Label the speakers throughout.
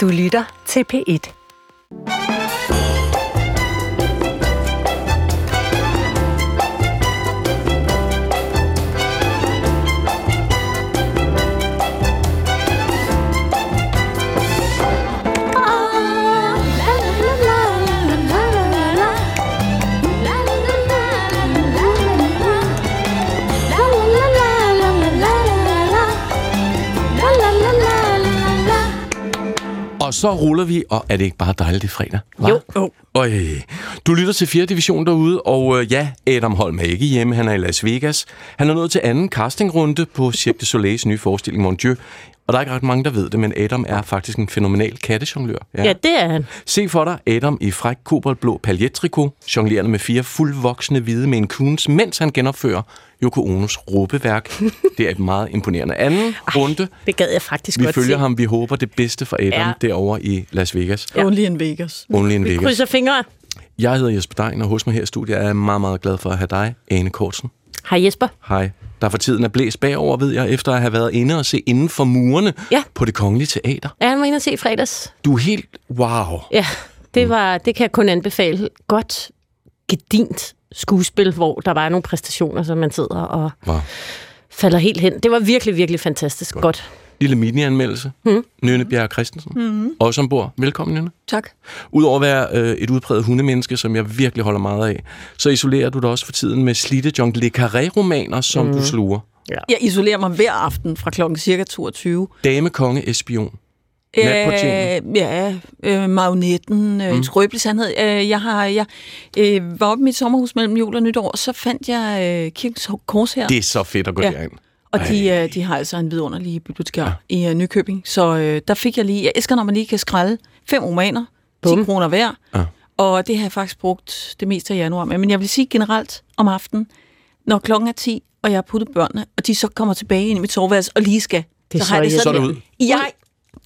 Speaker 1: Du lytter til P1.
Speaker 2: Og så ruller vi, og er det ikke bare dejligt, er fredag? hva?
Speaker 1: Jo. Jo.
Speaker 2: Øj. Du lytter til 4. division derude, og øh, ja, Adam Holm er ikke hjemme, han er i Las Vegas. Han er nået til anden castingrunde på Cirque du Soleils nye forestilling Mon Dieu. Og der er ikke ret mange, der ved det, men Adam er faktisk en fænomenal kattejonglør.
Speaker 3: Ja, det er han.
Speaker 2: Se for dig Adam i fræk koboldblå paljettrikot, jonglerende med fire fuldvoksne hvide med en kuns, mens han genopfører Yoko Onos råbeværk. Det er et meget imponerende anden runde.
Speaker 3: Det gad jeg faktisk
Speaker 2: Vi
Speaker 3: godt
Speaker 2: følger
Speaker 3: se.
Speaker 2: ham, vi håber det bedste for Adam
Speaker 3: Ja.
Speaker 2: derovre i Las Vegas.
Speaker 3: Ja.
Speaker 4: Only in Vegas.
Speaker 2: Only in
Speaker 3: Vi
Speaker 2: Vegas.
Speaker 3: krydser fingre.
Speaker 2: Jeg hedder Jesper Dein, og hos mig her i studiet er jeg meget, meget glad for at have dig, Ane Kortsen.
Speaker 3: Hej Jesper.
Speaker 2: Hej. Der for tiden er blæst bagover, ved jeg, efter at have været inde og se inden for murene
Speaker 3: Ja.
Speaker 2: på det kongelige teater.
Speaker 3: Ja, han var inde og se fredags.
Speaker 2: Du er helt wow.
Speaker 3: Ja, det, var, det kan jeg kun anbefale. Godt, gedint skuespil, hvor der var nogle præstationer, som man sidder og
Speaker 2: wow.
Speaker 3: falder helt hen. Det var virkelig, virkelig fantastisk godt. godt.
Speaker 2: Lille mini-anmeldelse. Mm. Nynne Bjerg Christensen. Mm. Også ombord. Velkommen, Nynne.
Speaker 4: Tak.
Speaker 2: Udover at være øh, et udpræget hundemenneske, som jeg virkelig holder meget af, så isolerer du dig også for tiden med slidte John Le Carré-romaner, som mm. du sluger.
Speaker 4: Jeg isolerer mig hver aften fra klokken cirka 22.
Speaker 2: Dame, konge, espion.
Speaker 4: Øh, ja, øh, Magnetten, øh, mm. skrøbelig sandhed. Øh, jeg har, jeg øh, var oppe i mit sommerhus mellem jul og nytår, så fandt jeg øh, Kirkens Kors her.
Speaker 2: Det er så fedt at gå
Speaker 4: Ja.
Speaker 2: derind.
Speaker 4: Og de, øh, de har altså en vidunderlig bibliotekar ja. i øh, Nykøbing. Så øh, der fik jeg lige, jeg elsker, når man lige kan skralde fem romaner, 10
Speaker 3: Bum.
Speaker 4: kroner hver.
Speaker 2: Ja.
Speaker 4: Og det har jeg faktisk brugt det meste af januar med. Men jeg vil sige generelt om aftenen, når klokken er 10, og jeg har puttet børnene, og de så kommer tilbage ind i mit soveværelse og lige skal.
Speaker 3: Det er
Speaker 4: så har jeg
Speaker 3: så
Speaker 4: det
Speaker 2: Så er
Speaker 4: sådan,
Speaker 2: det ud.
Speaker 4: jeg,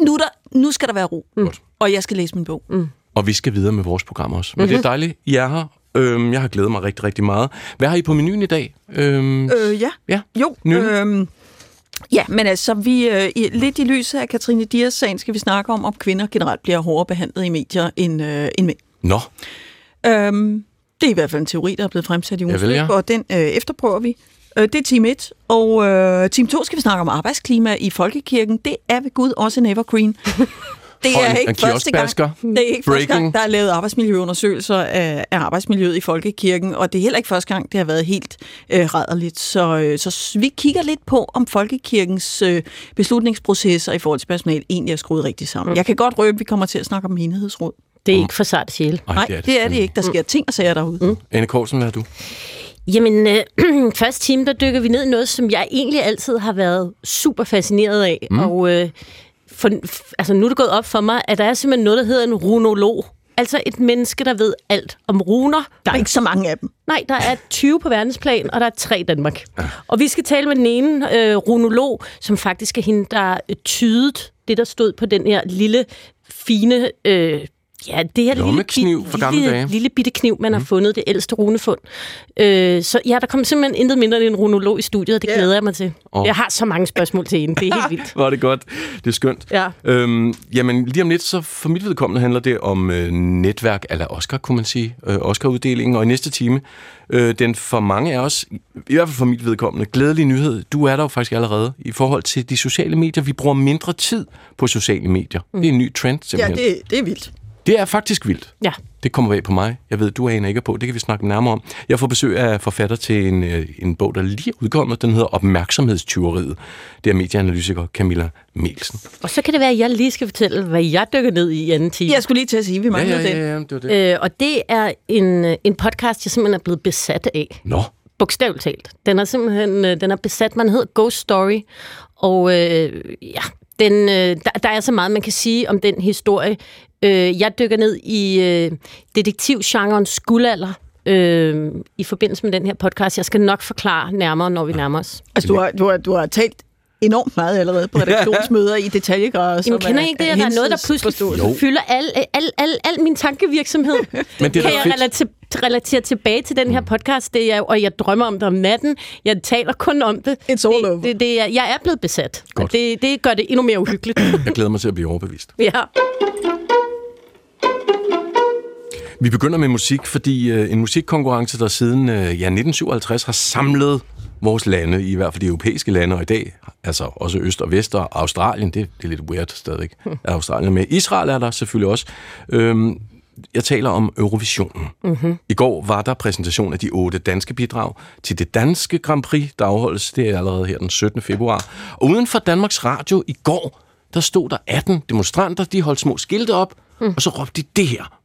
Speaker 4: nu, er der, nu skal der være ro.
Speaker 2: Godt.
Speaker 4: Og jeg skal læse min bog. Mm.
Speaker 2: Og vi skal videre med vores program også. Men mm-hmm. det er dejligt, I er her. Øhm, jeg har glædet mig rigtig, rigtig meget. Hvad har I på menuen i dag? Øhm,
Speaker 4: Øh, ja.
Speaker 2: ja.
Speaker 4: Jo, øhm, ja, men altså, vi, øh, i, lidt i lyset af Katrine Dias sagen skal vi snakke om, om kvinder generelt bliver hårdere behandlet i medier end, øh, end mænd.
Speaker 2: Nå,
Speaker 4: Øhm, det er i hvert fald en teori, der er blevet fremsat i ugens
Speaker 2: ja.
Speaker 4: løb, og den øh, efterprøver vi. Øh, det er team 1, og øh, team 2 skal vi snakke om arbejdsklima i folkekirken. Det er ved Gud også en evergreen. Det er
Speaker 2: en-
Speaker 4: ikke
Speaker 2: en
Speaker 4: første gang, det er ikke første
Speaker 2: Breaking.
Speaker 4: gang, der er lavet arbejdsmiljøundersøgelser af, af arbejdsmiljøet i folkekirken, og det er heller ikke første gang, det har været helt øh, rædderligt. Så, øh, så vi kigger lidt på, om folkekirkens øh, beslutningsprocesser i forhold til personal egentlig er skruet rigtigt sammen.
Speaker 2: Mm.
Speaker 4: Jeg kan godt røbe, at vi kommer til at snakke om menighedsråd.
Speaker 3: Det er ikke for sart sjæl.
Speaker 2: Ej,
Speaker 4: Nej, det er det, det er det ikke. Der sker ting og sager derude. Mm.
Speaker 2: Anne Korsen, hvad er du?
Speaker 3: Jamen, øh, første time, der dykker vi ned i noget, som jeg egentlig altid har været super fascineret af. Mm. Og øh, for, altså, nu er det gået op for mig, at der er simpelthen noget, der hedder en runolog. Altså et menneske, der ved alt om runer.
Speaker 4: Der er ikke så mange af dem.
Speaker 3: Nej, der er 20 på verdensplan, og der er tre i Danmark. Ja. Og vi skal tale med den ene øh, runolog, som faktisk er hende, der tydet det, der stod på den her lille, fine... Øh, Ja, det her lille,
Speaker 2: Lommekniv gamle
Speaker 3: lille,
Speaker 2: dage.
Speaker 3: lille bitte kniv, man mm. har fundet, det ældste runefund. Øh, så ja, der kommer simpelthen intet mindre end en runolog i studiet, og det
Speaker 4: Ja.
Speaker 3: glæder jeg mig til. Oh. Jeg har så mange spørgsmål til hende, det er helt vildt.
Speaker 2: Er det godt. Det er skønt.
Speaker 3: Ja.
Speaker 2: Øhm, jamen, lige om lidt, så for mit vedkommende handler det om øh, netværk, eller Oscar, kunne man sige. Øh, Oscar-uddelingen. Og i næste time, øh, den for mange af os, i hvert fald for mit vedkommende, glædelige nyhed. Du er der jo faktisk allerede i forhold til de sociale medier. Vi bruger mindre tid på sociale medier. Mm. Det er en ny trend,
Speaker 4: Ja,
Speaker 2: simpelthen.
Speaker 4: det, det er vildt.
Speaker 2: Det er faktisk vildt.
Speaker 3: Ja.
Speaker 2: Det kommer bag på mig. Jeg ved, du aner ikke på. Det kan vi snakke nærmere om. Jeg får besøg af forfatter til en, øh, en bog, der lige er udkommet. Den hedder Opmærksomhedstyveriet. Det er medieanalytiker Camilla Melsen.
Speaker 3: Og så kan det være, at jeg lige skal fortælle, hvad jeg dykker ned i i anden time.
Speaker 4: Jeg skulle lige til at sige, at vi
Speaker 2: Ja,
Speaker 4: mangler
Speaker 2: ja,
Speaker 4: den.
Speaker 2: ja, ja, det var det.
Speaker 3: Øh, og det er en, øh, en podcast, jeg simpelthen er blevet besat af.
Speaker 2: Nå,
Speaker 3: bogstaveligt talt. Den er simpelthen øh, den er besat. Man hedder Ghost Story. Og øh, ja, den, øh, der, der er så meget, man kan sige om den historie. Øh, jeg dykker ned i øh, detektivgenrens guldalder øh, i forbindelse med den her podcast. Jeg skal nok forklare nærmere, når vi nærmer os.
Speaker 4: Altså, du har, du, har, du har talt enormt meget allerede på redaktionsmøder i detaljegrader.
Speaker 3: Jamen, kender I ikke det, at der er noget, der pludselig
Speaker 2: forståelse.
Speaker 3: fylder al, al, al, al, min tankevirksomhed?
Speaker 2: Men det
Speaker 3: kan jeg relatere, relatere tilbage til den her mm. podcast, det er, og jeg drømmer om det om natten. Jeg taler kun om det.
Speaker 4: It's all over.
Speaker 3: Det, det, det er, jeg er blevet besat.
Speaker 2: Godt.
Speaker 3: Det, det gør det endnu mere uhyggeligt.
Speaker 2: jeg glæder mig til at blive overbevist.
Speaker 3: Ja.
Speaker 2: Vi begynder med musik, fordi øh, en musikkonkurrence, der siden øh, ja, 1957 har samlet vores lande, i hvert fald de europæiske lande, og i dag, altså også Øst og Vest og Australien, det, det er lidt weird stadigvæk, er Australien med. Israel er der selvfølgelig også. Øhm, jeg taler om Eurovisionen. Mm-hmm. I går var der præsentation af de otte danske bidrag til det danske Grand Prix, der afholdes, det er allerede her den 17. februar. Og uden for Danmarks Radio i går, der stod der 18 demonstranter, de holdt små skilte op, mm. og så råbte de det her.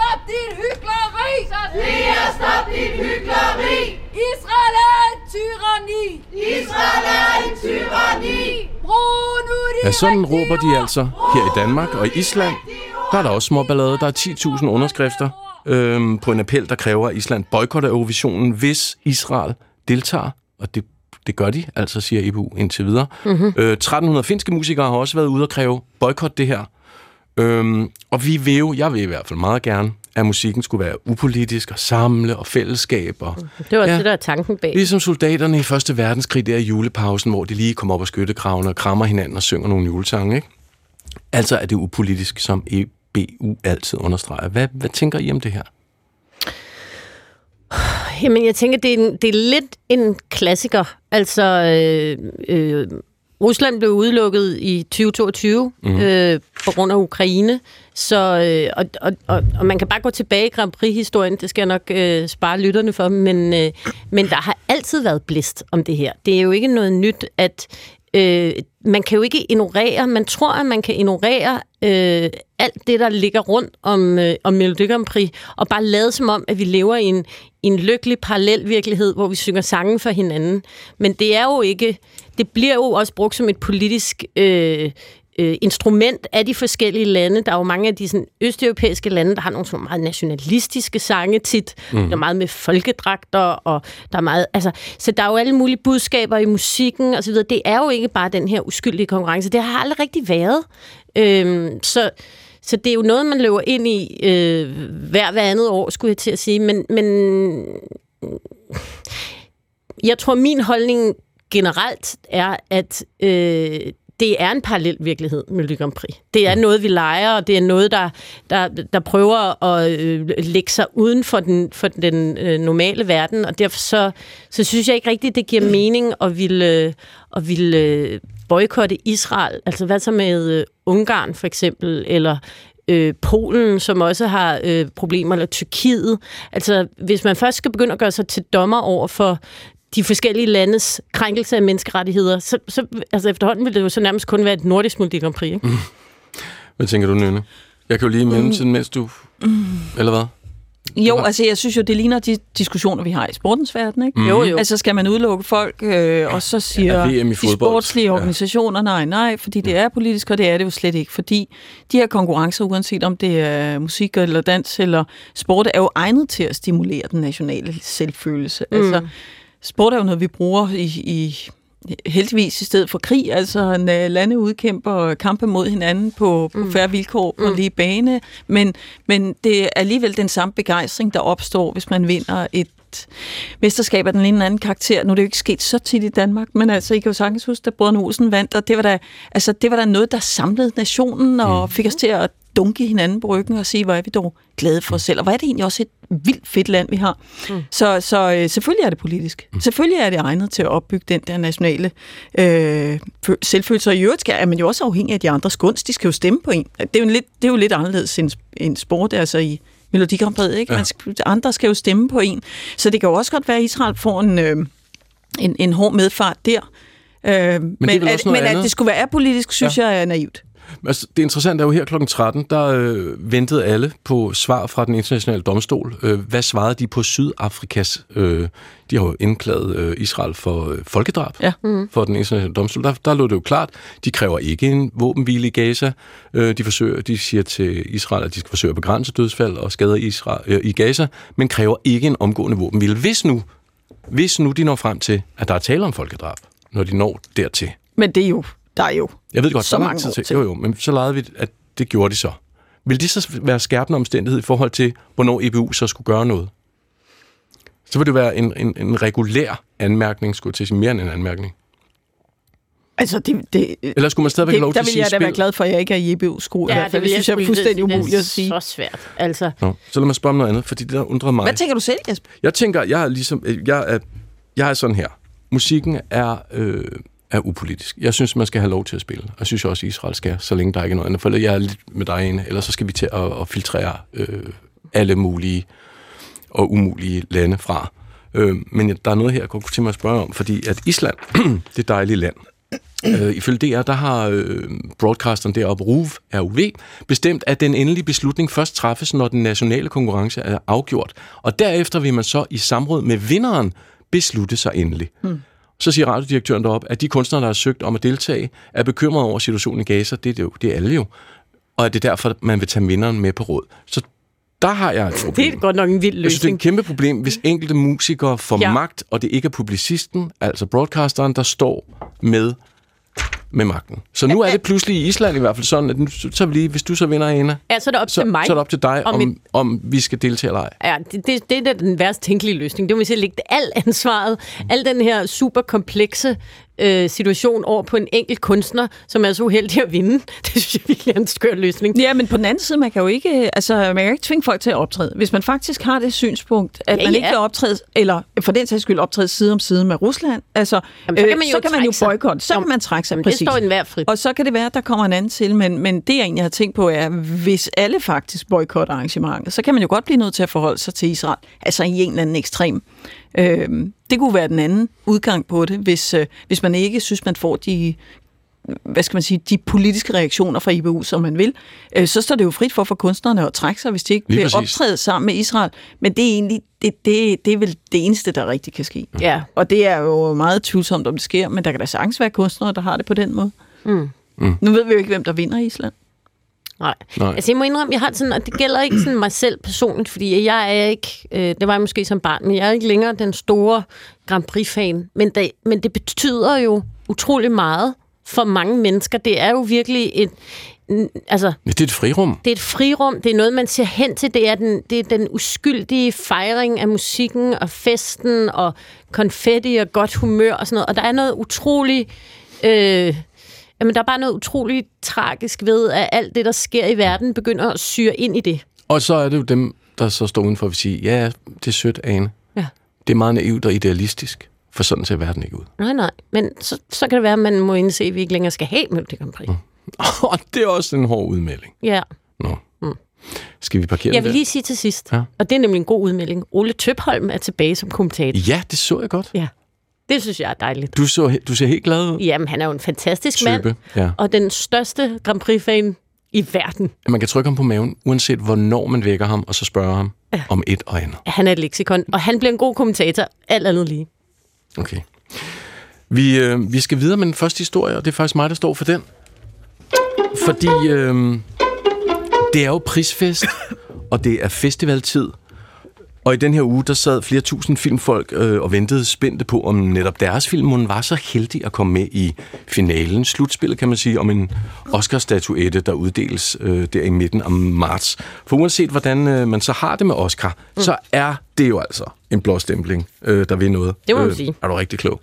Speaker 1: Stop dit hyggeleri! Det er stop dit hyggeleri! Israel er en tyranni! Israel er en tyranni! Brug nu de
Speaker 2: Ja, sådan råber de altså her i Danmark og i Island. Der er der også små ballader. Der er 10.000 underskrifter øhm, på en appel, der kræver, at Island boykotter Eurovisionen, hvis Israel deltager. Og det, det gør de, altså siger EBU indtil videre. Mm-hmm. Øh, 1300 finske musikere har også været ude og kræve boykot det her. Øhm, og vi vil jo, jeg vil i hvert fald meget gerne, at musikken skulle være upolitisk og samle og fællesskab. Og,
Speaker 3: Det var også
Speaker 2: ja.
Speaker 3: det, der er tanken bag.
Speaker 2: Ligesom soldaterne i Første Verdenskrig der i julepausen, hvor de lige kommer op af skyttegravene og krammer hinanden og synger nogle julesange. Ikke? Altså er det upolitisk, som EBU altid understreger. Hvad, hvad tænker I om det her?
Speaker 3: Jamen, jeg tænker, det er, en, det er lidt en klassiker. Altså, øh, øh, Rusland blev udelukket i 2022
Speaker 2: Mhm.
Speaker 3: mm. øh, på grund af Ukraine. Så, øh, og, og, og, og man kan bare gå tilbage i Grand Prix-historien, det skal jeg nok øh, spare lytterne for, men, øh, men der har altid været blæst om det her. Det er jo ikke noget nyt, at øh, man kan jo ikke ignorere, man tror, at man kan ignorere øh, alt det, der ligger rundt om, øh, om Melodi Grand Prix, og bare lade som om, at vi lever i en, i en lykkelig parallel virkelighed, hvor vi synger sange for hinanden. Men det er jo ikke, det bliver jo også brugt som et politisk øh, øh, instrument af de forskellige lande. Der er jo mange af de sådan, østeuropæiske lande, der har nogle sådan meget nationalistiske sange tit. Mm. Der er meget med folkedragter, og der er meget... Altså, så der er jo alle mulige budskaber i musikken og så videre. Det er jo ikke bare den her uskyldige konkurrence. Det har aldrig rigtig været. Øhm, så, så det er jo noget, man løber ind i øh, hver, hver andet år, skulle jeg til at sige. Men, men jeg tror, min holdning generelt er, at øh, det er en parallel virkelighed med Le Grand Prix. Det er noget, vi leger, og det er noget, der, der, der prøver at øh, lægge sig uden for den, for den øh, normale verden, og derfor så, så synes jeg ikke rigtigt, det giver mening at ville, øh, at ville øh, boykotte Israel. Altså hvad så med øh, Ungarn for eksempel, eller øh, Polen, som også har øh, problemer, eller Tyrkiet. Altså, hvis man først skal begynde at gøre sig til dommer over for de forskellige landes krænkelse af menneskerettigheder, så, så altså efterhånden vil det jo så nærmest kun være et nordisk Melodi Grand Prix. Ikke?
Speaker 2: Hvad tænker du, Nynne? Jeg kan jo lige i mellemtiden, mens du... Eller hvad?
Speaker 4: Jo, altså jeg synes jo, det ligner de diskussioner, vi har i sportens verden, ikke?
Speaker 3: Mm. Jo, jo.
Speaker 4: Altså skal man udelukke folk, øh, og så siger
Speaker 2: Ja, VM i
Speaker 4: de sportslige
Speaker 2: Ja.
Speaker 4: organisationer, nej, nej, fordi det er politisk, og det er det jo slet ikke. Fordi de her konkurrencer, uanset om det er musik eller dans eller sport, er jo egnet til at stimulere den nationale selvfølelse. Mm. Altså sport er jo noget, vi bruger i, i heldigvis i stedet for krig, altså når lande udkæmper kampe mod hinanden på, på mm. færre vilkår på mm. lige bane, men, men det er alligevel den samme begejstring, der opstår, hvis man vinder et mesterskab af den ene eller anden karakter. Nu er det jo ikke sket så tit i Danmark, men altså, I kan jo sagtens huske, da Brødrene Olsen vandt, og det var da, altså, det var da noget, der samlede nationen og fik os til at dunke hinanden på ryggen og sige, hvor er vi dog glade for os selv, og hvor er det egentlig også et vildt fedt land, vi har. Mm. Så, så øh, selvfølgelig er det politisk. Mm. Selvfølgelig er det egnet til at opbygge den der nationale øh, fø- selvfølelse, og i øvrigt skal, er man jo også afhængig af de andres gunst. De skal jo stemme på en. Det er jo, en lidt, det er jo lidt anderledes end, end sport, altså i Melodi Grand Prix, ikke? Man skal, andre skal jo stemme på en. Så det kan jo også godt være, at Israel får en, øh, en, en hård medfart der. Øh, men men, at, men at det skulle være apolitisk, synes ja. jeg er naivt.
Speaker 2: Altså, det interessante er jo her kl. 13, der øh, ventede alle på svar fra den internationale domstol. Øh, hvad svarede de på Sydafrikas... Øh, de har jo indklaget øh, Israel for øh, folkedrab
Speaker 4: Ja.
Speaker 2: mm. for den internationale domstol. Der, der lå det jo klart, de kræver ikke en våbenhvile i Gaza. Øh, de, forsøger, de siger til Israel, at de skal forsøge at begrænse dødsfald og skader i, Israel, øh, i Gaza, men kræver ikke en omgående våbenhvile. Hvis nu, hvis nu de når frem til, at der er tale om folkedrab, når de når dertil,
Speaker 4: Men det er jo, der er jo
Speaker 2: jeg ved godt,
Speaker 4: Så
Speaker 2: så
Speaker 4: mange
Speaker 2: tid til.
Speaker 4: til.
Speaker 2: Jo, jo, men så legede vi, at det gjorde de så. Vil det så være skærpende omstændighed i forhold til, hvornår EBU så skulle gøre noget? Så vil det være en, en, en regulær anmærkning, skulle til mere end en anmærkning.
Speaker 4: Altså, det, det,
Speaker 2: Eller skulle man stadigvæk have lov
Speaker 4: det,
Speaker 2: til
Speaker 4: der
Speaker 2: at
Speaker 4: vil
Speaker 2: sige
Speaker 4: jeg da være
Speaker 2: spil?
Speaker 4: glad for, at jeg ikke er Jeppe Sko. Ja, det, det
Speaker 3: vil
Speaker 4: synes jeg er fuldstændig umuligt at sige.
Speaker 3: Det er så svært. Altså,
Speaker 2: Nå, så lad mig spørge om noget andet, fordi det der undrer mig.
Speaker 4: Hvad tænker du selv, Jesper?
Speaker 2: Jeg tænker, jeg er ligesom, jeg er, jeg er sådan her. Musikken er, øh, er upolitisk. Jeg synes, man skal have lov til at spille. Og jeg synes også, Israel skal, så længe der ikke er noget andet. For jeg er lidt med dig ene, ellers så skal vi til at, at filtrere øh, alle mulige og umulige lande fra. Øh, men der er noget her, jeg godt kunne tænke mig at spørge om, fordi at Island, det dejlige land, Øh, ifølge DR, der har øh, broadcasteren deroppe, RUV, RUV, bestemt, at den endelige beslutning først træffes, når den nationale konkurrence er afgjort. Og derefter vil man så i samråd med vinderen beslutte sig endelig. Hmm. Så siger radiodirektøren deroppe, at de kunstnere, der har søgt om at deltage, er bekymrede over situationen i Gaza. Det er, det jo, det er alle jo. Og at det er derfor, man vil tage vinderen med på råd. Så der har jeg et problem.
Speaker 3: det er godt nok en vild
Speaker 2: Jeg synes, det er
Speaker 3: løsning.
Speaker 2: et kæmpe problem, hvis enkelte musikere får. Ja. magt, og det ikke er publicisten, altså broadcasteren, der står med med magten. Så nu er det pludselig i Island i hvert fald sådan, at nu, så vil lige, hvis du så vinder Anna,
Speaker 3: Ja, så er det op
Speaker 2: så,
Speaker 3: til mig.
Speaker 2: så er det op til dig,
Speaker 3: om
Speaker 2: om, om vi skal deltage eller ej.
Speaker 3: Ja, det, det, det er den værst tænkelige løsning. Det må sige at lægge al ansvaret, al den her super komplekse øh, situation over på en enkelt kunstner, som er så uheldig at vinde. Det synes jeg virkelig er en skør løsning.
Speaker 4: Ja, men på den anden side, man kan jo ikke, altså, man kan ikke tvinge folk til at optræde. Hvis man faktisk har det synspunkt, at
Speaker 3: Ja,
Speaker 4: man ikke
Speaker 3: ja.
Speaker 4: vil optræde, eller for den sags skyld optræde side om side med Rusland, altså,
Speaker 3: Jamen, så kan man jo
Speaker 4: så kan man jo boykotte, så
Speaker 3: Jamen,
Speaker 4: kan man trække sig
Speaker 3: jamen, det
Speaker 4: præcis.
Speaker 3: står enhver frit.
Speaker 4: Og så kan det være, at der kommer en anden til, men, men det jeg egentlig har tænkt på er, hvis alle faktisk boykotter arrangementet, så kan man jo godt blive nødt til at forholde sig til Israel, altså i en eller anden ekstrem. Øhm, det kunne være den anden udgang på det, hvis, øh, hvis man ikke synes, man får de hvad skal man sige, de politiske reaktioner fra IBU, som man vil, øh, så står det jo frit for for kunstnerne at trække sig, hvis de ikke
Speaker 2: Lige
Speaker 4: vil
Speaker 2: præcis.
Speaker 4: optræde sammen med Israel. Men det er egentlig, det, det, det er vel det eneste, der rigtig kan ske.
Speaker 3: Ja.
Speaker 4: Og det er jo meget tvivlsomt, om det sker, men der kan da sagtens være kunstnere, der har det på den måde.
Speaker 3: Mm.
Speaker 2: Mm.
Speaker 4: Nu ved vi jo ikke, hvem der vinder i Island.
Speaker 3: Nej.
Speaker 2: Nej.
Speaker 3: Altså, jeg må indrømme, jeg har sådan, og det gælder ikke sådan mig selv personligt, fordi jeg er ikke, øh, det var jeg måske som barn, men jeg er ikke længere den store Grand Prix-fan. Men det, men det betyder jo utrolig meget for mange mennesker. Det er jo virkelig et, altså,
Speaker 2: det er et frirum.
Speaker 3: det er et frirum, det er noget, man ser hen til. Det er den, det er den uskyldige fejring af musikken og festen og konfetti og godt humør og sådan noget. Og der er noget utroligt... Øh, jamen, der er bare noget utroligt tragisk ved, at alt det, der sker i verden, begynder at syre ind i det.
Speaker 2: Og så er det jo dem, der så står udenfor og vil sige, ja, det er sødt, Ane.
Speaker 3: Ja.
Speaker 2: Det er meget naivt og idealistisk, for sådan ser verden ikke ud.
Speaker 3: Nej, nej. Men så, så kan det være, at man må indse, at vi ikke længere skal have Melodi Grand Prix. Mm.
Speaker 2: Og det er også en hård udmelding.
Speaker 3: Ja.
Speaker 2: Nå. Skal vi parkere
Speaker 3: Jeg vil lige sige til sidst,
Speaker 2: Ja.
Speaker 3: og det er nemlig en god udmelding. Ole Tøpholm er tilbage som kommentator.
Speaker 2: Ja, det så jeg godt.
Speaker 3: Ja. Det synes jeg er dejligt.
Speaker 2: Du, så, du ser helt glad ud.
Speaker 3: Jamen, han er jo en fantastisk mand.
Speaker 2: Type. Ja.
Speaker 3: og den største Grand Prix-fan i verden.
Speaker 2: Man kan trykke ham på maven, uanset hvornår man vækker ham, og så spørge ham ja. om et og andet.
Speaker 3: Han er et leksikon, og han bliver en god kommentator, alt andet lige.
Speaker 2: Okay. Vi, øh, vi skal videre med den første historie, og det er faktisk mig, der står for den. Fordi øh, det er jo prisfest, og det er festivaltid. Og i den her uge, der sad flere tusind filmfolk øh, og ventede spændte på, om netop deres film var så heldig at komme med i finalen. Slutspillet, kan man sige, om en Oscar-statuette, der uddeles øh, der i midten af marts. For uanset hvordan øh, man så har det med Oscar, mm. så er det jo altså en blåstempling, øh, der vil noget.
Speaker 3: Det må man
Speaker 2: øh,
Speaker 3: sige.
Speaker 2: Er du rigtig klog.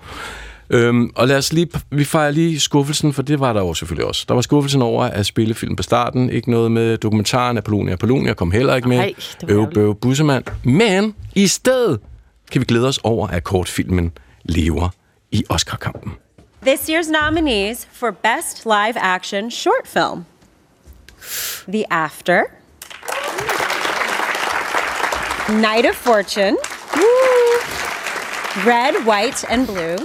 Speaker 2: Øhm, og lad os lige, vi fejrer lige skuffelsen, for det var der jo selvfølgelig også. Der var skuffelsen over at spillefilm på starten, ikke noget med dokumentaren Apollonia. Apollonia kom heller ikke med. Øv, bøv, bussemand. Men i stedet kan vi glæde os over, at kortfilmen lever i Oscar-kampen.
Speaker 5: This year's nominees for Best Live Action Short Film The After, Night of Fortune, Red, White, and Blue,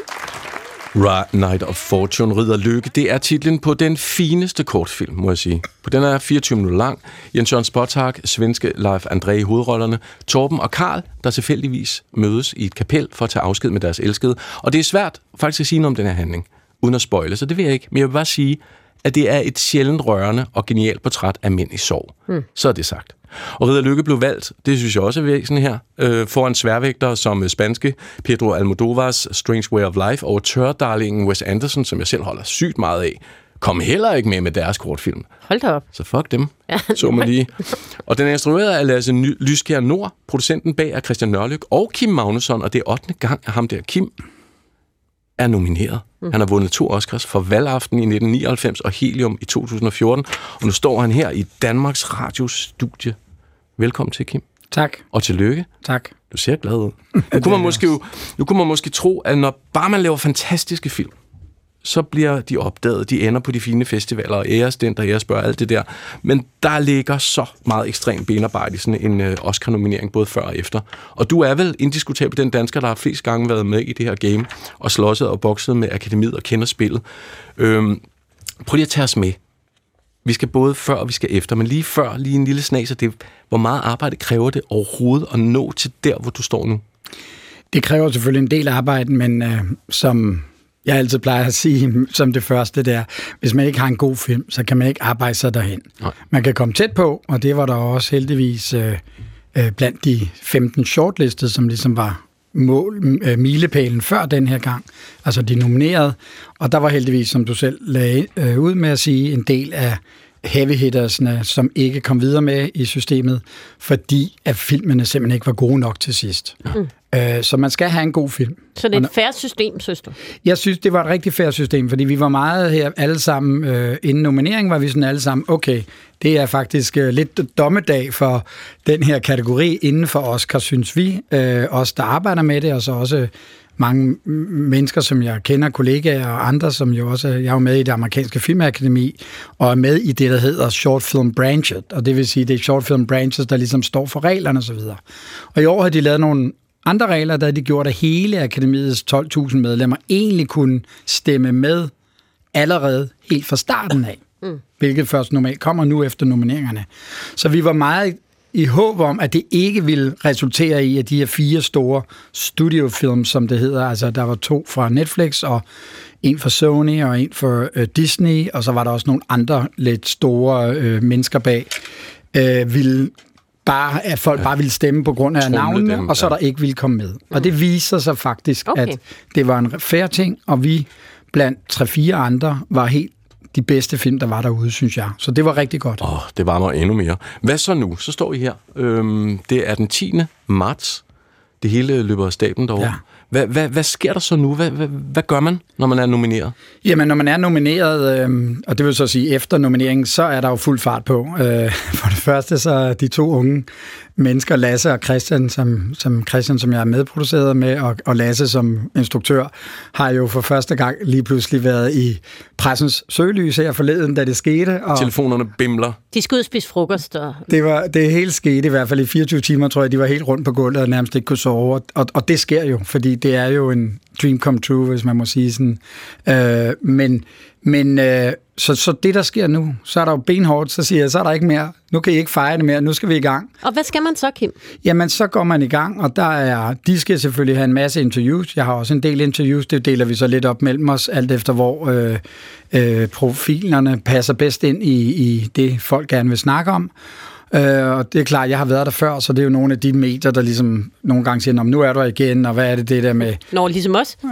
Speaker 2: Ra Night of Fortune rider lykke. Det er titlen på den fineste kortfilm, må jeg sige. På den er 24 minutter lang. Jens Jørgen Spottak, svenske Leif André i hovedrollerne. Torben og Karl, der tilfældigvis mødes i et kapel for at tage afsked med deres elskede. Og det er svært faktisk at sige noget om den her handling, uden at spoile, så det vil jeg ikke. Men jeg vil bare sige, at det er et sjældent rørende og genialt portræt af mænd i sorg. Hmm. Så er det sagt. Og Ridder Lykke blev valgt, det synes jeg også er væsentligt her, øh, foran sværvægter som øh, spanske Pedro Almodovars Strange Way of Life og tørdarlingen Wes Anderson, som jeg selv holder sygt meget af, kom heller ikke med med deres kortfilm.
Speaker 3: Hold da op.
Speaker 2: Så fuck dem, så man lige. Og den er instrueret af Lasse Lyskjær Nord, producenten bag er Christian Nørlyk og Kim Magnusson, og det er 8. gang, at ham der Kim er nomineret. Mm. Han har vundet to Oscars for Valgaften i 1999 og Helium i 2014. Og nu står han her i Danmarks Radios studie. Velkommen til, Kim.
Speaker 6: Tak.
Speaker 2: Og tillykke.
Speaker 6: Tak.
Speaker 2: Du ser glad ud. Nu kunne, man måske, jo, nu kunne man måske tro, at når bare man laver fantastiske film, så bliver de opdaget. De ender på de fine festivaler og æres den, der og æresbørg alt det der. Men der ligger så meget ekstrem benarbejde i sådan en øh, Oscar-nominering, både før og efter. Og du er vel indiskutabel den dansker, der har flest gange været med i det her game, og slåsset og bokset med akademiet og kender spillet. Øhm, prøv lige at tage os med. Vi skal både før og vi skal efter, men lige før, lige en lille snas af det, hvor meget arbejde kræver det overhovedet at nå til der, hvor du står nu?
Speaker 6: Det kræver selvfølgelig en del arbejde, men øh, som jeg altid plejer at sige som det første der, hvis man ikke har en god film, så kan man ikke arbejde sig derhen. Nej. Man kan komme tæt på, og det var der også heldigvis øh, øh, blandt de 15 shortlistet, som ligesom var mål, øh, milepælen før den her gang, altså de nominerede, og der var heldigvis, som du selv lagde øh, ud med at sige, en del af heavy hittersne, som ikke kom videre med i systemet, fordi at filmene simpelthen ikke var gode nok til sidst. Mm. Øh, så man skal have en god film.
Speaker 3: Så det er et færre system, synes du?
Speaker 6: Jeg synes, det var et rigtig færre system, fordi vi var meget her alle sammen, øh, inden nomineringen var vi sådan alle sammen, okay, det er faktisk øh, lidt dommedag for den her kategori inden for Oscar, synes vi, øh, os der arbejder med det, og så også mange mennesker, som jeg kender, kollegaer og andre, som jo også, jeg er jo med i det amerikanske filmakademi, og er med i det, der hedder Short Film Branches, og det vil sige, det er Short Film Branches, der ligesom står for reglerne osv. Og, og i år har de lavet nogle andre regler, der de gjort, at hele akademiets 12.000 medlemmer egentlig kunne stemme med allerede helt fra starten af, mm. hvilket først normalt kommer nu efter nomineringerne. Så vi var meget i håb om, at det ikke ville resultere i, at de her fire store studiofilm, som det hedder, altså der var to fra Netflix, og en fra Sony, og en for øh, Disney, og så var der også nogle andre lidt store øh, mennesker bag, øh, ville bare, at folk ja. bare ville stemme på grund af Trumle navnene, dem, og så ja. der ikke ville komme med. Og det viser sig faktisk, okay. at det var en færre ting, og vi blandt tre-fire andre var helt de bedste film, der var derude, synes jeg. Så det var rigtig godt.
Speaker 2: Åh, oh, det var mig endnu mere. Hvad så nu? Så står I her. Øhm, det er den 10. marts. Det hele løber af staben derovre. Ja. Hvad, hvad, hvad sker der så nu? Hvad, hvad, hvad gør man, når man er nomineret?
Speaker 6: Jamen, når man er nomineret, øh, og det vil så sige efter nomineringen, så er der jo fuld fart på. Øh, for det første, så de to unge mennesker, Lasse og Christian, som, som Christian, som jeg er medproduceret med, og, og Lasse som instruktør, har jo for første gang lige pludselig været i pressens søgelys her forleden, da det skete.
Speaker 2: Og Telefonerne bimler.
Speaker 3: De skulle ud spise frokost. Og...
Speaker 6: Det, var, det hele skete i hvert fald i 24 timer, tror jeg. De var helt rundt på gulvet og nærmest ikke kunne sove. Og, og det sker jo, fordi det er jo en dream come true, hvis man må sige sådan. Øh, men men øh, så, så det, der sker nu, så er der jo benhårdt, så siger jeg, så er der ikke mere. Nu kan I ikke fejre det mere, nu skal vi i gang.
Speaker 3: Og hvad skal man så, Kim?
Speaker 6: Jamen, så går man i gang, og der er, de skal selvfølgelig have en masse interviews. Jeg har også en del interviews, det deler vi så lidt op mellem os, alt efter hvor øh, øh, profilerne passer bedst ind i, i det, folk gerne vil snakke om. Øh, og det er klart, jeg har været der før, så det er jo nogle af de medier, der ligesom nogle gange siger, nu er du igen, og hvad er det det der med...
Speaker 3: Nå, ligesom os.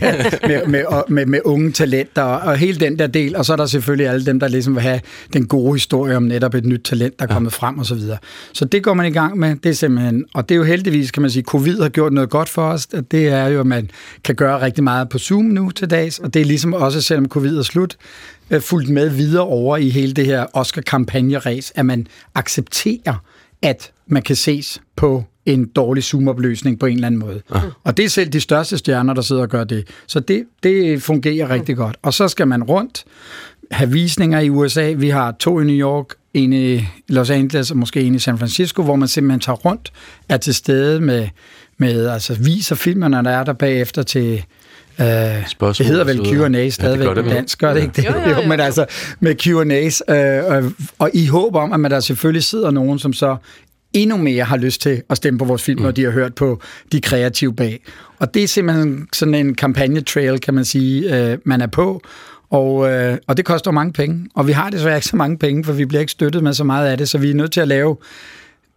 Speaker 6: ja, med, med, med, med unge talenter, og, og hele den der del, og så er der selvfølgelig alle dem, der ligesom vil have den gode historie om netop et nyt talent, der er kommet ja. frem og så videre. Så det går man i gang med, det er simpelthen, og det er jo heldigvis, kan man sige, covid har gjort noget godt for os, det er jo, at man kan gøre rigtig meget på Zoom nu til dags, og det er ligesom også, selvom covid er slut, øh, fulgt med videre over i hele det her Oscar-kampagne-ræs, at man accepterer, at man kan ses på en dårlig Zoom-opløsning på en eller anden måde. Ja. Og det er selv de største stjerner, der sidder og gør det. Så det, det fungerer rigtig godt. Og så skal man rundt, have visninger i USA. Vi har to i New York, en i Los Angeles og måske en i San Francisco, hvor man simpelthen tager rundt, er til stede med, med altså viser filmerne, der er der bagefter til Uh, det hedder vel Q&A stadigvæk ja, det det dansk, gør det ja. ikke det? Jo, jo, jo. Men altså med Q&A's, uh, og, og i håb om, at man der selvfølgelig sidder nogen, som så endnu mere har lyst til at stemme på vores film, mm. når de har hørt på de kreative bag. Og det er simpelthen sådan en kampagnetrail, kan man sige, uh, man er på. Og, uh, og det koster mange penge. Og vi har desværre ikke så mange penge, for vi bliver ikke støttet med så meget af det, så vi er nødt til at lave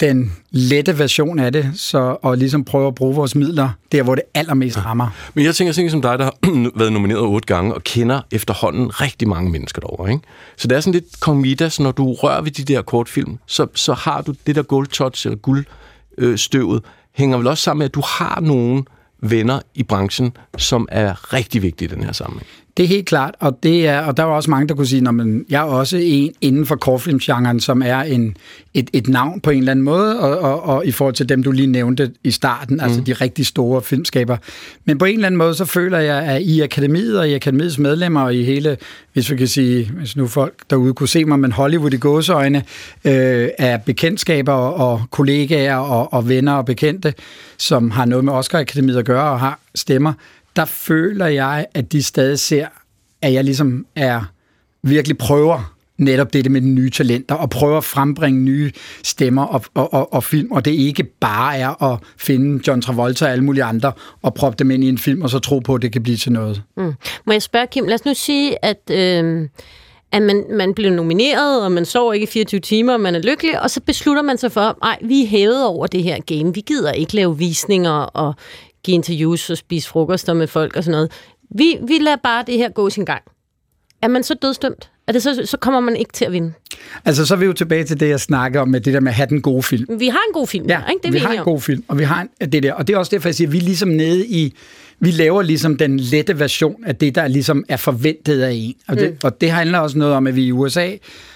Speaker 6: den lette version af det, så, og ligesom prøve at bruge vores midler der, hvor det allermest ja. rammer.
Speaker 2: Men jeg tænker, sådan som dig, der har været nomineret otte gange, og kender efterhånden rigtig mange mennesker derovre. Ikke? Så det er sådan lidt kong Midas, når du rører ved de der kortfilm, så, så har du det der gold touch, eller guldstøvet, øh, hænger vel også sammen med, at du har nogen venner i branchen, som er rigtig vigtige i den her sammenhæng.
Speaker 6: Det er helt klart, og, det er, og der er også mange, der kunne sige, at jeg er også en inden for kortfilmsgenren, som er en, et, et navn på en eller anden måde, og, og, og i forhold til dem, du lige nævnte i starten, mm. altså de rigtig store filmskaber. Men på en eller anden måde, så føler jeg, at i akademiet og i akademiets medlemmer og i hele, hvis vi kan sige, hvis nu folk derude kunne se mig, men Hollywood i gåseøjne, øh, af bekendtskaber og, og kollegaer og, og venner og bekendte, som har noget med Oscar Akademiet at gøre og har stemmer, der føler jeg, at de stadig ser, at jeg ligesom er virkelig prøver netop det med de nye talenter, og prøver at frembringe nye stemmer og, og, og, og film, og det ikke bare er at finde John Travolta og alle mulige andre, og proppe dem ind i en film, og så tro på, at det kan blive til noget.
Speaker 3: Mm. Må jeg spørge, Kim, lad os nu sige, at... Øh at man, man bliver nomineret, og man sover ikke i 24 timer, og man er lykkelig, og så beslutter man sig for, nej, vi er hævet over det her game. Vi gider ikke lave visninger og give interviews og spise frokoster med folk og sådan noget. Vi, vi lader bare det her gå sin gang. Er man så dødstømt? Er det så, så kommer man ikke til at vinde?
Speaker 6: Altså, så er vi jo tilbage til det, jeg snakker om, med det der med at have den gode film.
Speaker 3: Vi har en god film,
Speaker 6: ja,
Speaker 3: ikke? Det
Speaker 6: vi har en
Speaker 3: om.
Speaker 6: god film, og vi har en, det der. Og det er også derfor, jeg siger, at vi er ligesom nede i vi laver ligesom den lette version af det, der ligesom er forventet af en. Og det, mm. og det handler også noget om, at vi i USA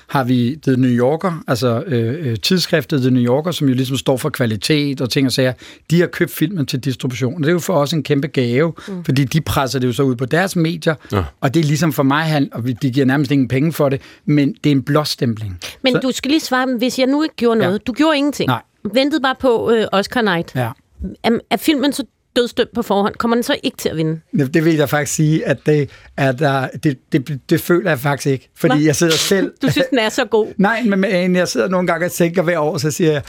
Speaker 6: har vi The New Yorker, altså øh, øh, tidsskriftet The New Yorker, som jo ligesom står for kvalitet og ting og sager. De har købt filmen til distribution. Og det er jo for os en kæmpe gave, mm. fordi de presser det jo så ud på deres medier, ja. og det er ligesom for mig, han, og de giver nærmest ingen penge for det, men det er en blåstempling.
Speaker 3: Men så, du skal lige svare, hvis jeg nu ikke gjorde noget. Ja. Du gjorde ingenting.
Speaker 6: Nej.
Speaker 3: Ventede bare på øh, Oscar Night.
Speaker 6: Ja.
Speaker 3: Er, er filmen så dødstømt på forhånd, kommer den så ikke til at vinde?
Speaker 6: Det vil jeg faktisk sige, at det, er der, det, det, det føler jeg faktisk ikke. Fordi Hva? jeg sidder selv...
Speaker 3: Du synes, den er så god?
Speaker 6: Nej, men jeg sidder nogle gange og tænker hver år, så siger jeg,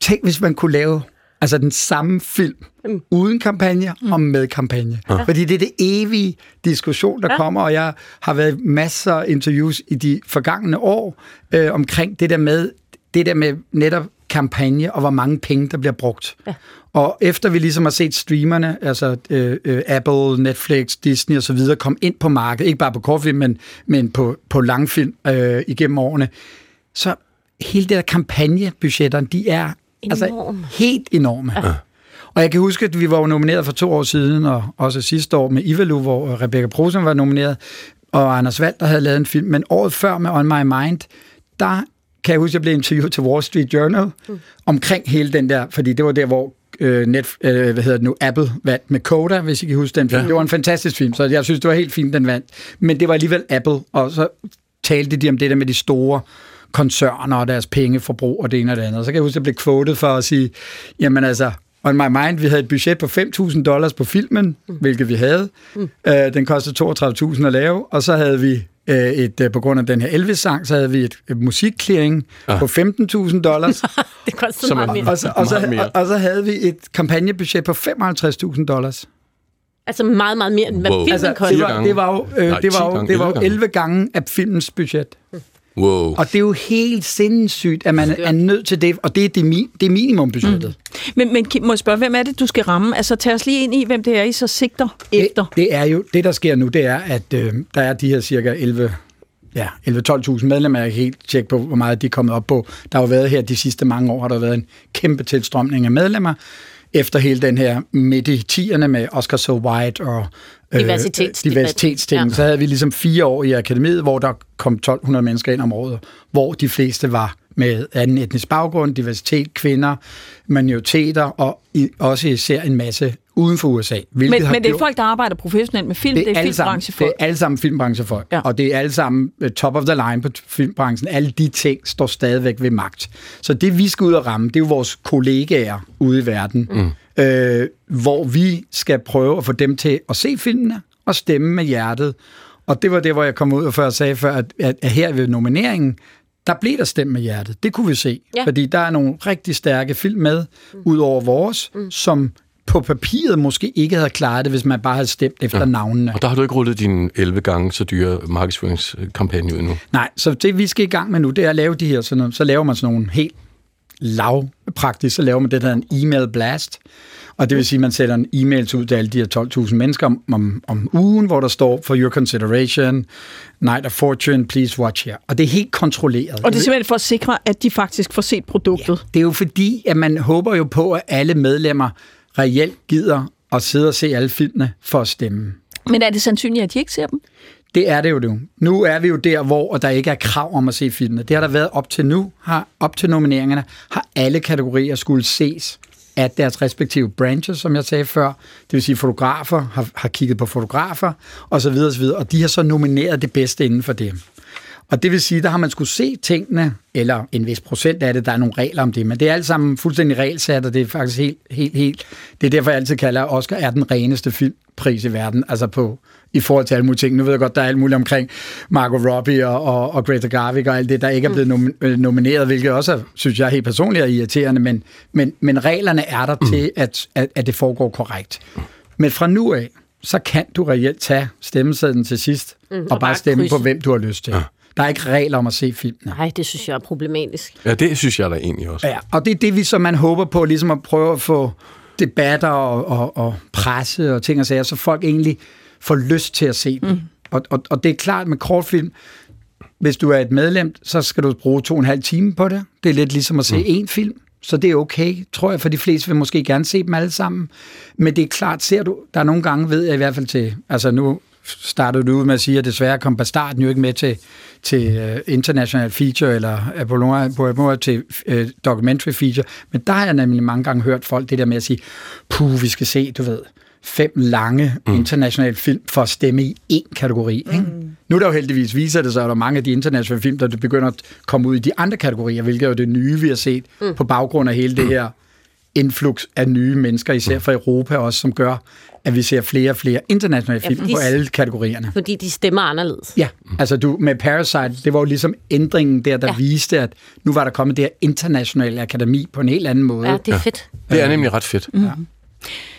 Speaker 6: tænk hvis man kunne lave altså den samme film, mm. uden kampagne mm. og med kampagne. Ja. Fordi det er det evige diskussion, der ja. kommer, og jeg har været masser af interviews i de forgangne år øh, omkring det der med, det der med netop kampagne, og hvor mange penge, der bliver brugt. Ja. Og efter vi ligesom har set streamerne, altså øh, øh, Apple, Netflix, Disney og så videre, komme ind på markedet, ikke bare på kortfilm, men, men på, på langfilm øh, igennem årene, så hele det der kampagnebudgetterne, de er altså Enorm. altså helt enorme. Ja. Og jeg kan huske, at vi var nomineret for to år siden, og også sidste år med Ivalu, hvor Rebecca Prosen var nomineret, og Anders Wald, der havde lavet en film. Men året før med On My Mind, der kan jeg huske, at jeg blev interviewet til Wall Street Journal mm. omkring hele den der, fordi det var der, hvor øh, net, øh, hvad hedder det nu, Apple vandt med Coda, hvis I kan huske den film. Ja. Det var en fantastisk film, så jeg synes, det var helt fint, den vandt. Men det var alligevel Apple, og så talte de om det der med de store koncerner og deres pengeforbrug og det ene og det andet. Og så kan jeg huske, at jeg blev quoted for at sige, jamen altså, On My Mind, vi havde et budget på 5.000 dollars på filmen, mm. hvilket vi havde. Mm. Øh, den kostede 32.000 at lave, og så havde vi et, øh, på grund af den her Elvis-sang, så havde vi et, et musikklæring ja. på 15.000 dollars.
Speaker 3: det kostede meget mere.
Speaker 6: Og så, og, så, og, og så havde vi et kampagnebudget på 55.000 dollars.
Speaker 3: Altså meget, meget mere, end hvad wow. filmen
Speaker 6: altså,
Speaker 3: kostede.
Speaker 6: Det var, det var jo, øh, Nej, det var jo, det var jo 11 gange af filmens budget.
Speaker 2: Wow.
Speaker 6: Og det er jo helt sindssygt, at man er nødt til det, og det er, det, det er minimumbudgettet.
Speaker 4: Mm. Men, men Kim, må jeg spørge, hvem er det, du skal ramme? Altså, tag os lige ind i, hvem det er, I så sigter
Speaker 6: det,
Speaker 4: efter.
Speaker 6: Det er jo, det der sker nu, det er, at øh, der er de her cirka 11 ja, 11-12.000 medlemmer. Jeg kan helt tjekke på, hvor meget de er kommet op på. Der har jo været her de sidste mange år, har der været en kæmpe tilstrømning af medlemmer efter hele den her midt i tierne med Oscar So White og
Speaker 3: øh, Diversitets
Speaker 6: diversitetsting. Ja. Så havde vi ligesom fire år i akademiet, hvor der kom 1200 mennesker ind om året, hvor de fleste var med anden etnisk baggrund, diversitet, kvinder, minoriteter og i, også især en masse uden for USA.
Speaker 4: Men, men det er folk, der arbejder professionelt med film, det er, det er filmbranchefolk.
Speaker 6: Det er alle sammen filmbranchefolk, ja. og det er alle sammen uh, top of the line på filmbranchen. Alle de ting står stadigvæk ved magt. Så det, vi skal ud og ramme, det er jo vores kollegaer ude i verden, mm. øh, hvor vi skal prøve at få dem til at se filmene og stemme med hjertet. Og det var det, hvor jeg kom ud og før sagde før, at, at, at her ved nomineringen, der blev der stemt med hjertet. Det kunne vi se. Ja. Fordi der er nogle rigtig stærke film med, mm. ud over vores, mm. som på papiret måske ikke havde klaret det, hvis man bare havde stemt efter ja. navnene.
Speaker 2: Og der har du ikke rullet din 11 gange så dyre markedsføringskampagne ud nu?
Speaker 6: Nej, så det vi skal i gang med nu, det er at lave de her, sådan, så laver man sådan nogle helt lavpraktisk, så laver man det, der en e-mail blast, og det vil sige, at man sætter en e-mail ud til alle de her 12.000 mennesker om, om, om ugen, hvor der står, for your consideration, night of fortune, please watch here. Og det er helt kontrolleret.
Speaker 4: Og det er simpelthen for at sikre, at de faktisk får set produktet. Ja,
Speaker 6: det er jo fordi, at man håber jo på, at alle medlemmer reelt gider at sidde og se alle filmene for at stemme.
Speaker 4: Men er det sandsynligt, at de ikke ser dem?
Speaker 6: Det er det jo nu. Nu er vi jo der, hvor der ikke er krav om at se filmene. Det har der været op til nu. Har, op til nomineringerne har alle kategorier skulle ses af deres respektive branches, som jeg sagde før. Det vil sige, fotografer har, har kigget på fotografer, og så videre, og så videre. Og de har så nomineret det bedste inden for det. Og det vil sige, der har man skulle se tingene, eller en vis procent af det, der er nogle regler om det, men det er alt sammen fuldstændig regelsat, og det er faktisk helt, helt, helt, det er derfor, jeg altid kalder, at Oscar er den reneste filmpris i verden, altså på, i forhold til alle mulige ting. Nu ved jeg godt, der er alt muligt omkring Margot Robbie og, og, og Greta Garvik og alt det, der ikke er blevet nom- øh, nomineret, hvilket også er, synes jeg helt personligt er irriterende, men, men, men reglerne er der mm. til, at, at, at det foregår korrekt. Men fra nu af, så kan du reelt tage stemmesedlen til sidst, mm, og, og bare stemme krydse. på, hvem du har lyst til. Ja. Der er ikke regler om at se filmene.
Speaker 3: Nej, det synes jeg er problematisk.
Speaker 2: Ja, det synes jeg da egentlig også.
Speaker 6: Ja, og det er det, vi som man håber på, ligesom at prøve at få debatter og, og, og presse og ting og sager, så folk egentlig får lyst til at se dem. Mm. Og, og, og det er klart med kortfilm, hvis du er et medlem, så skal du bruge to og en halv time på det. Det er lidt ligesom at se mm. én film, så det er okay, tror jeg, for de fleste vil måske gerne se dem alle sammen. Men det er klart, ser du, der er nogle gange, ved jeg i hvert fald til, altså nu startede du ud med at sige, at desværre kom Bastarden jo ikke med til, til uh, international feature, eller Apollo til uh, documentary feature, men der har jeg nemlig mange gange hørt folk det der med at sige, puh, vi skal se, du ved, fem lange mm. internationale film for at stemme i én kategori. Ikke? Mm. Nu er der jo heldigvis viser det sig, at der er mange af de internationale film, der begynder at komme ud i de andre kategorier, hvilket er jo det nye, vi har set mm. på baggrund af hele det her influx af nye mennesker, især fra Europa også, som gør, at vi ser flere og flere internationale film ja, på alle kategorierne.
Speaker 3: Fordi de stemmer anderledes.
Speaker 6: Ja, altså du med Parasite, det var jo ligesom ændringen der, der ja. viste, at nu var der kommet det her internationale akademi på en helt anden måde.
Speaker 3: Ja, det er fedt.
Speaker 2: Ja. Det er nemlig ret fedt. Mm. Ja.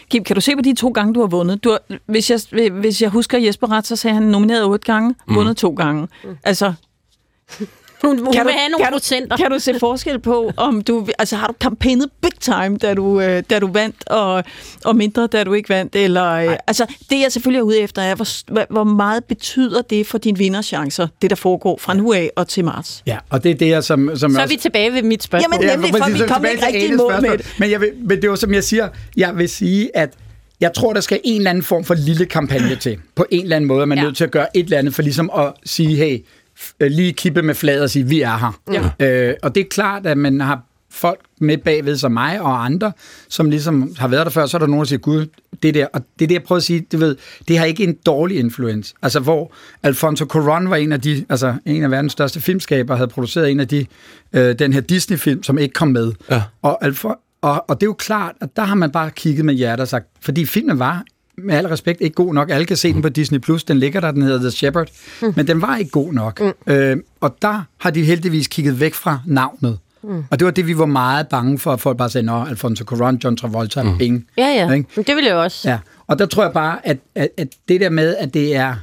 Speaker 4: Kim, kan du se på de to gange, du har vundet? Du har, hvis, jeg, hvis jeg husker Jesper ret, så sagde han nomineret otte gange, mm. vundet to gange. Mm. Altså,
Speaker 3: hun, hun kan vil du, have nogle kan procenter.
Speaker 4: Du, kan du se forskel på, om du... Altså, har du kampagnet big time, da du, øh, da du vandt, og, og mindre, da du ikke vandt? Eller, øh, altså, det jeg selvfølgelig er ude efter, er, hvor, hvor meget betyder det for dine vinderchancer, det der foregår fra nu af og til marts?
Speaker 6: Ja, og det er det, jeg som... som
Speaker 3: Så er vi tilbage ved mit spørgsmål.
Speaker 4: Jamen, nemlig, ja, for vi kommer ikke rigtig imod med det.
Speaker 6: Men, jeg vil, men det var, som jeg siger, jeg vil sige, at jeg tror, der skal en eller anden form for lille kampagne til. På en eller anden måde, man er ja. nødt til at gøre et eller andet, for ligesom at sige, hey, Øh, lige kippe med fladet og sige, vi er her. Ja. Øh, og det er klart, at man har folk med bagved som mig og andre, som ligesom har været der før, så er der nogen, der siger, gud, det der, og det er det, jeg prøver at sige, du ved, det har ikke en dårlig influens. Altså, hvor Alfonso Cuarón var en af de, altså en af verdens største filmskaber, havde produceret en af de, øh, den her Disney-film, som ikke kom med. Ja. Og, Alfon- og, og det er jo klart, at der har man bare kigget med hjertet og sagt, fordi filmen var med al respekt ikke god nok. Alle kan se den på Disney+, Plus. den ligger der, den hedder The Shepherd, mm. men den var ikke god nok. Mm. Øh, og der har de heldigvis kigget væk fra navnet. Mm. Og det var det, vi var meget bange for, at folk bare sagde, nå, Alfonso Cuarón, John Travolta, mm. penge.
Speaker 3: Ja, ja, ikke? det vil jeg også.
Speaker 6: Ja. Og der tror jeg bare, at, at, at det der med, at det er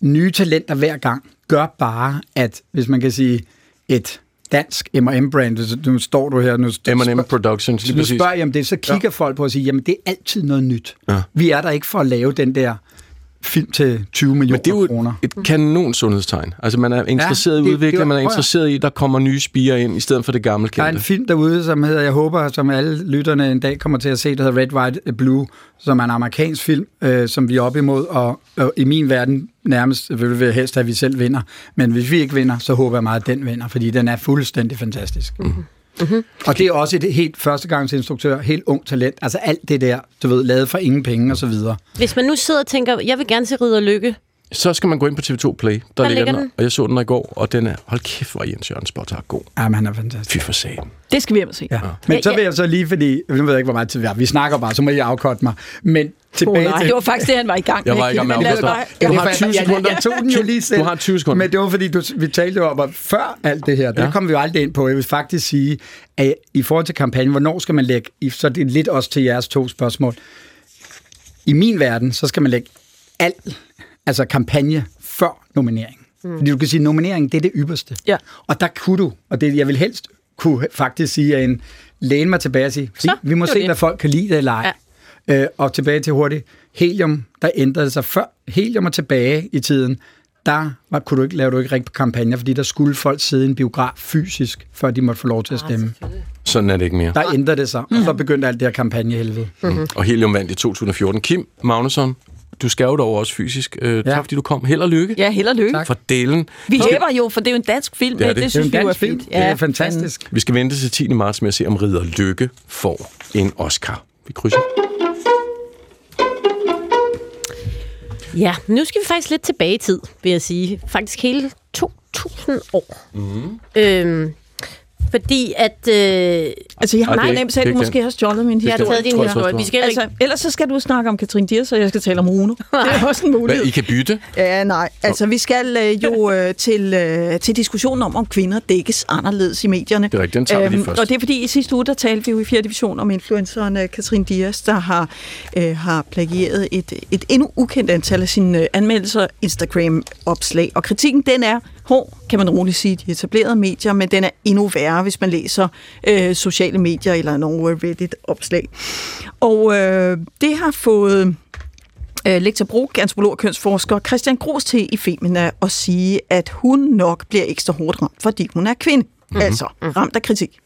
Speaker 6: nye talenter hver gang, gør bare, at hvis man kan sige, et dansk M&M-brand, nu står du her, nu,
Speaker 2: M&M Productions,
Speaker 6: nu spørger jeg om det, så kigger ja. folk på og siger, jamen det er altid noget nyt. Ja. Vi er der ikke for at lave den der film til 20 millioner kroner.
Speaker 2: Men det er jo et kanon sundhedstegn. Altså man er interesseret ja, i udvikling, man er interesseret i, at der kommer nye spiger ind, i stedet for det gamle kendte.
Speaker 6: Der er en film derude, som hedder, jeg håber, som alle lytterne en dag kommer til at se, der hedder Red, White, Blue, som er en amerikansk film, øh, som vi er op imod, og, og i min verden nærmest vil vi helst, at vi selv vinder. Men hvis vi ikke vinder, så håber jeg meget, at den vinder, fordi den er fuldstændig fantastisk. Mm-hmm. Mm-hmm. Og det er også et helt førstegangsinstruktør, helt ung talent. Altså alt det der, du ved, lavet for ingen penge og så videre.
Speaker 3: Hvis man nu sidder og tænker, jeg vil gerne se Ridder Lykke,
Speaker 2: så skal man gå ind på TV2 Play. Der, der ligger, den, den, og jeg så den i går, og den er, hold kæft, hvor Jens Jørgen Spottar god.
Speaker 6: Ja, men han er fantastisk.
Speaker 2: Fy for sagen.
Speaker 4: Det skal vi hjem og se.
Speaker 6: Ja. Ja. Men så vil jeg så lige, fordi, nu ved jeg ikke, hvor meget tid vi har. Vi snakker bare, så må I afkorte mig. Men tilbage
Speaker 4: oh,
Speaker 6: til...
Speaker 4: Det var faktisk det, han var i gang
Speaker 2: med. Jeg var i gang med at
Speaker 6: Du har 20 sekunder. Jeg tog den jo lige selv.
Speaker 2: Du har 20 sekunder.
Speaker 6: Men det var, fordi du, vi talte om, at før alt det her, der kom vi jo aldrig ind på. Jeg vil faktisk sige, at i forhold til kampagnen, hvornår skal man lægge... Så det er lidt også til jeres to spørgsmål. I min verden, så skal man lægge alt, altså kampagne før nominering. Mm. Fordi du kan sige, at nominering, det er det ypperste.
Speaker 4: Ja.
Speaker 6: Og der kunne du, og det jeg vil helst kunne faktisk sige, at en læne mig tilbage og sige, Så, vi må se, det. hvad folk kan lide eller ej. Ja. Øh, og tilbage til hurtigt. Helium, der ændrede sig før Helium er tilbage i tiden, der var, kunne du ikke, lave du ikke rigtig kampagner, fordi der skulle folk sidde i en biograf fysisk, før de måtte få lov til at ah, stemme.
Speaker 2: Sådan er det ikke mere.
Speaker 6: Der ændrer det sig, og så begyndte alt det her kampagnehelvede.
Speaker 2: Mm. Og Helium vandt i 2014. Kim Magnusson, du skal jo dog også fysisk. Øh, ja. Tak fordi du kom. Held og lykke.
Speaker 4: Ja, held og lykke.
Speaker 6: Tak.
Speaker 2: For delen.
Speaker 4: Vi hæber jo, for det er jo en dansk film.
Speaker 2: Det er
Speaker 4: Det,
Speaker 2: det.
Speaker 4: det,
Speaker 6: Det er
Speaker 4: synes vi jo er
Speaker 6: dansk film.
Speaker 4: fint.
Speaker 6: Det er fantastisk.
Speaker 2: Vi skal vente til 10. marts med at se, om Ridder Lykke får en Oscar. Vi krydser.
Speaker 3: Ja, nu skal vi faktisk lidt tilbage i tid, vil jeg sige. Faktisk hele 2000 år. Mm. Øhm, fordi at... Øh,
Speaker 4: Altså, jeg har
Speaker 2: er
Speaker 4: nej, nemt selv måske har stjålet min
Speaker 2: Det skal-
Speaker 4: historie.
Speaker 3: taget din
Speaker 2: jeg,
Speaker 3: historie.
Speaker 2: jeg,
Speaker 3: Vi skal
Speaker 4: Altså, ellers så skal du snakke om Katrin Diers, og jeg skal tale om Rune. Det er også en
Speaker 2: Hvad,
Speaker 4: mulighed.
Speaker 2: I kan bytte?
Speaker 4: Ja, nej. Altså, vi skal øh, jo øh, til, øh, til diskussionen om, om kvinder dækkes anderledes i medierne.
Speaker 2: Det er rigtigt, den tager vi lige først.
Speaker 4: Og det er fordi, i sidste uge, der talte vi jo i 4. division om influenceren øh, Katrin Dias, der har, øh, har plagieret et, et endnu ukendt antal af sine øh, anmeldelser, Instagram-opslag. Og kritikken, den er hård, kan man roligt sige, de etablerede medier, men den er endnu værre, hvis man læser øh, sociale medier eller nogle Reddit-opslag. Og øh, det har fået øh, lektor Brug, antropolog og kønsforsker Christian Gros til i Femina at sige, at hun nok bliver ekstra hårdt ramt, fordi hun er kvinde. Mm-hmm. Altså ramt af kritik.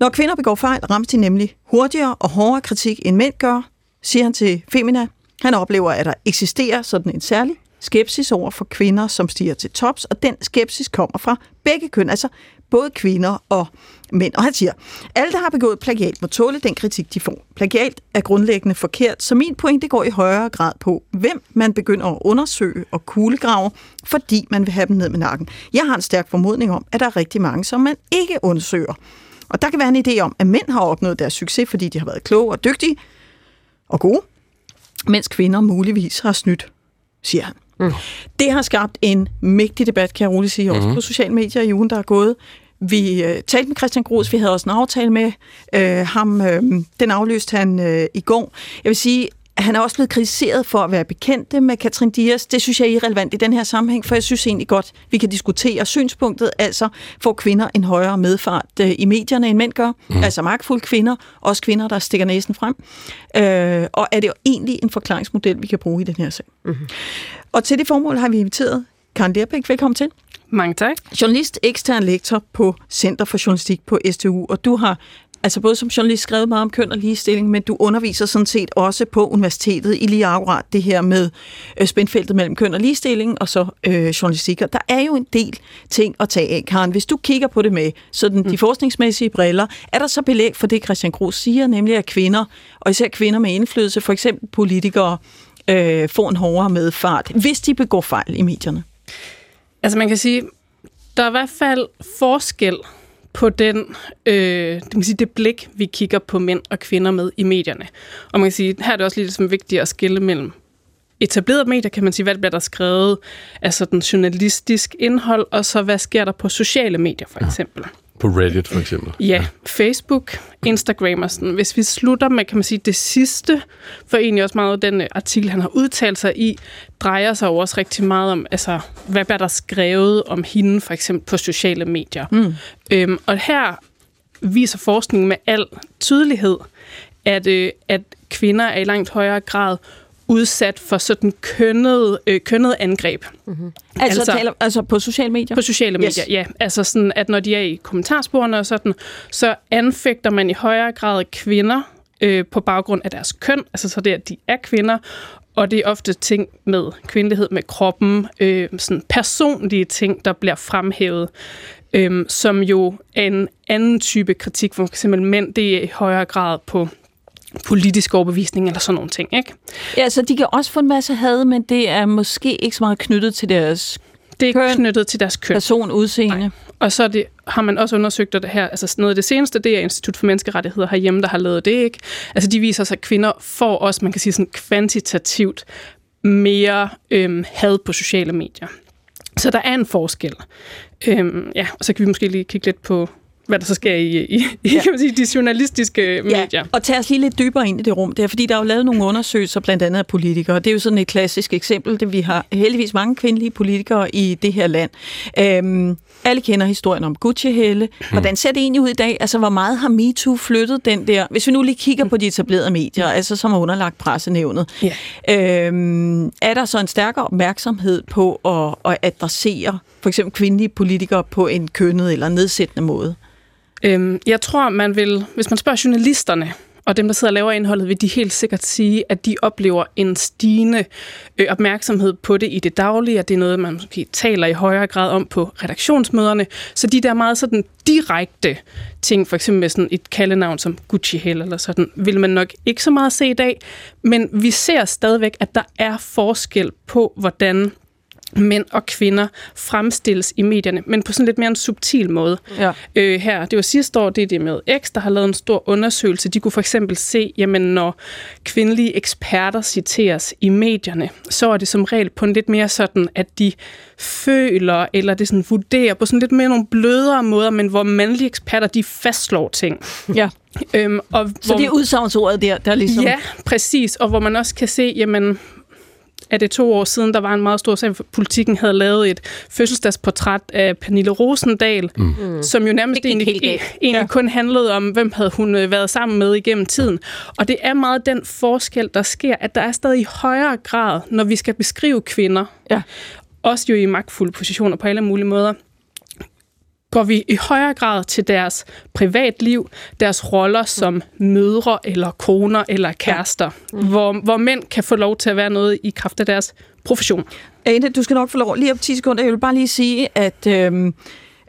Speaker 4: Når kvinder begår fejl, rammes de nemlig hurtigere og hårdere kritik, end mænd gør, siger han til Femina. Han oplever, at der eksisterer sådan en særlig skepsis over for kvinder, som stiger til tops, og den skepsis kommer fra begge køn, altså både kvinder og mænd. Og han siger, alle, der har begået plagiat, må tåle den kritik, de får. Plagiat er grundlæggende forkert, så min pointe går i højere grad på, hvem man begynder at undersøge og kuglegrave, fordi man vil have dem ned med nakken. Jeg har en stærk formodning om, at der er rigtig mange, som man ikke undersøger. Og der kan være en idé om, at mænd har opnået deres succes, fordi de har været kloge og dygtige og gode, mens kvinder muligvis har snydt, siger han. Mm. Det har skabt en mægtig debat, kan jeg roligt sige, også mm. på sociale medier i ugen, der er gået. Vi øh, talte med Christian Gros, vi havde også en aftale med øh, ham. Øh, den afløste han øh, i går. Jeg vil sige, han er også blevet kritiseret for at være bekendte med Katrin Dias. Det synes jeg er irrelevant i den her sammenhæng, for jeg synes egentlig godt, vi kan diskutere synspunktet, altså får kvinder en højere medfart øh, i medierne, end mænd gør. Mm. Altså magtfulde kvinder, også kvinder, der stikker næsen frem. Øh, og er det jo egentlig en forklaringsmodel, vi kan bruge i den her sag. Mm-hmm. Og til det formål har vi inviteret Karen Lerbæk. Velkommen til.
Speaker 7: Mange tak.
Speaker 4: Journalist, ekstern lektor på Center for Journalistik på STU, og du har altså både som journalist skrevet meget om køn og ligestilling, men du underviser sådan set også på universitetet i lige akkurat det her med øh, spændfeltet mellem køn og ligestilling og så øh, journalistik. Og der er jo en del ting at tage af, Karen. Hvis du kigger på det med sådan de forskningsmæssige briller, er der så belæg for det, Christian Gros siger, nemlig at kvinder, og især kvinder med indflydelse, for eksempel politikere, øh, får en hårdere medfart, hvis de begår fejl i medierne?
Speaker 7: Altså man kan sige, der er i hvert fald forskel på den, øh, det, kan sige, det blik, vi kigger på mænd og kvinder med i medierne. Og man kan sige, her er det også lidt som vigtigt at skille mellem etablerede medier, kan man sige, hvad bliver der skrevet af sådan journalistisk indhold, og så hvad sker der på sociale medier for eksempel.
Speaker 2: På Reddit for eksempel.
Speaker 7: Ja, Facebook, Instagram og sådan. Hvis vi slutter med, kan man sige, det sidste, for egentlig også meget af den øh, artikel, han har udtalt sig i, drejer sig jo også rigtig meget om, altså, hvad bliver der skrevet om hende, for eksempel på sociale medier. Mm. Øhm, og her viser forskningen med al tydelighed, at, øh, at kvinder er i langt højere grad udsat for sådan kønnet, øh, kønnet angreb.
Speaker 4: Altså, altså,
Speaker 7: Altså-
Speaker 4: taler, altså på sociale medier?
Speaker 7: På sociale medier,
Speaker 4: yes.
Speaker 7: ja. Altså sådan, at når de er i kommentarsporene og sådan, så anfægter man i højere grad kvinder øh, på baggrund af deres køn, altså så det, at de er kvinder, og det er ofte ting med kvindelighed, med kroppen, øh, sådan personlige ting, der bliver fremhævet, øh, som jo er en anden type kritik, for eksempel mænd, det er i højere grad på politisk overbevisning eller sådan nogle ting, ikke?
Speaker 4: Ja, så de kan også få en masse had, men det er måske ikke så meget knyttet til deres
Speaker 7: Det er
Speaker 4: Køn.
Speaker 7: knyttet til deres køn.
Speaker 4: person, udseende.
Speaker 7: Nej. Og så det, har man også undersøgt det her, altså noget af det seneste, det er Institut for Menneskerettigheder herhjemme, der har lavet det, ikke? Altså de viser sig, at kvinder får også, man kan sige sådan kvantitativt, mere øhm, had på sociale medier. Så der er en forskel. Øhm, ja, og så kan vi måske lige kigge lidt på, hvad der så sker i, i, i kan man sige, de journalistiske medier.
Speaker 4: Ja, og tag os lige lidt dybere ind i det rum. Det er, fordi der er jo lavet nogle undersøgelser, blandt andet af politikere. Det er jo sådan et klassisk eksempel. Det, vi har heldigvis mange kvindelige politikere i det her land. Øhm, alle kender historien om Gucci Helle. Hvordan ser det egentlig ud i dag? Altså, hvor meget har MeToo flyttet den der? Hvis vi nu lige kigger på de etablerede medier, altså som er underlagt pressenævnet.
Speaker 7: Ja.
Speaker 4: Øhm, er der så en stærkere opmærksomhed på at, at adressere for eksempel kvindelige politikere på en kønnet eller nedsættende måde?
Speaker 7: Øhm, jeg tror, man vil, hvis man spørger journalisterne, og dem, der sidder og laver indholdet, vil de helt sikkert sige, at de oplever en stigende øh, opmærksomhed på det i det daglige, og det er noget, man måske taler i højere grad om på redaktionsmøderne. Så de der meget sådan direkte ting, for eksempel med sådan et kaldenavn som Gucci Hell eller sådan, vil man nok ikke så meget se i dag. Men vi ser stadigvæk, at der er forskel på, hvordan mænd og kvinder fremstilles i medierne, men på sådan lidt mere en subtil måde.
Speaker 4: Ja.
Speaker 7: Øh, her, det var sidste år, det er det med X, der har lavet en stor undersøgelse. De kunne for eksempel se, jamen når kvindelige eksperter citeres i medierne, så er det som regel på en lidt mere sådan, at de føler, eller det sådan vurderer på sådan lidt mere nogle blødere måder, men hvor mandlige eksperter, de fastslår ting.
Speaker 4: Ja.
Speaker 7: Øhm, og
Speaker 4: Så det er udsagnsordet der, der ligesom...
Speaker 7: Ja, præcis. Og hvor man også kan se, jamen, er det to år siden, der var en meget stor sag, for politikken havde lavet et fødselsdagsportræt af Pernille Rosendal, mm. som jo nærmest egentlig, egentlig ja. kun handlede om, hvem havde hun øh, været sammen med igennem tiden. Og det er meget den forskel, der sker, at der er stadig i højere grad, når vi skal beskrive kvinder,
Speaker 4: Ja.
Speaker 7: også jo i magtfulde positioner på alle mulige måder, går vi i højere grad til deres privatliv, deres roller som mødre eller koner eller kærester, ja. hvor, hvor mænd kan få lov til at være noget i kraft af deres profession.
Speaker 4: Ane, du skal nok få lov lige op 10 sekunder. Jeg vil bare lige sige, at, øhm,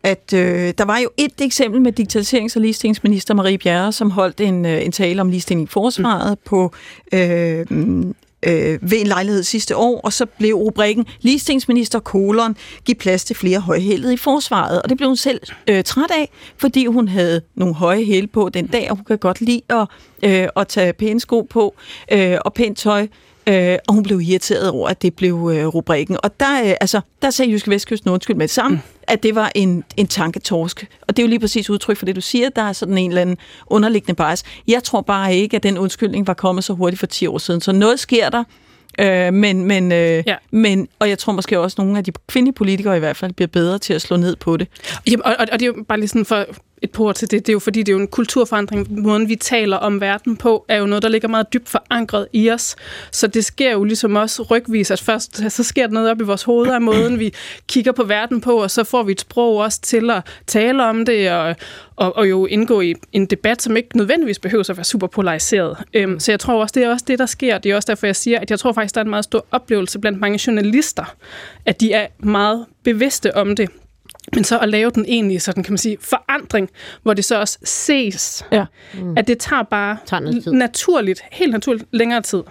Speaker 4: at øh, der var jo et eksempel med digitaliserings- og ligestillingsminister Marie Bjerre, som holdt en, øh, en tale om ligestilling i forsvaret mm. på øh, øh, ved en lejlighed sidste år, og så blev rubrikken ligestillingsminister kolon give plads til flere højhældede i forsvaret. Og det blev hun selv øh, træt af, fordi hun havde nogle høje hæle på den dag, og hun kan godt lide at, øh, at tage pæne sko på øh, og pænt tøj. Øh, og hun blev irriteret over, at det blev øh, rubrikken. Og der, øh, altså, der sagde Jyske Vestkysten undskyld med det samme, mm at det var en, en tanketorsk. Og det er jo lige præcis udtryk for det, du siger. Der er sådan en eller anden underliggende bias. Jeg tror bare ikke, at den undskyldning var kommet så hurtigt for 10 år siden. Så noget sker der. Øh, men, men, øh,
Speaker 7: Ja.
Speaker 4: men, og jeg tror måske også, at nogle af de kvindelige politikere i hvert fald bliver bedre til at slå ned på det.
Speaker 7: Jamen, og, og, og det er jo bare lige sådan for et par til det. Det er jo fordi, det er jo en kulturforandring. Måden, vi taler om verden på, er jo noget, der ligger meget dybt forankret i os. Så det sker jo ligesom også rygvis, at først så sker der noget op i vores hoveder af måden, vi kigger på verden på, og så får vi et sprog også til at tale om det, og, og, og jo indgå i en debat, som ikke nødvendigvis behøver at være super polariseret. Øhm, så jeg tror også, det er også det, der sker. Det er også derfor, jeg siger, at jeg tror faktisk, der er en meget stor oplevelse blandt mange journalister, at de er meget bevidste om det. Men så at lave den egentlige, sådan kan man sige, forandring, hvor det så også ses,
Speaker 4: Ja.
Speaker 7: mm. at det tager bare
Speaker 3: Tager
Speaker 7: naturligt, helt naturligt længere tid.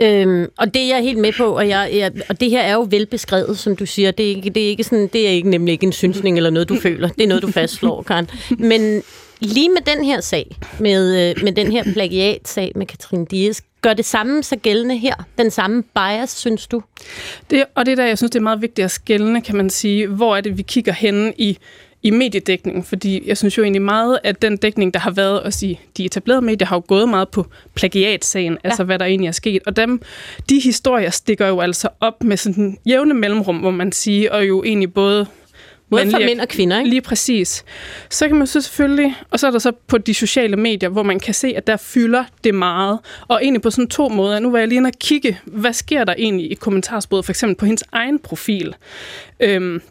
Speaker 3: Øhm, og det er jeg helt med på, og, jeg, jeg, og det her er jo velbeskrevet, som du siger. Det er, ikke, det er, ikke sådan, det er ikke nemlig ikke en synsning eller noget, du føler. Det er noget, du fastslår, Karen. Men lige med den her sag, med, øh, med den her plagiatsag med Katrine Dias, gør det samme så gældende her? Den samme bias, synes du?
Speaker 7: Det, og det er der, jeg synes, det er meget vigtigt at skælne, kan man sige. Hvor er det, vi kigger henne i, i mediedækningen? Fordi jeg synes jo egentlig meget, at den dækning, der har været også i de etablerede medier, har jo gået meget på plagiatsagen, ja. altså hvad der egentlig er sket. Og dem, de historier stikker jo altså op med sådan jævne mellemrum, hvor man siger, og jo egentlig både
Speaker 3: Både for
Speaker 7: mandlige-
Speaker 3: mænd og kvinder, ikke?
Speaker 7: Lige præcis. Så kan man så selvfølgelig, og så er der så på de sociale medier, hvor man kan se, at der fylder det meget. Og egentlig på sådan to måder. Nu var jeg lige inde og kigge, hvad sker der egentlig i kommentarsporet, for eksempel på hendes egen profil. Øhm,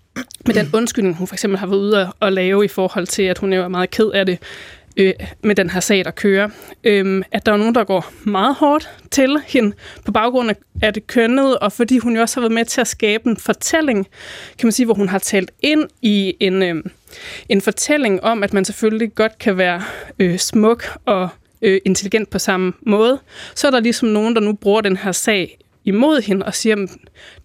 Speaker 7: med den undskyldning, hun for eksempel har været ude at- at lave i forhold til, at hun er meget ked af det øh, med den her sag, der kører. Øhm, at der er nogen, der går meget hårdt til hende på baggrund af- af det kønnet, og fordi hun jo også har været med til at skabe en fortælling, kan man sige, hvor hun har talt ind i en, øh, en fortælling om, at man selvfølgelig godt kan være øh, smuk og øh, intelligent på samme måde. Så er der ligesom nogen, der nu bruger den her sag imod hende og siger, at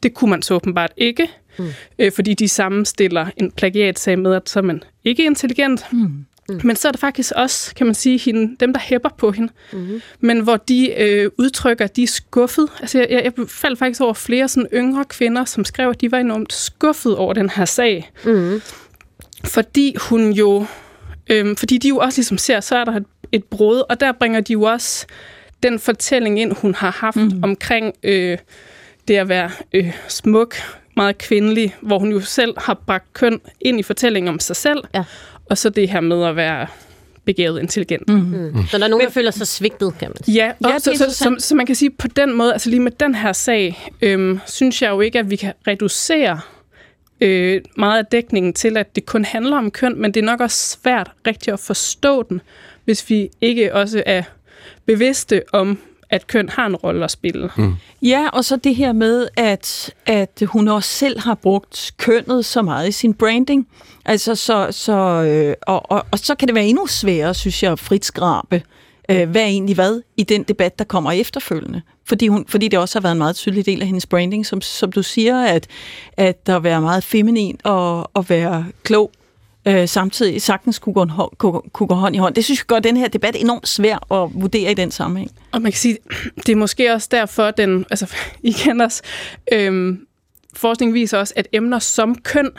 Speaker 7: det kunne man så åbenbart ikke, mm. øh, fordi de sammenstiller en plagiatsag med, at så er man ikke intelligent. Mm. Men så er der faktisk også, kan man sige, hende, dem, der hæpper på hende. Mm-hmm. Men hvor de øh, udtrykker, at de er skuffet. Altså, jeg, jeg faldt faktisk over flere sådan yngre kvinder, som skrev, at de var enormt skuffet over den her sag. Mm-hmm. Fordi hun jo... Øh, fordi de jo også ligesom ser, så er der et, et brud, og der bringer de jo også den fortælling ind, hun har haft mm-hmm. omkring øh, det at være øh, smuk, meget kvindelig, hvor hun jo selv har bragt køn ind i fortællingen om sig selv,
Speaker 3: Ja.
Speaker 7: Og så det her med at være begavet intelligent. Mm.
Speaker 3: Mm. Så der er nogen, der føler sig svigtet, kan man sige.
Speaker 7: Ja, og
Speaker 4: Ja,
Speaker 7: så, så, så, så man kan sige på den måde, altså lige med den her sag, øhm, synes jeg jo ikke, at vi kan reducere øh, meget af dækningen til, at det kun handler om køn, men det er nok også svært rigtig at forstå den, hvis vi ikke også er bevidste om, at køn har en rolle at spille. Mm.
Speaker 4: Ja, og så det her med, at, at hun også selv har brugt kønnet så meget i sin branding. Altså, så, så, øh, og, og, og så kan det være endnu sværere, synes jeg, at fritskrabe, øh, hvad er egentlig hvad i den debat, der kommer efterfølgende. Fordi, hun, fordi det også har været en meget tydelig del af hendes branding, som, som du siger, at, at der være meget feminin og, og være klog øh, samtidig sagtens kunne gå, hånd, kunne, kunne gå hånd i hånd. Det synes jeg gør den her debat enormt svær at vurdere i den sammenhæng.
Speaker 7: Og man kan sige, det er måske også derfor, den, altså igen også, øhm, forskning viser også, at emner som køn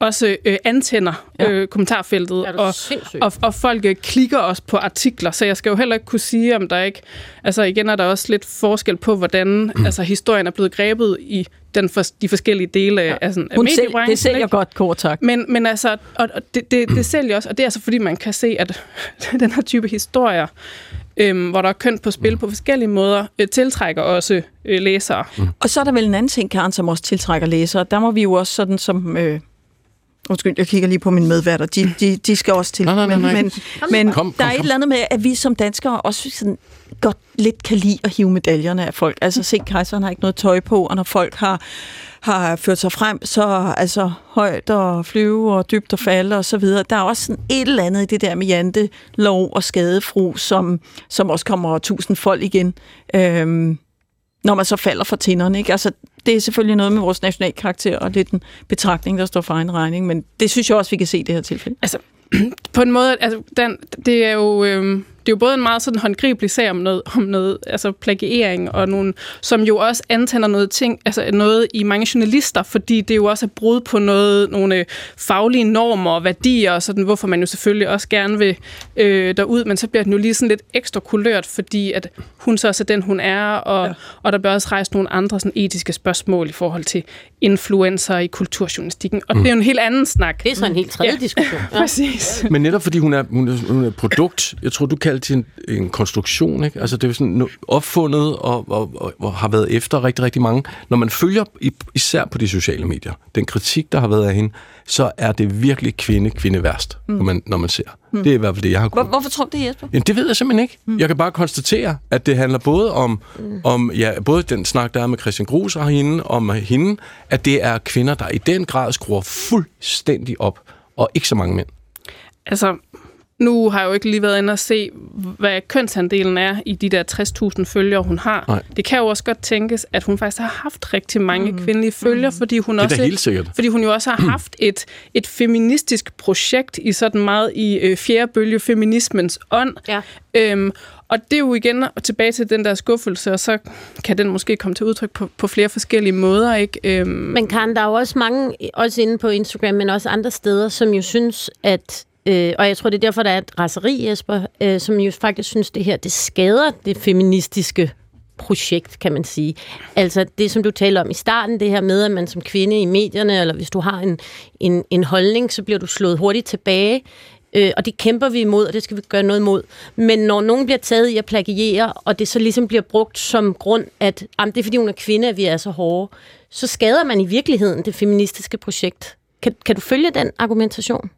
Speaker 7: også øh, antænder ja. øh, kommentarfeltet, og, og, og folk øh, klikker også på artikler, så jeg skal jo heller ikke kunne sige, om der ikke... Altså igen er der også lidt forskel på, hvordan mm. altså, historien er blevet grebet i den for, de forskellige dele ja. af, sådan,
Speaker 4: af selv, Det sælger ikke? godt, kort tak.
Speaker 7: Men, men altså, og, og det, det, det sælger også, og det er altså fordi, man kan se, at den her type historier, øhm, hvor der er køn på spil på forskellige måder, øh, tiltrækker også øh, læsere. Mm.
Speaker 4: Og så er der vel en anden ting, Karen, som også tiltrækker læsere. Der må vi jo også sådan som... Øh, Undskyld, jeg kigger lige på mine medværter. De, de, de skal også til.
Speaker 2: Nej, nej, nej, nej.
Speaker 4: Men, men, men kom, der er et eller andet med, at vi som danskere også sådan godt lidt kan lide at hive medaljerne af folk. Altså se, kejseren har ikke noget tøj på, og når folk har, har ført sig frem, så altså højt og flyve og dybt og falde og så videre. Der er også sådan et eller andet i det der med jante, lov og skadefru, som, som også kommer tusind folk igen. Øhm, når man så falder for tinderne. Ikke? Altså, det er selvfølgelig noget med vores nationalkarakter, og det er den betragtning, der står for egen regning, men det synes jeg også, vi kan se i det her tilfælde.
Speaker 7: Altså, på en måde, altså, den, det er jo... Øh er jo både en meget sådan håndgribelig sag om noget, om noget altså plagiering, og nogle, som jo også antænder noget ting, altså noget i mange journalister, fordi det jo også er brud på noget, nogle øh, faglige normer og værdier, og sådan, hvorfor man jo selvfølgelig også gerne vil øh, derud, men så bliver den jo lige sådan lidt ekstra kulørt, fordi at hun så også er den, hun er, og, ja. og der bliver også rejst nogle andre sådan etiske spørgsmål i forhold til influencer i kulturjournalistikken, og mm. det er jo en helt anden snak.
Speaker 3: Det er så en helt tredje ja. diskussion.
Speaker 7: Ja. Præcis.
Speaker 2: Men netop fordi hun er, hun er, hun er et produkt, jeg tror, du kaldte til en, en konstruktion, ikke? Altså det er sådan opfundet og, og, og, og har været efter rigtig, rigtig mange. Når man følger, især på de sociale medier, den kritik, der har været af hende, så er det virkelig kvinde, kvinde værst, mm. når, man, når man ser. Mm. Det er i hvert fald det, jeg har kunnet.
Speaker 4: Hvor, hvorfor tror du det, Jesper?
Speaker 2: Jamen, det ved jeg simpelthen ikke. Mm. Jeg kan bare konstatere, at det handler både om, mm. om ja, både den snak, der er med Christian Grus og hende, om hende, at det er kvinder, der i den grad skruer fuldstændig op, og ikke så mange mænd.
Speaker 7: Altså, nu har jeg jo ikke lige været inde og se, hvad kønsandelen er i de der 60.000 følgere, hun har. Nej. Det kan jo også godt tænkes, at hun faktisk har haft rigtig mange mm. kvindelige følgere, mm. fordi hun
Speaker 2: det
Speaker 7: også,
Speaker 2: helt sikkert.
Speaker 7: fordi hun jo også har haft et, et feministisk projekt i sådan meget i øh, fjerde bølge feminismens ånd. Ja. Øhm, og det er jo igen tilbage til den der skuffelse, og så kan den måske komme til udtryk på, på flere forskellige måder. Ikke? Øhm.
Speaker 3: Men kan der er jo også mange, også inde på Instagram, men også andre steder, som jo synes, at Øh, og jeg tror, det er derfor, der er et raseri, Jesper, øh, som jo faktisk synes, det her det skader det feministiske projekt, kan man sige. Altså det, som du taler om i starten, det her med, at man som kvinde i medierne, eller hvis du har en, en, en holdning, så bliver du slået hurtigt tilbage. Øh, og det kæmper vi imod, og det skal vi gøre noget imod. Men når nogen bliver taget i at plagiere, og det så ligesom bliver brugt som grund, at jamen, det er fordi hun er kvinde, at vi er så hårde, så skader man i virkeligheden det feministiske projekt. Kan, kan du følge den argumentation?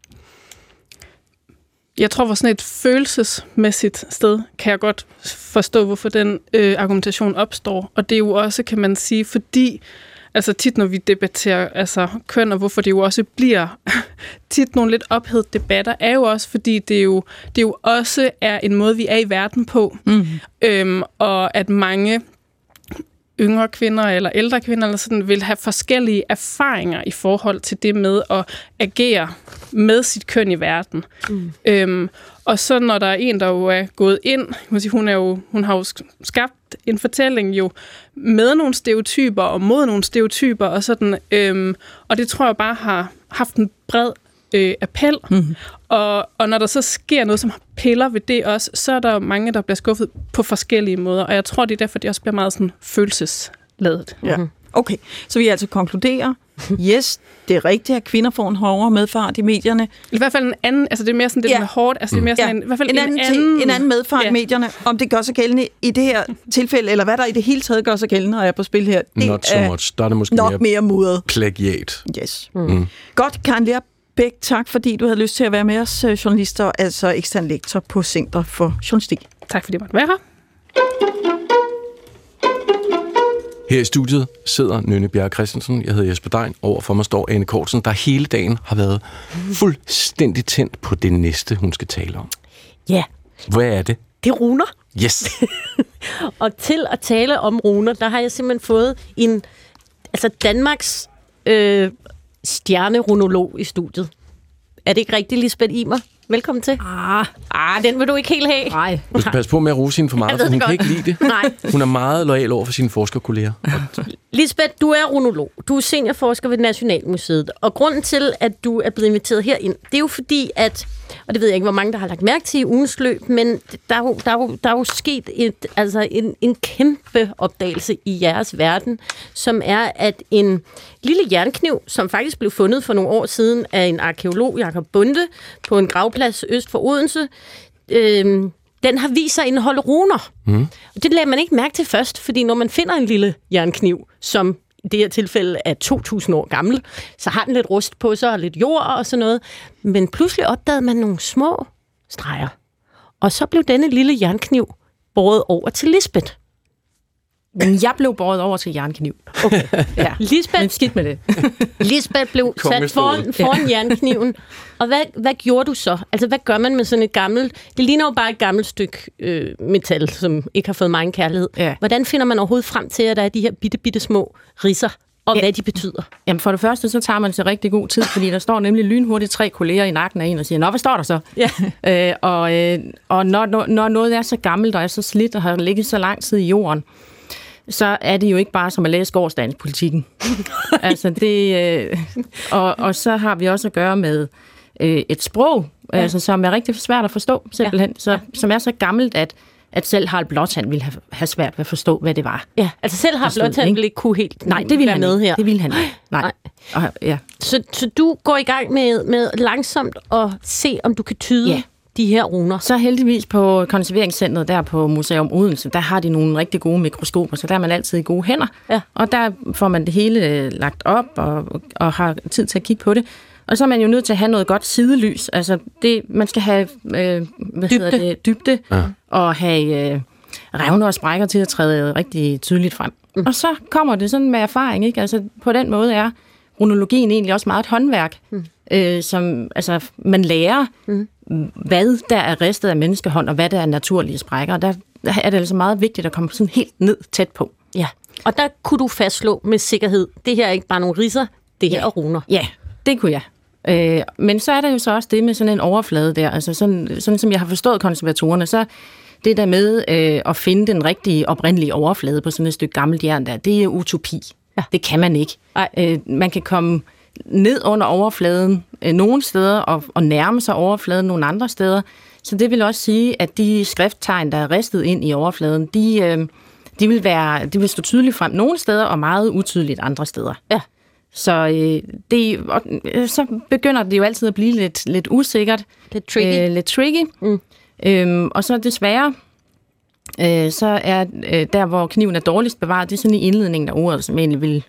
Speaker 7: Jeg tror, for sådan et følelsesmæssigt sted, kan jeg godt forstå, hvorfor den øh, argumentation opstår. Og det er jo også, kan man sige, fordi altså tit, når vi debatterer altså, køn, og hvorfor det jo også bliver tit nogle lidt ophedet debatter, er jo også, fordi det jo, det jo også er en måde, vi er i verden på. Mm. Øhm, og at mange yngre kvinder eller ældre kvinder eller sådan, vil have forskellige erfaringer i forhold til det med at agere med sit køn i verden. Mm. Øhm, og så når der er en, der jo er gået ind, hun, er jo, hun har jo skabt en fortælling jo med nogle stereotyper og mod nogle stereotyper og sådan, øhm, og det tror jeg bare har haft en bred øh, appel. Mm. Og, og når der så sker noget, som piller ved det også, så er der mange, der bliver skuffet på forskellige måder. Og jeg tror, det er derfor, det også bliver meget sådan følelsesladet.
Speaker 4: Ja. Mm. Okay, så vi altså konkluderer, yes, det er rigtigt, at kvinder får en hårdere medfart i medierne.
Speaker 7: I hvert fald en anden, altså det er mere sådan det
Speaker 4: Ja.
Speaker 7: ja. med hårdt, altså det er mere sådan en, i hvert fald
Speaker 4: en anden,
Speaker 7: en anden,
Speaker 4: en anden medfart
Speaker 7: Ja.
Speaker 4: i medierne, om det gør sig gældende i det her tilfælde, eller hvad der i det hele taget gør sig gældende, og er på spil her. Det
Speaker 2: Not so much. Der er det måske
Speaker 4: nok
Speaker 2: mere
Speaker 4: mere mudret.
Speaker 2: plagiat.
Speaker 4: Yes. Mm. Godt, Karen Lerbæk, tak fordi du havde lyst til at være med os, øh, journalister, altså ekstern lektor på Center for Journalistik.
Speaker 7: Tak fordi jeg måtte være her.
Speaker 2: Her i studiet sidder Nynne Bjerg Christensen, jeg hedder Jesper Dein, overfor mig står Ane Kortsen, der hele dagen har været fuldstændig tændt på det næste, hun skal tale om.
Speaker 3: Ja,
Speaker 2: Hvad er det?
Speaker 3: det er runer.
Speaker 2: Yes!
Speaker 3: Og til at tale om runer, der har jeg simpelthen fået en, altså Danmarks øh, stjernerunolog i studiet. Er det ikke rigtigt, Lisbeth Imer? Velkommen til.
Speaker 8: Ah,
Speaker 3: Ah, den vil du ikke helt have.
Speaker 8: nej.
Speaker 2: Du skal passe på med at rose hende for meget, for hun
Speaker 3: det
Speaker 2: kan
Speaker 3: godt.
Speaker 2: ikke lide det.
Speaker 3: Nej.
Speaker 2: Hun er meget lojal over for sine forskerkolleger.
Speaker 3: Lisbeth, du er runolog. Du er seniorforsker ved Nationalmuseet. Og grunden til, at du er blevet inviteret herind, det er jo fordi, at, og det ved jeg ikke, hvor mange, der har lagt mærke til i ugens løb, men der er jo, der er jo, der er jo sket et, altså en, en kæmpe opdagelse i jeres verden, som er, at en lille jernkniv, som faktisk blev fundet for nogle år siden af en arkeolog, Jakob Bunde, på en gravplads øst for Odense, øh, den har vist sig at indeholde runer. Mm. Og det lagde man ikke mærke til først, fordi når man finder en lille jernkniv, som i det her tilfælde er 2.000 år gammel, så har den lidt rust på sig og lidt jord og sådan noget. Men pludselig opdagede man nogle små streger. Og så blev denne lille jernkniv båret over til Lisbeth.
Speaker 8: Men jeg blev båret over til jernkniv. Okay. Ja.
Speaker 3: Lisbeth,
Speaker 8: Men skidt med det.
Speaker 3: Lisbeth blev sat foran, foran jernkniven. Og hvad, hvad gjorde du så? Altså, hvad gør man med sådan et gammelt... Det ligner jo bare et gammelt stykke øh, metal, som ikke har fået meget kærlighed.
Speaker 8: Ja.
Speaker 3: Hvordan finder man overhovedet frem til, at der er de her bitte, bitte små ridser, og
Speaker 8: Ja.
Speaker 3: hvad de betyder?
Speaker 8: Jamen for det første, så tager man sig rigtig god tid, fordi der står nemlig lynhurtigt tre kolleger i nakken af en og siger, Nå, hvad står der så?
Speaker 3: Ja.
Speaker 8: Øh, og øh, og når, når, når noget er så gammelt og er så slidt og har ligget så lang tid i jorden, så er det jo ikke bare som at læse gårdsdagens politikken. altså det, øh, og, og så har vi også at gøre med øh, et sprog, ja. altså, som er rigtig svært at forstå, simpelthen. Ja. Så, som er så gammelt, at, at selv Harald Blåtand ville have, have svært ved at forstå, hvad det var.
Speaker 3: Ja, altså selv har
Speaker 8: Forstod,
Speaker 3: Blåtand
Speaker 8: ikke?
Speaker 3: ville ikke kunne helt
Speaker 8: Nej, det ville han
Speaker 3: med her.
Speaker 8: Det ville han ikke. Nej.
Speaker 3: Nej.
Speaker 8: Og, ja.
Speaker 3: Så, så du går i gang med, med langsomt at se, om du kan tyde
Speaker 8: Ja.
Speaker 3: De her runer.
Speaker 8: Så heldigvis på konserveringscentret der på Museum Odense, der har de nogle rigtig gode mikroskoper, så der er man altid i gode hænder.
Speaker 3: Ja.
Speaker 8: Og der får man det hele øh, lagt op og, og har tid til at kigge på det. Og så er man jo nødt til at have noget godt sidelys. Altså, det, man skal have øh, hvad dybde, det, dybde ja. og have øh, revner og sprækker til at træde rigtig tydeligt frem. Mm. Og så kommer det sådan med erfaring. Ikke? Altså, på den måde er runologien egentlig også meget et håndværk, mm. øh, som altså, man lærer, mm. Hvad der er ristet af menneskehånd, og hvad der er naturlige sprækker. Og der er det altså meget vigtigt at komme sådan helt ned tæt på.
Speaker 3: Ja. Og der kunne du fastslå med sikkerhed, det her er ikke bare nogle ridser, det her
Speaker 8: Ja.
Speaker 3: er runer.
Speaker 8: Ja, det kunne jeg. Øh, men så er der jo så også det med sådan en overflade der. Altså sådan, sådan som jeg har forstået konservatorerne, så det der med øh, at finde den rigtige oprindelige overflade på sådan et stykke gammelt jern der, det er utopi.
Speaker 3: Ja.
Speaker 8: Det kan man ikke.
Speaker 3: Nej.
Speaker 8: Øh, man kan komme ned under overfladen øh, nogle steder og, og nærme sig overfladen nogle andre steder. Så det vil også sige, at de skrifttegn, der er ristet ind i overfladen, de, øh, de, vil, være, de vil stå tydeligt frem nogle steder og meget utydeligt andre steder.
Speaker 3: Ja.
Speaker 8: Så, øh, det, og, øh, så begynder det jo altid at blive lidt, lidt usikkert.
Speaker 3: Lidt tricky.
Speaker 8: Øh, lidt tricky. Mm. Øhm, og så desværre, øh, så er øh, der, hvor kniven er dårligst bevaret, det er sådan i indledningen af ordet, som egentlig vil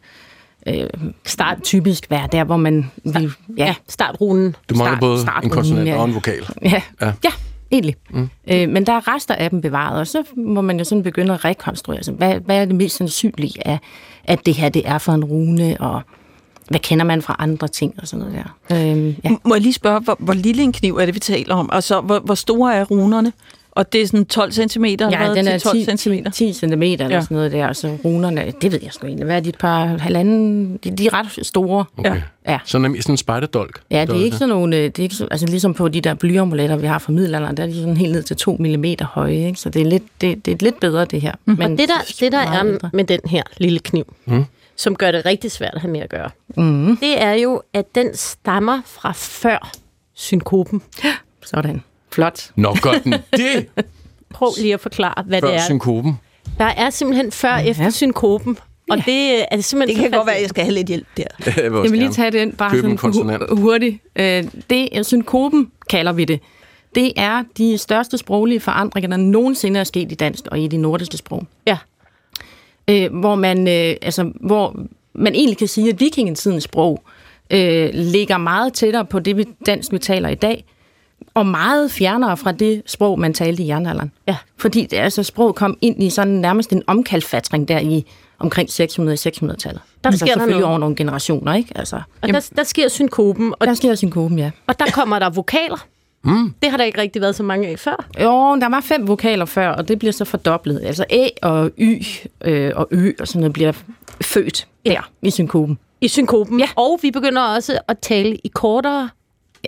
Speaker 8: øh, start typisk være der, hvor man vil... Ja,
Speaker 3: Startrunen.
Speaker 2: Du mangler
Speaker 8: Start-
Speaker 2: både
Speaker 8: start
Speaker 2: en konsonant
Speaker 8: ja.
Speaker 2: og en vokal.
Speaker 8: ja,
Speaker 2: Ja.
Speaker 8: ja. ja egentlig. Mm. Øh, men der er rester af dem bevaret, og så må man jo sådan begynde at rekonstruere. Altså, hvad, hvad er det mest sandsynlige af, at det her det er for en rune, og hvad kender man fra andre ting og sådan noget der. Øhm, ja.
Speaker 4: Må jeg lige spørge, hvor, hvor lille en kniv er det, vi taler om? Altså, hvor, hvor store er runerne? Og det er sådan 12 cm?
Speaker 8: Ja, den er 10
Speaker 4: 12 cm.
Speaker 8: 10 cm eller
Speaker 4: Ja.
Speaker 8: sådan noget der, og så runerne, det ved jeg sgu egentlig. Hvad er de et par halvanden? De, de er ret store.
Speaker 2: Okay.
Speaker 8: Ja.
Speaker 2: Så er sådan en spijderdolk.
Speaker 8: Ja, det er ikke sådan nogle, øh, det er ikke så, altså ligesom på de der blyamuletter, vi har fra middelalderen, der er de sådan helt ned til to millimeter høje, ikke? så det er lidt, det, det er lidt bedre det her. Men
Speaker 3: Og det der, det der er
Speaker 8: mindre.
Speaker 3: med den her lille kniv, mm. som gør det rigtig svært at have med at gøre, mm. det er jo, at den stammer fra før synkopen.
Speaker 8: Sådan. Flot.
Speaker 2: Nå, gør den det
Speaker 3: Prøv lige at forklare, hvad
Speaker 2: før
Speaker 3: det er.
Speaker 2: synkopen.
Speaker 3: Der er simpelthen før ja. efter synkopen, Og det er simpelthen
Speaker 4: Det kan godt være, at jeg skal have lidt hjælp der.
Speaker 2: Jeg vil,
Speaker 8: lige tage den bare
Speaker 2: købe en
Speaker 8: sådan hu- hurtigt. Øh, Det er synkopen, kalder vi det. Det er de største sproglige forandringer, der nogensinde er sket i dansk og i de nordiske sprog.
Speaker 3: Ja.
Speaker 8: øh, hvor man øh, altså hvor man egentlig kan sige, at vikingetidens sprog øh, ligger meget tættere på det vi, dansk, vi taler i dag, og meget fjernere fra det sprog, man talte i jernalderen.
Speaker 3: Ja.
Speaker 8: Fordi det, altså, sprog kom ind i sådan nærmest en omkalfatring der i omkring 600-600-tallet.
Speaker 3: Der
Speaker 8: altså,
Speaker 3: sker der
Speaker 8: selvfølgelig
Speaker 3: noget.
Speaker 8: over nogle generationer, ikke? Altså,
Speaker 3: Og der, der sker synkopen, og,
Speaker 8: der sker synkopen, ja.
Speaker 3: og der kommer der vokaler. Mm. Det har der ikke rigtig været så mange af før.
Speaker 8: Jo, der var fem vokaler før, og det bliver så fordoblet. Altså A og Y øh, og Ø og sådan noget bliver født der i synkopen.
Speaker 3: I synkopen.
Speaker 8: Ja.
Speaker 3: Og vi begynder også at tale i kortere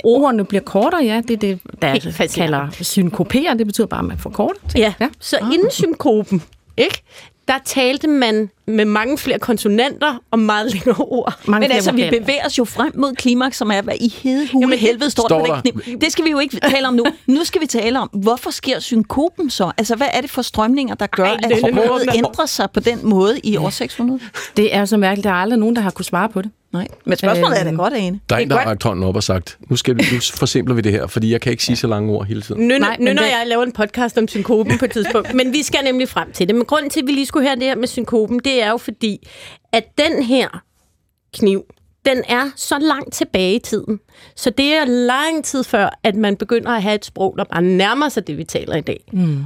Speaker 8: Ordene bliver kortere, ja. Det er det, der
Speaker 3: Helt
Speaker 8: kalder synkopere. Det betyder bare, at man forkorter ting.
Speaker 3: Ja,
Speaker 8: Ja.
Speaker 3: ja. så ah. inden synkopen, ikke? der talte man med mange flere konsonanter og meget længere ord.
Speaker 8: Mange
Speaker 4: Men altså, vi bevæger os jo frem mod klimaks, som er, hvad i hede hule
Speaker 3: Jamen,
Speaker 4: helvede står,
Speaker 2: står
Speaker 4: der på
Speaker 2: der.
Speaker 4: den kniv. Det skal vi jo ikke tale om nu. Nu skal vi tale om, hvorfor sker synkopen så? Altså, hvad er det for strømninger, der gør,
Speaker 3: Ej,
Speaker 4: at sproget ændrer sig på den måde i år 600?
Speaker 8: Det er så mærkeligt. Der er aldrig nogen, der har kunnet svare på det.
Speaker 4: Nej. Men spørgsmålet er da
Speaker 8: Øhm,
Speaker 4: godt, Ane.
Speaker 2: Der er
Speaker 4: Det
Speaker 2: en, der har rakt hånden op og sagt, nu, skal vi, nu forsimpler vi det her, fordi jeg kan ikke sige så lange ord hele tiden.
Speaker 3: Nu,
Speaker 8: Nej,
Speaker 3: nu når
Speaker 8: det-
Speaker 3: jeg laver en podcast om synkopen på et tidspunkt. Men vi skal nemlig frem til det. Men grunden til, at vi lige skulle høre det her med synkopen, det er jo fordi, at den her kniv, den er så langt tilbage i tiden. Så det er lang tid før, at man begynder at have et sprog, der bare nærmer sig det, vi taler i dag. Mm.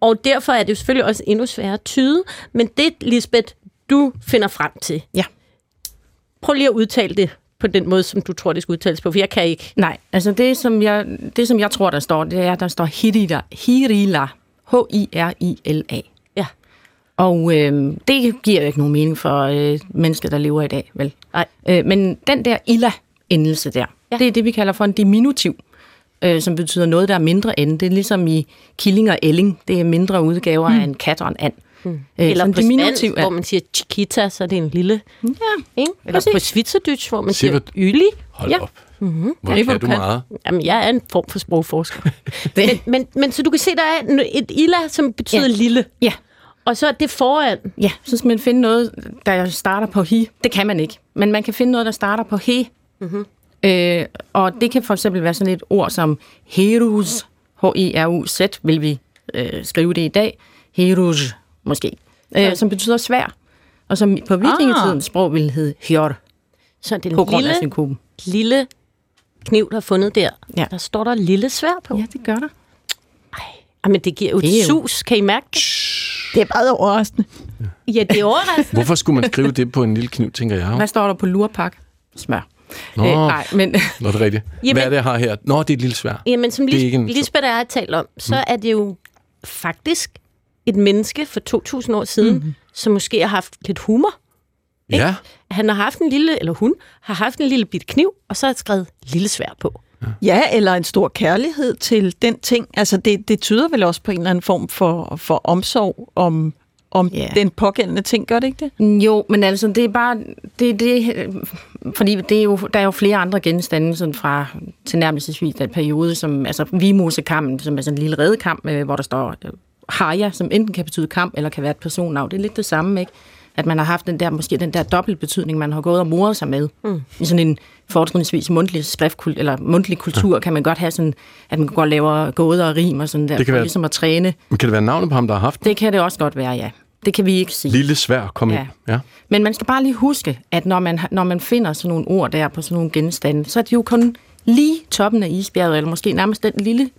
Speaker 3: Og derfor er det jo selvfølgelig også endnu sværere at tyde. Men det, Lisbeth, du finder frem til.
Speaker 8: Ja.
Speaker 3: Prøv lige at udtale det på den måde, som du tror, det skal udtales på, for jeg kan ikke.
Speaker 8: Nej, altså det, som jeg, det, som jeg tror, der står, det er, der står Hirila. Hirila. H-I-R-I-L-A. Og øh, det giver jo ikke nogen mening for øh, mennesker, der lever i dag, vel?
Speaker 3: Nej.
Speaker 8: Øh, men den der illa-endelse der,
Speaker 3: Ja.
Speaker 8: det er det, vi kalder for en diminutiv, øh, som betyder noget, der er mindre end. Det er ligesom i killing og elling. Det er mindre udgaver mm. af en kat og en and. Mm. Øh,
Speaker 3: Eller på
Speaker 8: diminutiv
Speaker 3: spansk, hvor man siger chiquita, så er det en lille.
Speaker 8: Ja,
Speaker 3: Ikke? Eller
Speaker 8: Præcis.
Speaker 3: på schweizerdytsch, hvor man siger yli.
Speaker 2: Hold
Speaker 3: Ja.
Speaker 2: op. Mm-hmm. Hvor
Speaker 8: Ja,
Speaker 2: kan
Speaker 8: du kan.
Speaker 2: meget.
Speaker 3: Jamen, jeg er en form for sprogforsker. men, men, men så du kan se, der er et illa, som betyder. Ja. lille.
Speaker 8: ja,
Speaker 3: Og så er det foran.
Speaker 8: ja, så skal man finde noget, der starter på hi. Det kan man ikke. Men man kan finde noget, der starter på he. Mm-hmm. Øh, og det kan for eksempel være sådan et ord som herus, H-E-R-U-Z, vil vi øh, skrive det i dag. Herus, måske. Øh, som betyder svær. Og som på vikingetidens sprog ville hedde hjør,
Speaker 3: Så er det en
Speaker 8: på grund af
Speaker 3: lille,
Speaker 8: synkopen.
Speaker 3: lille kniv, der er fundet der.
Speaker 8: Ja.
Speaker 3: Der står der lille svær på.
Speaker 8: Ja, det gør der.
Speaker 3: Jamen, det giver jo
Speaker 8: Det er
Speaker 3: et sus. Kan I mærke det?
Speaker 4: Det er meget overraskende.
Speaker 3: Ja, det er overraskende.
Speaker 2: Hvorfor skulle man skrive det på en lille kniv, tænker jeg.
Speaker 8: Hvad står der på lurpak? Smør.
Speaker 2: Nå,
Speaker 8: Øh, nej, men
Speaker 2: Nå, det er rigtigt.
Speaker 3: Jamen-
Speaker 2: Hvad er det, jeg har her? Nå, det er et lille svær.
Speaker 3: Jamen, som Lis-
Speaker 2: ikke en-
Speaker 3: Lisbeth og jeg har talt om, så er det jo faktisk et menneske for 2.000 år siden, mm. som måske har haft lidt humor.
Speaker 2: Ja,
Speaker 3: Han har haft en lille, eller hun har haft en lille bit kniv, og så har skrevet lille svær på.
Speaker 4: Ja, eller en stor kærlighed til den ting. Altså, det, det tyder vel også på en eller anden form for, for omsorg om, om
Speaker 8: Ja.
Speaker 4: den pågældende ting, gør det ikke det?
Speaker 8: Jo, men altså, det er bare... Det, det, fordi det er jo, der er jo flere andre genstande sådan fra tilnærmelsesvis den periode, som altså Vimosekammen, som er sådan en lille redekam, øh, hvor der står øh, Haja, som enten kan betyde kamp, eller kan være et personnavn. Det er lidt det samme, ikke? At man har haft den der, måske den der dobbeltbetydning, man har gået og moret sig med. Mm. I sådan en fortrinsvis mundtlig skriftkult, eller mundtlig kultur, ja. kan man godt have sådan, at man går og laver gåder og rim og sådan der,
Speaker 2: Det kan
Speaker 8: for
Speaker 2: være-
Speaker 8: ligesom at træne.
Speaker 2: men kan det være navnet på ham, der har haft?
Speaker 8: Det kan det også godt være, ja. Det kan vi ikke sige.
Speaker 2: Lille svær, kom
Speaker 8: Ja.
Speaker 2: ind. Ja.
Speaker 8: Men man skal bare lige huske, at når man, når man finder sådan nogle ord der på sådan nogle genstande, så er det jo kun lige toppen af isbjerget, eller måske nærmest den lille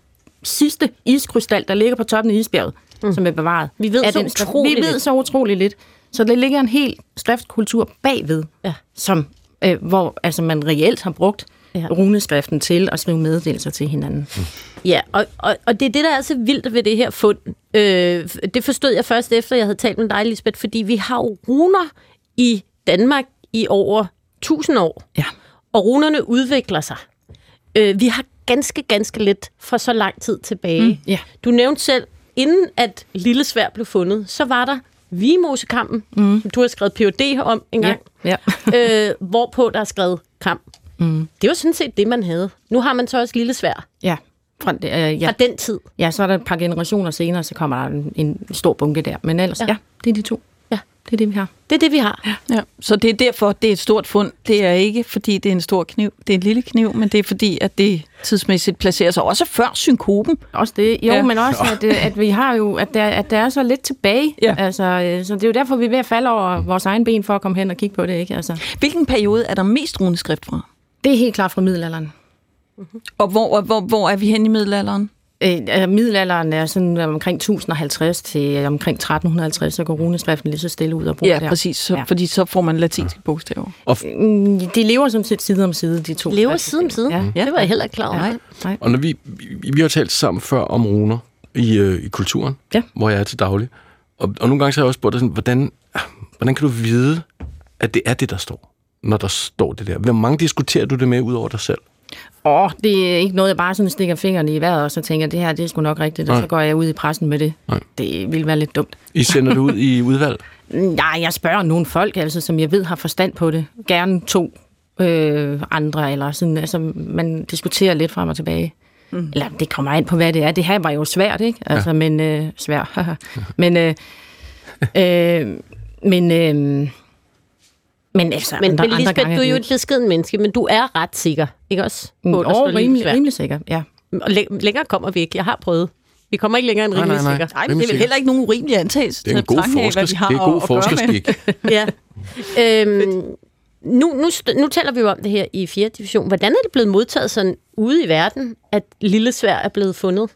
Speaker 8: sidste iskrystal, der ligger på toppen af isbjerget, mm. som er bevaret.
Speaker 3: Vi ved så
Speaker 8: den skrift.
Speaker 3: utroligt
Speaker 8: Vi ved så utroligt lidt. Så der ligger en hel skriftkultur bagved,
Speaker 3: Ja.
Speaker 8: som, øh, hvor altså, man reelt har brugt
Speaker 3: Ja.
Speaker 8: runeskriften til at skrive meddelelser til hinanden. Mm.
Speaker 3: Ja, og, og, og det er det, der er så vildt ved det her fund. Øh, det forstod jeg først efter, jeg havde talt med dig, Lisbeth, fordi vi har jo runer i Danmark i over 1000 år.
Speaker 8: Ja.
Speaker 3: Og runerne udvikler sig. Øh, vi har ganske, ganske lidt fra så lang tid tilbage. Mm,
Speaker 8: ja.
Speaker 3: Du nævnte selv, inden at Lille Svær blev fundet, så var der Vigemosekampen, mm. som du har skrevet Ph.D. om en gang,
Speaker 8: Ja.
Speaker 3: øh, hvorpå der er skrevet kamp. Mm. Det var sådan set det, man havde. Nu har man så også Lille Svær
Speaker 8: ja. Fra, det, øh, ja.
Speaker 3: fra den tid.
Speaker 8: ja, så er der et par generationer senere, så kommer der en, en stor bunke der. Men ellers,
Speaker 3: Ja.
Speaker 8: ja, ja det er de to.
Speaker 3: Ja.
Speaker 8: Det er det, vi har.
Speaker 3: Det er det, vi har.
Speaker 4: Ja. Så det er derfor, det er et stort fund. Det er ikke, fordi det er en stor kniv. Det er en lille kniv, men det er fordi, at det tidsmæssigt placerer sig også før synkopen.
Speaker 8: Også det. Jo,
Speaker 4: Ja.
Speaker 8: ja. men også, at, øh, at vi har jo, at der, at der er så lidt tilbage.
Speaker 4: Ja.
Speaker 8: Altså, øh, så det er jo derfor, vi er ved at falde over vores egen ben for at komme hen og kigge på det, ikke? Altså,
Speaker 4: Hvilken periode er der mest runeskrift fra?
Speaker 8: det er helt klart fra middelalderen.
Speaker 4: Og hvor, hvor, hvor er vi hen i middelalderen?
Speaker 8: Øh, altså, middelalderen er sådan omkring 1050 til omkring 1350, så går runeskriften lige så stille ud og bruger
Speaker 4: Ja,
Speaker 8: der.
Speaker 4: præcis. Så,
Speaker 8: Ja.
Speaker 4: Fordi så får man latinske bogstaver.
Speaker 8: Mm, De lever sådan set side om side, de to.
Speaker 3: Lever side om side.
Speaker 8: Ja.
Speaker 3: Det var jeg heller ikke klar over.
Speaker 8: Nej, nej.
Speaker 2: Og når vi, vi, vi har talt sammen før om runer i, øh, i kulturen,
Speaker 8: Ja.
Speaker 2: hvor jeg er til daglig. Og, og nogle gange så har jeg også spurgt dig sådan, hvordan, hvordan kan du vide, at det er det, der står, når der står det der? Hvor mange diskuterer du det med ud over dig selv?
Speaker 8: Åh, det er ikke noget, jeg bare sådan stikker fingrene i vejret, og så tænker, det her det er sgu nok rigtigt, og
Speaker 2: Nej.
Speaker 8: så går jeg ud i pressen med det.
Speaker 2: Nej.
Speaker 8: Det ville være lidt dumt.
Speaker 2: I sender det ud i udvalg?
Speaker 8: Nej, jeg spørger nogle folk, altså, som jeg ved har forstand på det. Gerne to øh, andre, eller sådan, altså, man diskuterer lidt frem og tilbage. Mm. Eller det kommer an på, hvad det er. Det her var jo svært, ikke? Altså, ja. men øh, svært. men, øh, øh, men, øh, men altså,
Speaker 3: Men,
Speaker 8: andre,
Speaker 3: men Lisbeth,
Speaker 8: andre gange
Speaker 3: du er jo et beskeden menneske, men du er ret sikker, ikke også? På,
Speaker 8: Åh,
Speaker 3: står lige
Speaker 8: rimelig, rimelig sikker, ja.
Speaker 3: Og læ- længere kommer vi ikke. Jeg har prøvet. Vi kommer ikke længere end
Speaker 2: Nej,
Speaker 3: rimelig
Speaker 2: nej, nej.
Speaker 3: sikker.
Speaker 4: Nej, men det er vel heller ikke nogen urimelig antagelse.
Speaker 2: Det er en god,
Speaker 4: betragtning af, hvad vi
Speaker 2: forskers,
Speaker 4: har
Speaker 2: det er god forskerskik.
Speaker 3: Ja. øhm, nu, nu, nu taler vi jo om det her i 4. division. Hvordan er det blevet modtaget sådan ude i verden, at lille svær er blevet fundet?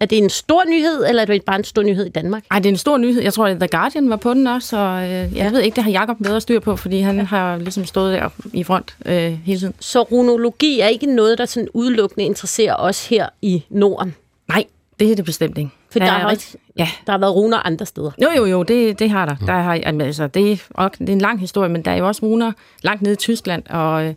Speaker 3: Er det en stor nyhed, eller er det bare en stor nyhed i Danmark?
Speaker 8: Ej, det er en stor nyhed. Jeg tror, at The Guardian var på den også, og øh, jeg ved ikke, det har Jacob bedre styr på, fordi han har ligesom stået der i front øh, hele tiden.
Speaker 3: Så runologi er ikke noget, der sådan udelukkende interesserer os her i Norden.
Speaker 8: Nej, det er det bestemt ikke.
Speaker 3: For der,
Speaker 8: er
Speaker 3: har,
Speaker 8: rigtig- Ja,
Speaker 3: der har været runer andre steder.
Speaker 8: jo, jo, jo, det, det har der. der har, altså, det, er, og det er en lang historie, men der er jo også runer langt nede i Tyskland, og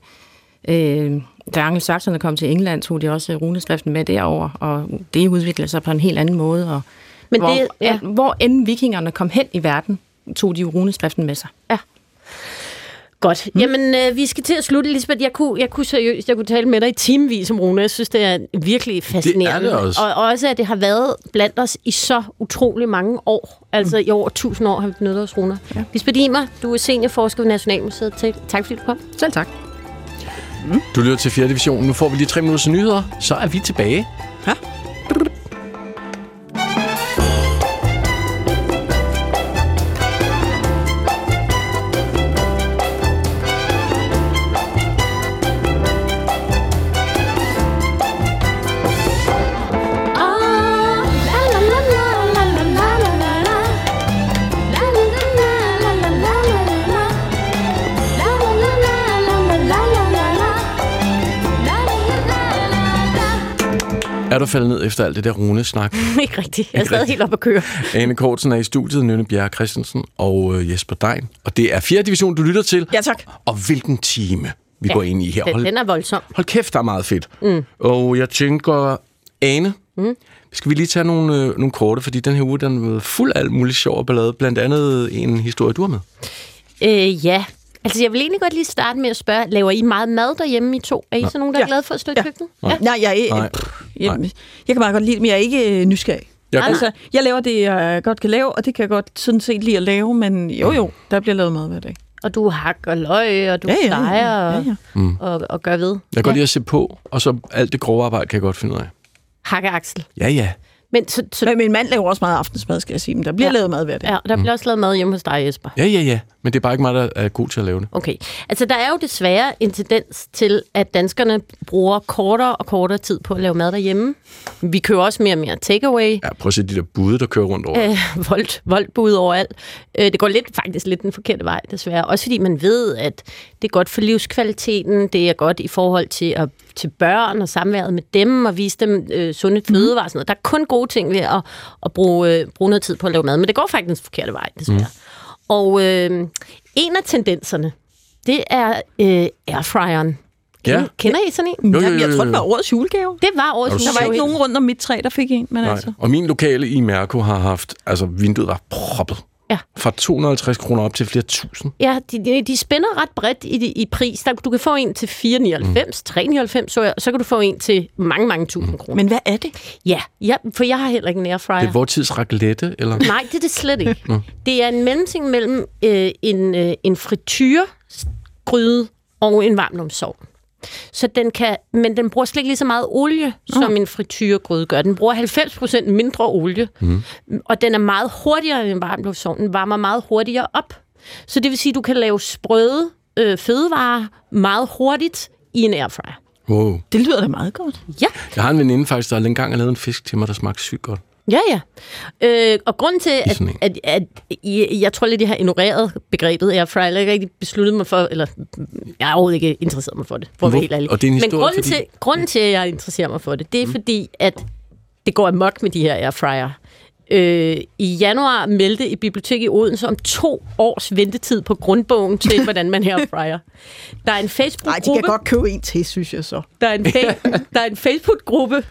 Speaker 8: øh, da angelsakserne kom til England, tog de også runeskriften med derover, og det udviklede sig på en helt anden måde. Og
Speaker 3: Men
Speaker 8: hvor,
Speaker 3: det,
Speaker 8: ja. hvor end vikingerne kom hen i verden, tog de runeskriften med sig.
Speaker 3: Godt. Mm. Jamen, øh, vi skal til at slutte, Lisbeth. Jeg kunne, jeg kunne seriøst, jeg kunne tale med dig i timevis om Rune. Jeg synes, det er virkelig fascinerende.
Speaker 2: det også.
Speaker 3: Og også, at det har været blandt os i så utrolig mange år. Altså i over 1000 år har vi benyttet os runer. Ja. Lisbeth Imer, du er seniorforsker ved Nationalmuseet. Tak, tak fordi du kom.
Speaker 8: Selv tak.
Speaker 2: Du lytter til 4. division. Nu får vi lige tre minutters nyheder, så er vi tilbage. Ja. Faldet ned efter alt det der runesnak?
Speaker 3: ikke rigtigt. Jeg er stadig helt op at køre.
Speaker 2: Ane Kortsen er i studiet, Nynne Bjerre Christensen og øh, Jesper Dein. Og det er 4. division, du lytter til.
Speaker 4: Ja, tak.
Speaker 2: Og hvilken time vi
Speaker 3: Ja,
Speaker 2: går ind i her. Hold,
Speaker 3: den er voldsom.
Speaker 2: hold kæft, der er meget fedt. Mm. Og jeg tænker, Ane, mm. skal vi lige tage nogle, øh, nogle korte, fordi den her uge den er fuld af alt muligt sjov og ballade. Blandt andet en historie, du har med.
Speaker 3: Øh, ja. Altså, jeg vil egentlig godt lige starte med at spørge, laver I meget mad derhjemme, I to? Er I sådan nogen, der er
Speaker 4: Ja.
Speaker 3: glade for at stå i
Speaker 4: Ja.
Speaker 3: køkkenet?
Speaker 4: Ja. Nej, jeg,
Speaker 2: Nej.
Speaker 4: Nej. Jeg, jeg kan meget godt lide det, men jeg er ikke øh, nysgerrig.
Speaker 2: Jeg,
Speaker 4: Altså, jeg laver det, jeg godt kan lave, og det kan jeg godt sådan set lide at lave, men jo jo, der bliver lavet mad hver dag.
Speaker 3: Og du hakker løg, og du
Speaker 4: Ja, ja, ja,
Speaker 3: steger
Speaker 4: ja,
Speaker 3: og,
Speaker 4: ja.
Speaker 2: Mm.
Speaker 3: og, og gør ved.
Speaker 2: jeg kan godt lide at se på, og så alt det grove arbejde kan jeg godt finde ud af.
Speaker 3: Hakke Axel.
Speaker 2: Ja, ja.
Speaker 3: Men så, så,
Speaker 4: Men min mand laver også meget aftensmad, skal jeg sige, men der bliver
Speaker 3: Ja.
Speaker 4: lavet mad hver dag.
Speaker 3: ja, der bliver også lavet mad hjemme hos dig, Jesper.
Speaker 2: Ja, ja, ja. Men det er bare ikke mig, der er god til at lave det.
Speaker 3: Okay. Altså, der er jo desværre en tendens til, at danskerne bruger kortere og kortere tid på at lave mad derhjemme. Vi køber også mere og mere takeaway.
Speaker 2: Ja, prøv at se de der bude, der kører rundt over.
Speaker 3: øh, voldt, voldbud overalt. Øh, det går lidt faktisk lidt den forkerte vej, desværre. Også fordi man ved, at det er godt for livskvaliteten, det er godt i forhold til, at, til børn og samværet med dem, og vise dem øh, sunde fødevarer og sådan noget. Der er kun gode ting ved at, at bruge, øh, bruge noget tid på at lave mad, men det går faktisk den forkerte vej, desværre. Mm. Og øh, en af tendenserne, det er øh, airfryeren.
Speaker 2: Ja.
Speaker 3: Kender, kender I sådan en?
Speaker 2: Jo, jo,
Speaker 4: jeg
Speaker 2: jo,
Speaker 4: tror, det
Speaker 2: jo.
Speaker 4: var årets julegave.
Speaker 3: Det var årets
Speaker 2: du
Speaker 4: Der var
Speaker 3: julegave.
Speaker 4: ikke nogen rundt om mit træ, der fik en, men
Speaker 2: Nej.
Speaker 4: altså.
Speaker 2: Og min lokale i Mærko har haft, altså vinduet var proppet
Speaker 3: Ja.
Speaker 2: Fra 250 kroner op til flere tusind.
Speaker 3: Ja, de, de, de spænder ret bredt i, i pris. Der, du kan få en til 499, 399, så, jeg, så kan du få en til mange, mange tusind kroner.
Speaker 4: Men hvad er det?
Speaker 3: Ja, ja, for jeg har heller ikke en airfryer.
Speaker 2: Det er vor tids raclette, eller?
Speaker 3: Nej, det er det slet ikke. det er en mellemting mellem øh, en, øh, en frityregryde og en varmlumsovn. Så den kan, men den bruger slet ikke lige så meget olie, som en frityregryde gør. Den bruger 90% mindre olie, mm. og den er meget hurtigere end en varmluftsovn. Den varmer meget hurtigere op. Så det vil sige, at du kan lave sprøde øh, fødevarer meget hurtigt i en airfryer.
Speaker 2: Wow.
Speaker 4: Det lyder da meget godt.
Speaker 3: Ja,
Speaker 2: Jeg har en veninde faktisk, der engang har lavet en fisk til mig, der smagte sygt godt.
Speaker 3: Ja, ja. Øh, og grunden til, at, at, at, at jeg tror lidt, jeg har ignoreret begrebet airfryer, eller ikke rigtig besluttet mig for, eller jeg har overhovedet ikke interesseret mig for det, for at være helt ærlig.
Speaker 2: og det er en
Speaker 3: Men grunden,
Speaker 2: fordi-
Speaker 3: til, grunden til, at jeg interesserer mig for det, det er mm. fordi, at det går amok med de her airfryer. Øh, I januar meldte et bibliotek i Odense om to års ventetid på grundbogen til, hvordan man airfryer. Der er en
Speaker 4: Nej, de
Speaker 3: Facebook-gruppe...
Speaker 4: kan godt købe en til, synes jeg så.
Speaker 3: Der er en, fa- der er en Facebook-gruppe,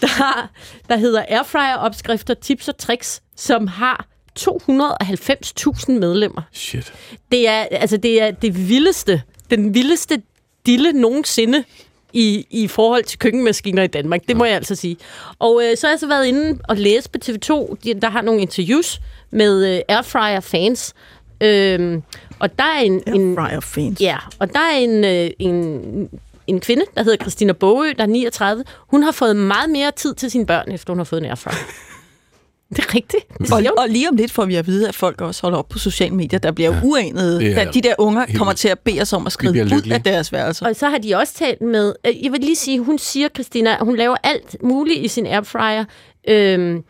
Speaker 3: der, har, der hedder Airfryer-opskrifter, tips og tricks, som har 290.000 medlemmer.
Speaker 2: Shit.
Speaker 3: Det er, altså, det er det vildeste, den vildeste dille nogensinde i, i forhold til køkkenmaskiner i Danmark. Det må jeg altså sige. Og øh, så har jeg så været inde og læse på TV2, de, der har nogle interviews med øh, Airfryer-fans. Øhm, og der er en, en,
Speaker 4: Airfryer fans.
Speaker 3: Ja, og der er en, øh, en, en kvinde, der hedder Christina Bogø, der er 39. Hun har fået meget mere tid til sine børn, efter hun har fået en airfryer. Det er rigtigt.
Speaker 4: Og, og lige om lidt får vi at vide, at folk også holder op på sociale medier. Der bliver ja, uanede, da de der unger kommer til at bede os om at skrive ud af deres værelser.
Speaker 3: Og så har de også talt med... øh, Jeg vil lige sige, hun siger, Christina, at hun laver alt muligt i sin airfryer. Øhm,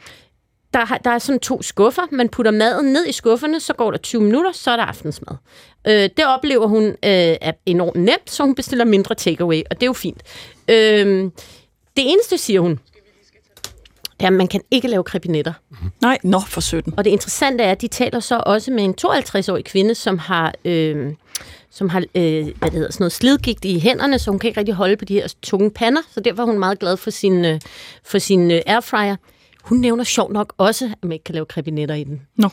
Speaker 3: der, har- der er sådan to skuffer. Man putter maden ned i skufferne, så går der 20 minutter, så er der aftensmad. Øh, det oplever hun øh, er enormt nemt, så hun bestiller mindre takeaway, og det er jo fint. Øhm, det eneste, siger hun, det er, at man kan ikke lave krebinetter.
Speaker 4: Nej, nå for 17.
Speaker 3: Og det interessante er, at de taler så også med en 52-årig kvinde, som har, øh, som har øh, hvad det hedder, sådan noget slidgigt i hænderne, så hun kan ikke rigtig holde på de her tunge pander, så derfor er hun meget glad for sin, øh, for sin øh, airfryer. Hun nævner sjov nok også, at man ikke kan lave krebinetter i den.
Speaker 4: Nå.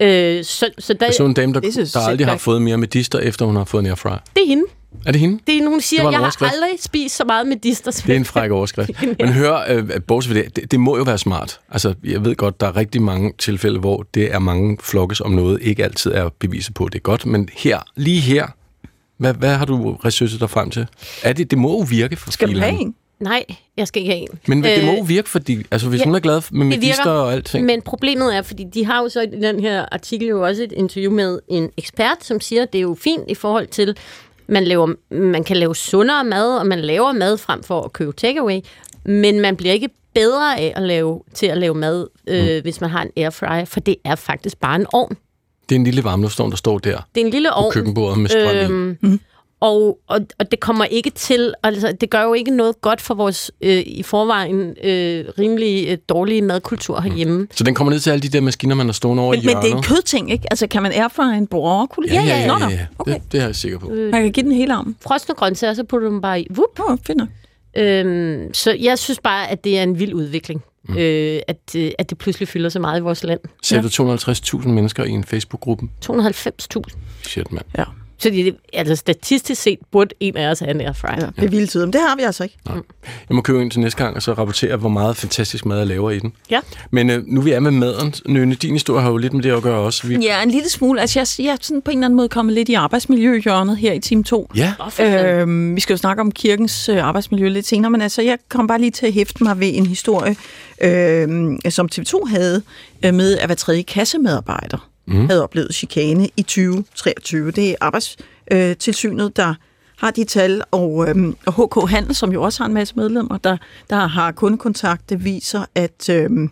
Speaker 3: Øh, så, så der,
Speaker 2: så en dame, der, der aldrig har fået mere medister, efter hun har fået en airfryer.
Speaker 3: det er hende.
Speaker 2: Er det hende?
Speaker 3: Det er hun siger, jeg har aldrig spist så meget med dister. som
Speaker 2: Det er en fræk overskrift. Men hør, øh, bortset fra det, det, det må jo være smart. Altså, jeg ved godt, der er rigtig mange tilfælde, hvor det er mange flokkes om noget, ikke altid er beviset på, at det er godt. Men her, lige her, hvad, hvad har du researchet dig frem til? Er det, det må jo virke for
Speaker 4: Skal du have en?
Speaker 3: Nej, jeg skal ikke have en.
Speaker 2: Men det må
Speaker 3: Øh,
Speaker 2: jo virke, fordi, altså hvis
Speaker 3: ja,
Speaker 2: hun er glad med medister og alting.
Speaker 3: Men problemet er, fordi de har jo så i den her artikel jo også et interview med en ekspert, som siger, at det er jo fint i forhold til, man, laver, man kan lave sundere mad, og man laver mad frem for at købe takeaway, men man bliver ikke bedre af at lave, til at lave mad, øh,
Speaker 2: Mm.
Speaker 3: hvis man har en airfryer, for det er faktisk bare en ovn.
Speaker 2: Det er en lille varmluftsovn, der står der
Speaker 3: Det er en lille
Speaker 2: på
Speaker 3: ovn.
Speaker 2: køkkenbordet med strøm i.
Speaker 3: Øhm, mm. Og, og, og det kommer ikke til, altså det gør jo ikke noget godt for vores øh, i forvejen øh, rimelig øh, dårlige madkultur herhjemme.
Speaker 2: Så den kommer ned til alle de der maskiner, man har stående over i
Speaker 4: Men, men
Speaker 2: hjørnet.
Speaker 4: det er en kødting, ikke? Altså, kan man airfrye en broccoli?
Speaker 2: Ja, ja, ja.
Speaker 4: Nå,
Speaker 2: ja,
Speaker 4: nå.
Speaker 2: ja.
Speaker 4: Okay.
Speaker 2: Det, det er jeg sikker på.
Speaker 3: Øh,
Speaker 4: Man kan give den hele armen.
Speaker 3: frosne grøntsager, så putter du dem bare i. Vup.
Speaker 4: Fint nok.
Speaker 3: Øhm, så jeg synes bare, at det er en vild udvikling, mm. øh, at, øh, at det pludselig fylder så meget i vores land.
Speaker 2: Ser du 250.000 mennesker i en Facebook-gruppe?
Speaker 3: 290.000.
Speaker 2: Shit, mand.
Speaker 4: Ja,
Speaker 3: Så det, altså statistisk set burde en af os have en airfryer.
Speaker 4: ja. det er vildt. Men det har vi altså ikke.
Speaker 2: Jeg må købe en til næste gang, og så rapportere, hvor meget fantastisk mad jeg laver i den.
Speaker 3: Ja.
Speaker 2: Men øh, nu vi er med maden, Nøne, din historie har jo lidt med det at gøre også. Vi...
Speaker 4: Ja, en lille smule. Altså, jeg, jeg er sådan på en eller anden måde kommet lidt i arbejdsmiljøhjørnet her i time 2.
Speaker 2: Ja,
Speaker 4: Øhm, vi skal jo snakke om kirkens øh, arbejdsmiljø lidt senere, men altså, jeg kom bare lige til at hæfte mig ved en historie, øh, som TV2 havde øh, med, at hver tredje kassemedarbejder mm. havde oplevet chikane i 2023. Det er arbejdstilsynet, der har de tal, og, øhm, og HK Handel, som jo også har en masse medlemmer, der, der har kundekontakt, det viser, at øhm,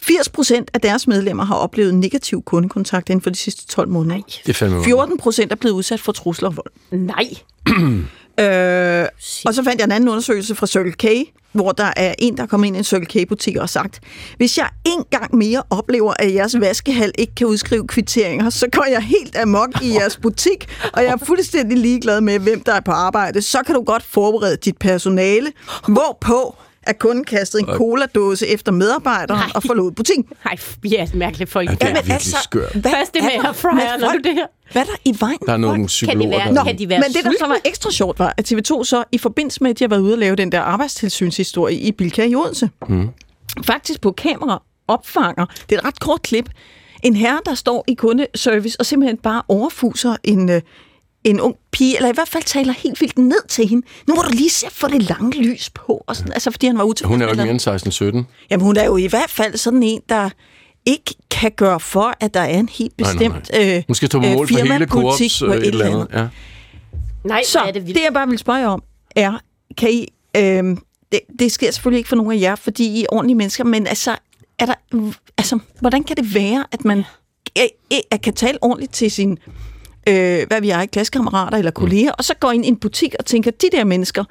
Speaker 4: 80 procent af deres medlemmer har oplevet negativ kundekontakt inden for de sidste 12 måneder.
Speaker 2: det er fandme mange.
Speaker 4: 14 procent er blevet udsat for trusler og vold.
Speaker 3: nej.
Speaker 4: Øh, og så fandt jeg en anden undersøgelse fra Circle K, hvor der er en, der kommer ind i en Circle K-butik og har sagt, hvis jeg en gang mere oplever, at jeres vaskehal ikke kan udskrive kvitteringer, så går jeg helt amok i jeres butik, og jeg er fuldstændig ligeglad med, hvem der er på arbejde. Så kan du godt forberede dit personale, hvorpå at kunden kastede en cola-dåse efter medarbejderen
Speaker 3: Nej.
Speaker 4: og forlod butikken.
Speaker 3: Nej, vi er et mærkeligt folk.
Speaker 2: Ja, det er virkelig
Speaker 4: altså,
Speaker 2: skørt.
Speaker 4: Hvad
Speaker 3: Først det
Speaker 4: er
Speaker 3: med
Speaker 4: med
Speaker 3: når
Speaker 4: folk?
Speaker 3: du det her.
Speaker 4: Hvad er der i vejen?
Speaker 2: Der er nogle
Speaker 3: Kan de
Speaker 2: psykologer,
Speaker 3: være,
Speaker 2: der...
Speaker 3: kan de være
Speaker 4: Men det, der så var ekstra sjovt, var, at TV2 så i forbindelse med, at de har været ude og lave den der arbejdstilsynshistorie i Bilka i Odense, mm. faktisk på kamera opfanger, det er et ret kort klip, en herre, der står i kundeservice og simpelthen bare overfuser en, øh, en ung pige, eller i hvert fald taler helt vildt ned til hende. Nu må du lige se for det lange lys på, og sådan, altså fordi han var utilfreds.
Speaker 2: Hun er jo ikke mere end 16-17.
Speaker 4: Jamen hun er jo i hvert fald sådan en, der ikke kan gøre for, at der er en helt
Speaker 2: Nej, nej,
Speaker 4: bestemt
Speaker 2: nej.
Speaker 4: øh,
Speaker 2: Hun skal på
Speaker 4: øh,
Speaker 2: mål for hele
Speaker 4: firmapolitik
Speaker 2: Coops
Speaker 4: på
Speaker 2: øh,
Speaker 4: et
Speaker 2: eller andet. Ja.
Speaker 3: Nej,
Speaker 4: Så
Speaker 3: er det vildt.
Speaker 4: det, jeg bare vil spørge om, er, kan I... Øh, det, det sker selvfølgelig ikke for nogen af jer, fordi I er ordentlige mennesker, men altså, er der, altså hvordan kan det være, at man er, er, kan tale ordentligt til sin øh, hvad vi er, klassekammerater eller kolleger, og så går ind i en butik og tænker, de der mennesker,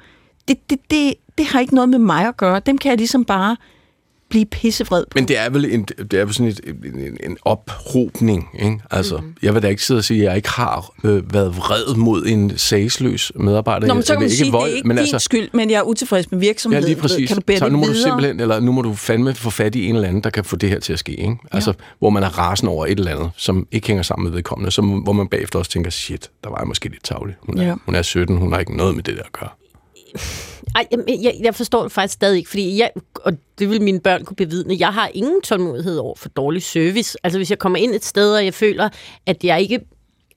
Speaker 4: det, det, det, det har ikke noget med mig at gøre. Dem kan jeg ligesom bare blive pissevred på.
Speaker 2: Men det er vel, en, det er vel sådan et, en, en ophobning, ikke? Altså, mm. jeg vil da ikke sidde og sige, at jeg ikke har øh, været vred mod en sagsløs medarbejder.
Speaker 4: Nå, men så kan man
Speaker 2: ikke
Speaker 4: sige, det
Speaker 2: vold,
Speaker 4: er ikke
Speaker 2: men
Speaker 4: din
Speaker 2: altså,
Speaker 4: skyld, men jeg er utilfreds med
Speaker 2: Ja,
Speaker 4: virksomheden.
Speaker 2: lige præcis.
Speaker 4: Kan du bære
Speaker 2: så
Speaker 4: det
Speaker 2: nu må du
Speaker 4: videre?
Speaker 2: simpelthen, eller nu må du fandme få fat i en eller anden, der kan få det her til at ske, ikke? Altså, hvor man er rasende over et eller andet, som ikke hænger sammen med vedkommende, så, hvor man bagefter også tænker, shit, der var jeg måske lidt tavlig. Hun er,
Speaker 4: Ja.
Speaker 2: hun er 17, hun har ikke noget med det der at gøre.
Speaker 3: Ej, jeg, jeg, jeg forstår det faktisk stadig ikke, fordi jeg, og det vil mine børn kunne bevidne, jeg har ingen tålmodighed over for dårlig service. Altså hvis jeg kommer ind et sted, og jeg føler, at jeg ikke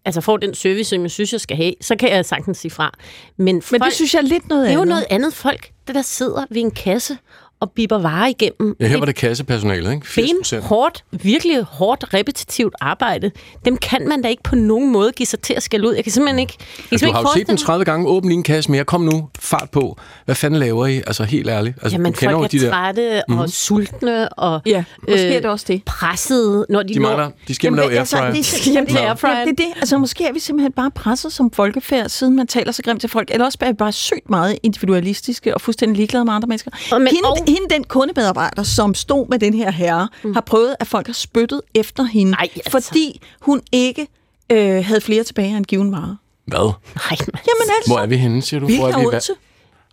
Speaker 3: altså får den service, som jeg synes, jeg skal have, så kan jeg sagtens sige fra. Men, folk,
Speaker 4: Men det synes jeg er lidt noget
Speaker 3: det er jo
Speaker 4: andet.
Speaker 3: noget andet folk, der, der sidder ved en kasse og biber varer igennem.
Speaker 2: Ja, her var det kassepersonalet, ikke? 80
Speaker 3: ben, hårdt, virkelig hårdt, repetitivt arbejde. Dem kan man da ikke på nogen måde give sig til at skælde ud. Jeg kan simpelthen ikke... Jeg kan
Speaker 2: Altså, du har jo set den
Speaker 3: forestille
Speaker 2: 30 gange, åbne lige en kasse mere, kom nu, fart på. Hvad fanden laver I? Altså, helt ærligt. Altså,
Speaker 3: Jamen,
Speaker 2: du kender
Speaker 3: folk
Speaker 2: jo
Speaker 3: er
Speaker 2: de der...
Speaker 3: trætte og sultne og
Speaker 4: Ja, måske
Speaker 3: øh,
Speaker 4: er det også det.
Speaker 3: pressede, når de,
Speaker 2: De mangler, de skal og lave airfryer.
Speaker 4: altså, det,
Speaker 3: Jamen,
Speaker 4: jamen,
Speaker 3: det er
Speaker 4: det,
Speaker 3: airfryer.
Speaker 4: ja, det er det. Altså, måske er vi simpelthen bare presset som folkefærd, siden man taler så grimt til folk. Eller også er vi bare sygt meget individualistiske og fuldstændig ligeglade med andre mennesker.
Speaker 3: Og men-
Speaker 4: hende,
Speaker 3: og-
Speaker 4: hende, den kundemedarbejder, som stod med den her herre, mm. har prøvet, at folk har spyttet efter hende,
Speaker 3: Ej, altså.
Speaker 4: fordi hun ikke øh, havde flere tilbage af en given vare.
Speaker 2: Hvad?
Speaker 3: Nej, men,
Speaker 4: Jamen altså,
Speaker 2: Hvor er vi henne, siger du?
Speaker 4: vi
Speaker 2: Hvor er
Speaker 4: er
Speaker 2: vi?
Speaker 4: Odense.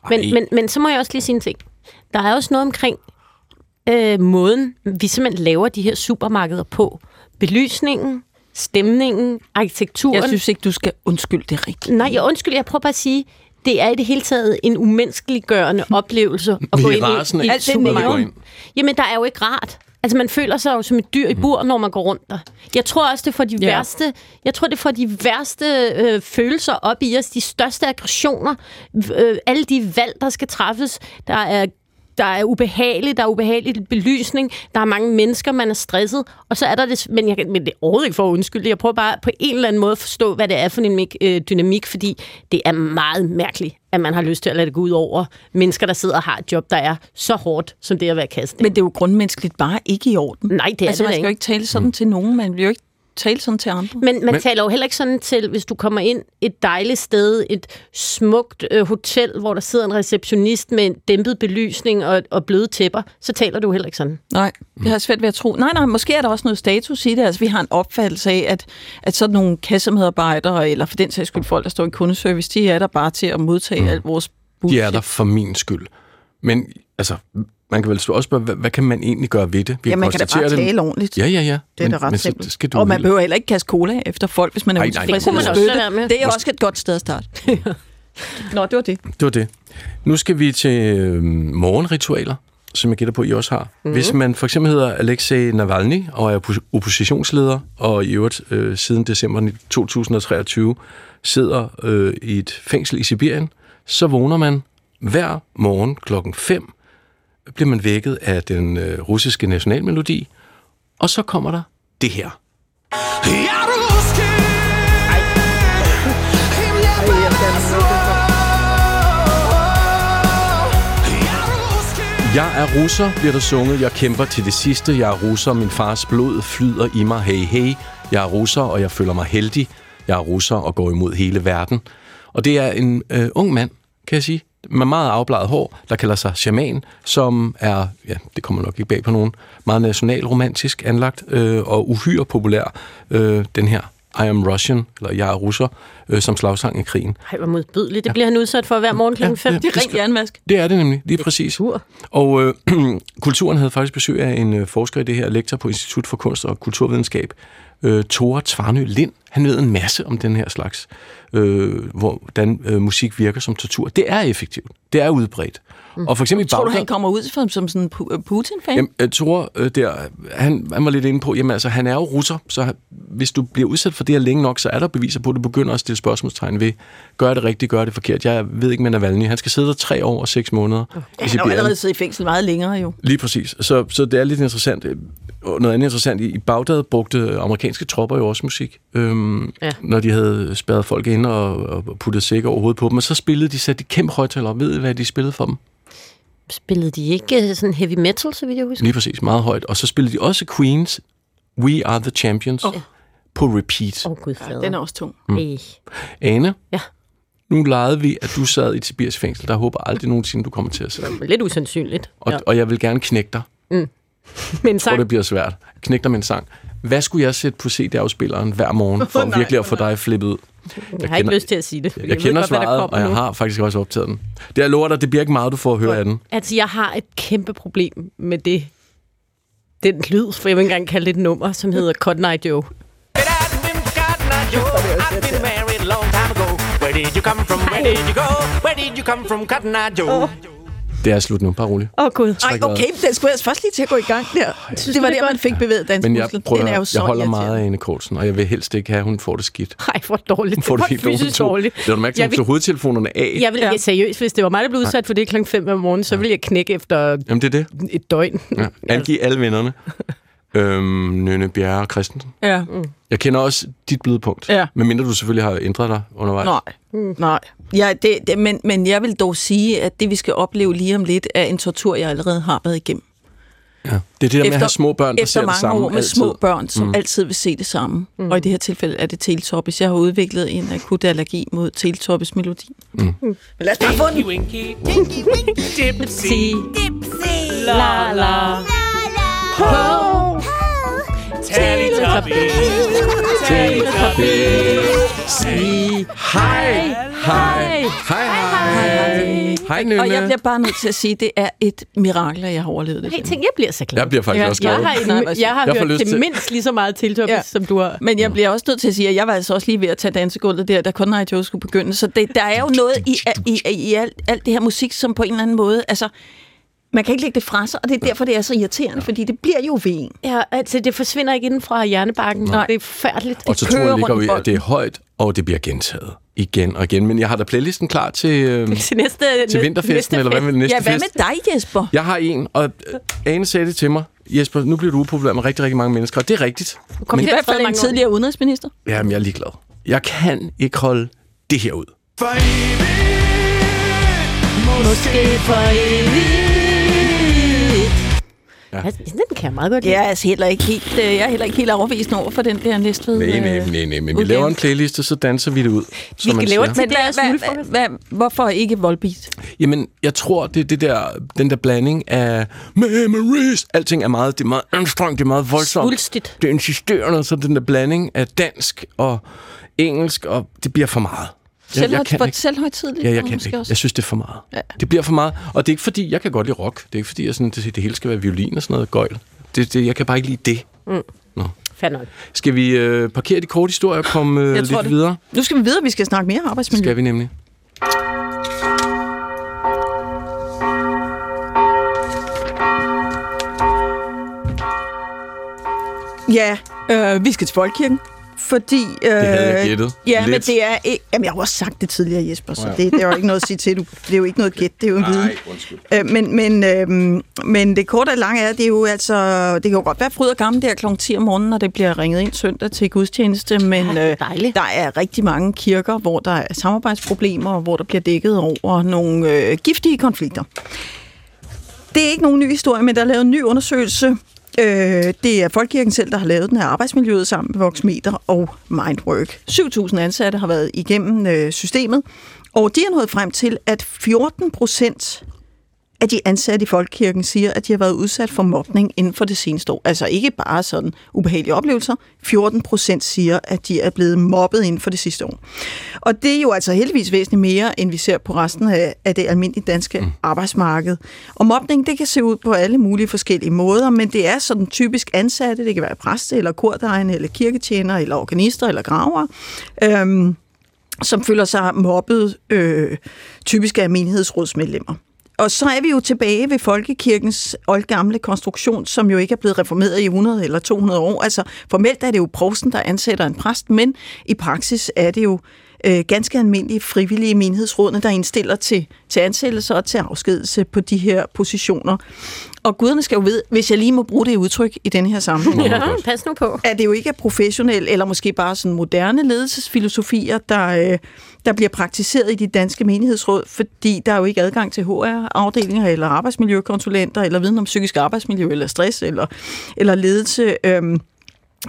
Speaker 3: men, men, men så må jeg også lige sige en ting. Der er også noget omkring øh, måden, vi simpelthen laver de her supermarkeder på. Belysningen, stemningen, arkitekturen.
Speaker 4: Jeg synes ikke, du skal undskylde det rigtigt.
Speaker 3: Nej, jeg undskyld, jeg prøver bare at sige, det er i det hele taget en umenneskeliggørende oplevelse at gå ind i, i
Speaker 4: alt det
Speaker 2: ind.
Speaker 3: Jamen, der er jo ikke rart. Altså, man føler sig jo som et dyr i bur, når man går rundt der. Jeg tror også, det får de
Speaker 4: ja.
Speaker 3: værste, jeg tror, det får de værste øh, følelser op i os, de største aggressioner, øh, alle de valg, der skal træffes, der er der er ubehageligt, der er ubehagelig belysning, der er mange mennesker, man er stresset, og så er der det, men, jeg, kan- men det er overhovedet ikke for at undskylde, jeg prøver bare på en eller anden måde at forstå, hvad det er for en øh, dynamik, fordi det er meget mærkeligt, at man har lyst til at lade det gå ud over mennesker, der sidder og har et job, der er så hårdt, som det at være kastet.
Speaker 4: Men det er jo grundmenneskeligt bare ikke i orden.
Speaker 3: Nej, det er
Speaker 4: altså,
Speaker 3: det
Speaker 4: man skal jo
Speaker 3: ikke.
Speaker 4: ikke tale sådan til nogen, man vil jo ikke tale sådan til andre.
Speaker 3: Men man
Speaker 2: Men-
Speaker 3: taler jo heller ikke sådan til, hvis du kommer ind et dejligt sted, et smukt øh, hotel, hvor der sidder en receptionist med en dæmpet belysning og, og bløde tæpper, så taler du heller ikke sådan.
Speaker 4: Nej, det har jeg svært ved at tro. Nej, nej, måske er der også noget status i det. Altså, vi har en opfattelse af, at, at sådan nogle kassemedarbejdere, eller for den sags skyld folk, der står i kundeservice, de er der bare til at modtage mm. alt vores bullshit.
Speaker 2: De er der for min skyld. Men altså, man kan vel også spørge, hvad, hvad kan man egentlig gøre ved det? Vi
Speaker 4: Ja, man kan da bare
Speaker 2: det-
Speaker 4: tale ordentligt.
Speaker 2: Ja, ja, ja.
Speaker 4: Det er da ret
Speaker 2: men så
Speaker 4: simpelt.
Speaker 2: skal du
Speaker 4: og man behøver heller ikke kaste cola efter folk, hvis man er utilfreds
Speaker 2: det
Speaker 3: med.
Speaker 4: Det er også et godt sted at starte. Nå, det var det.
Speaker 2: Det var det. Nu skal vi til øh, morgenritualer, som jeg gætter på, I også har.
Speaker 4: Mhm.
Speaker 2: Mm. Hvis man for eksempel hedder Alexei Navalny og er oppo- oppositionsleder, og i øvrigt øh, siden december 2023 sidder øh, i et fængsel i Sibirien, så vågner man hver morgen klokken 5, bliver man vækket af den øh, russiske nationalmelodi, og så kommer der det her. Jeg er russer, bliver der sunget. Jeg kæmper til det sidste. Jeg er russer. Min fars blod flyder i mig. Hey, hey. Jeg er russer, og jeg føler mig heldig. Jeg er russer og går imod hele verden. Og det er en øh, ung mand, kan jeg sige, med meget afbladet hår, der kalder sig shaman, som er, ja, det kommer nok ikke bag på nogen, meget nationalromantisk anlagt øh, og uhyre populær, øh, den her I am Russian, eller Jeg er russer, øh, som slagsang i krigen.
Speaker 3: Ej, hvor modbydeligt. Det bliver han udsat for hver morgen kl. 5.
Speaker 2: ja.
Speaker 4: Det er rent jernvask.
Speaker 2: Det er det nemlig, lige præcis.
Speaker 3: Kultur.
Speaker 2: Og øh, kulturen havde faktisk besøg af en øh, forsker i det her, lektor på Institut for Kunst og Kulturvidenskab, øh, Tore Tvarnø Lind. Han ved en masse om den her slags, øh, hvordan øh, musik virker som tortur. Det er effektivt. Det er udbredt. Mm. Og for eksempel
Speaker 4: Tror du,
Speaker 2: Bagdad-
Speaker 4: han kommer ud som, som sådan en Pu- Putin-fan?
Speaker 2: Jamen, jeg tror, øh, der, han, han var lidt inde på, jamen altså, han er jo russer, så han- hvis du bliver udsat for det her længe nok, så er der beviser på, at du begynder at stille spørgsmålstegn ved, gør det rigtigt, gør det forkert. Jeg ved ikke med Navalny. Han skal sidde der tre år og seks måneder. i
Speaker 4: Han har allerede siddet i fængsel meget længere jo.
Speaker 2: Lige præcis. Så, så det er lidt interessant. Og noget andet interessant, i Bagdad brugte amerikanske tropper jo også musik, øhm, ja.
Speaker 3: Ja.
Speaker 2: når de havde spærret folk ind og, og puttet sækker over hovedet på dem. Og så spillede de, satte de kæmpe højtaler op. Ved I, hvad de spillede for dem?
Speaker 3: Spillede de ikke øh, sådan heavy metal, så vidt jeg husker?
Speaker 2: Lige præcis, meget højt. Og så spillede de også Queens, We Are The Champions, oh. på repeat.
Speaker 3: Åh, oh, gud fader.
Speaker 4: Den er også tung.
Speaker 3: Mm.
Speaker 2: Ane,
Speaker 3: Ja.
Speaker 2: nu legede vi, at du sad i et sibirisk fængsel. Der håber aldrig nogensinde, du kommer til at sidde.
Speaker 3: Lidt usandsynligt.
Speaker 2: Og, ja. og jeg vil gerne knække dig.
Speaker 3: Men
Speaker 2: Jeg tror,
Speaker 3: sang,
Speaker 2: det bliver svært. Knæk dig med en sang. Hvad skulle jeg sætte på CD-afspilleren hver morgen, for
Speaker 4: nej,
Speaker 2: virkelig at få dig flippet ud?
Speaker 3: jeg har ikke lyst til at sige det.
Speaker 2: Jeg, jeg kender
Speaker 3: godt, hvad der
Speaker 2: svaret, og jeg
Speaker 3: nu.
Speaker 2: har faktisk også optaget den. Det jeg lover dig, det bliver ikke meget, du får at høre af den.
Speaker 3: Altså, jeg har et kæmpe problem med det. Den lyd, for jeg vil ikke engang kalde det et nummer, som hedder Cotton Eye Joe.
Speaker 9: Where did you come from? Where did you go? Where did you come from, Cotton Eye Joe?
Speaker 2: Det er slut nu, bare rolig.
Speaker 3: Åh, oh, Gud.
Speaker 4: Ej, okay, den skulle jeg først lige til at gå i gang der. Det var der, man fik bevæget dansk
Speaker 2: Men jeg, prøver,
Speaker 4: Den er jo så
Speaker 2: jeg holder meget af Ane Kortsen, og jeg vil helst ikke have, at hun får det skidt.
Speaker 3: Ej, hvor dårligt.
Speaker 2: Hun får det
Speaker 3: var
Speaker 2: helt
Speaker 3: fysisk dårligt.
Speaker 2: Det var du mærke
Speaker 3: Jeg
Speaker 2: at hun tog hovedtelefonerne af.
Speaker 3: Jeg vil ikke seriøst, hvis det var mig, der blev udsat for det klokken 5 om morgenen, så ville jeg knække efter
Speaker 2: Jamen, det er det.
Speaker 3: et døgn.
Speaker 2: Ja. Angiv alle vennerne. Øhm, Nønne Bjerre Christensen.
Speaker 4: Ja.
Speaker 2: Jeg kender også dit blødpunkt.
Speaker 4: Ja.
Speaker 2: Medmindre du selvfølgelig har ændret dig undervejs.
Speaker 4: Nej, nej. Ja, det, det, men, men jeg vil dog sige, at det, vi skal opleve lige om lidt, er en tortur, jeg allerede har været igennem.
Speaker 2: Ja. Det er det der med at have små børn, der
Speaker 4: efter
Speaker 2: ser det
Speaker 4: mange
Speaker 2: samme
Speaker 4: år med
Speaker 2: altid.
Speaker 4: små børn, som
Speaker 2: Mm.
Speaker 4: mm. altid vil se det samme. Mm. Og i det her tilfælde er det Teletubbies. Jeg har udviklet en akut allergi mod Teletubbies melodi.
Speaker 2: Mm.
Speaker 4: Men lad os bare få den.
Speaker 9: Winky, winky, winky, dipsy,
Speaker 3: Dipsy, la la, ho,
Speaker 9: Teletubbies,
Speaker 3: sig
Speaker 2: Hej, hej, hej, hej, hej, Nønne.
Speaker 4: Og jeg bliver bare nødt til at sige, at det er et mirakel, at jeg har overlevet det.
Speaker 3: Hey, tænk, jeg bliver så glad.
Speaker 2: Jeg bliver faktisk
Speaker 4: Ja,
Speaker 2: også glad.
Speaker 3: Jeg har,
Speaker 4: Nej,
Speaker 3: en, jeg har
Speaker 2: Jeg
Speaker 3: hørt til- mindst lige så meget Teletubbies,
Speaker 4: Ja.
Speaker 3: som du har.
Speaker 4: Men jeg bliver også nødt til at sige, at jeg var altså også lige ved at tage dansegulvet der, da Conrad Joe skulle begynde. Så det, der er jo noget i, i, i, i alt, alt det her musik, som på en eller anden måde... Altså, man kan ikke lægge det fra sig, og det er derfor, det er så irriterende, fordi det bliver jo ved en.
Speaker 3: Ja, altså, det forsvinder ikke inden fra hjernebakken.
Speaker 4: Nej.
Speaker 3: Det er forfærdeligt.
Speaker 2: Og
Speaker 4: kører
Speaker 2: torturen
Speaker 4: rundt
Speaker 2: ligger jo
Speaker 4: i
Speaker 2: i, at det er højt, og det bliver gentaget igen og igen. Men jeg har da playlisten klar til, øh,
Speaker 3: til næste,
Speaker 2: til vinterfesten, eller hvad med næste
Speaker 4: Ja, hvad
Speaker 2: fest.
Speaker 4: med dig, Jesper?
Speaker 2: Jeg har en, og øh, Ane sagde det til mig. Jesper, nu bliver du upopulær med rigtig, rigtig mange mennesker, og det er rigtigt.
Speaker 3: Kom
Speaker 4: I
Speaker 3: til
Speaker 4: hvert fald en tidligere udenrigsminister.
Speaker 2: Jamen, jeg er ligeglad. Jeg kan ikke holde det her ud.
Speaker 3: Måske for evigt.
Speaker 2: Ja.
Speaker 3: Ja. Den kan jeg meget godt lide.
Speaker 4: Jeg er altså heller ikke helt, øh, jeg er heller ikke helt overbevist over for den der næstved.
Speaker 2: Nej, nej,
Speaker 4: øh,
Speaker 2: nej, nej, men vi laver en playliste, så danser vi det ud. man
Speaker 3: skal lave et
Speaker 4: Men
Speaker 3: Det er
Speaker 4: hvad, hvorfor ikke voldbeat?
Speaker 2: Jamen, jeg tror, det er det der, den der blanding af memories. Alting er meget, det er meget anstrengt, det er meget voldsomt.
Speaker 3: Svulstigt.
Speaker 2: Det er insisterende, så den der blanding af dansk og engelsk, og det bliver for meget. Jeg, jeg kan ikke.
Speaker 4: selvhøjtidligt?
Speaker 2: Ja, jeg kan ikke.
Speaker 4: også.
Speaker 2: Jeg synes, det er for meget.
Speaker 4: Ja.
Speaker 2: Det bliver for meget. Og det er ikke fordi, jeg kan godt lide rock. Det er ikke fordi, jeg sådan, det, det hele skal være violin og sådan noget gøjl. Det, det, jeg kan bare ikke lide det.
Speaker 3: Fair nok.
Speaker 2: Skal vi øh, parkere de korte historier og komme øh, lidt
Speaker 4: det.
Speaker 2: videre?
Speaker 4: Nu skal vi videre, vi skal snakke mere arbejdsmiljø.
Speaker 2: Skal vi nemlig.
Speaker 4: Ja, øh, vi skal til Folkekirken. Fordi, øh, det
Speaker 2: havde jeg gættet.
Speaker 4: Ja, men
Speaker 2: Lidt.
Speaker 4: det er ikke... Jamen, jeg har jo også sagt det tidligere, Jesper, så det, det er jo ikke noget at sige til. Du, det er jo ikke noget gæt, det er jo en viden.
Speaker 2: undskyld.
Speaker 4: Øh, men, men, øh, men det korte og lange er, det er jo altså... Det kan jo godt være fryd og gammel der kl. 10 om morgenen, når det bliver ringet ind søndag til gudstjeneste, men
Speaker 3: Ja,
Speaker 4: øh, der er rigtig mange kirker, hvor der er samarbejdsproblemer, og hvor der bliver dækket over nogle øh, giftige konflikter. Det er ikke nogen ny historie, men der er lavet en ny undersøgelse. Øh, det er Folkekirken selv, der har lavet den her arbejdsmiljøet sammen med Voxmeter og Mindwork. 7.000 ansatte har været igennem øh, systemet, og de har nået frem til, at 14 procent at de ansatte i Folkekirken siger, at de har været udsat for mobning inden for det seneste år. Altså ikke bare sådan ubehagelige oplevelser. 14 procent siger, at de er blevet mobbet inden for det sidste år. Og det er jo altså heldigvis væsentligt mere, end vi ser på resten af, af det almindelige danske mm. arbejdsmarked. Og mobning, det kan se ud på alle mulige forskellige måder, men det er sådan typisk ansatte. Det kan være præste, eller kordegn, eller kirketjener, eller organister, eller graver. Øhm, som føler sig mobbet, øh, typisk af menighedsrådsmedlemmer. Og så er vi jo tilbage ved folkekirkens oldgamle konstruktion, som jo ikke er blevet reformeret i 100 eller 200 år. Altså formelt er det jo provsten, der ansætter en præst, men i praksis er det jo øh, ganske almindelige frivillige menighedsrådene, der indstiller til, til ansættelse og til afskedelse på de her positioner. Og guderne skal jo vide, hvis jeg lige må bruge det udtryk i den her sammenhæng,
Speaker 3: Ja, pas nu på.
Speaker 4: at det jo ikke er professionel eller måske bare sådan moderne ledelsesfilosofier, der, øh, der bliver praktiseret i de danske menighedsråd, fordi der er jo ikke adgang til HR-afdelinger eller arbejdsmiljøkonsulenter eller viden om psykisk arbejdsmiljø eller stress eller, eller ledelse. Øhm,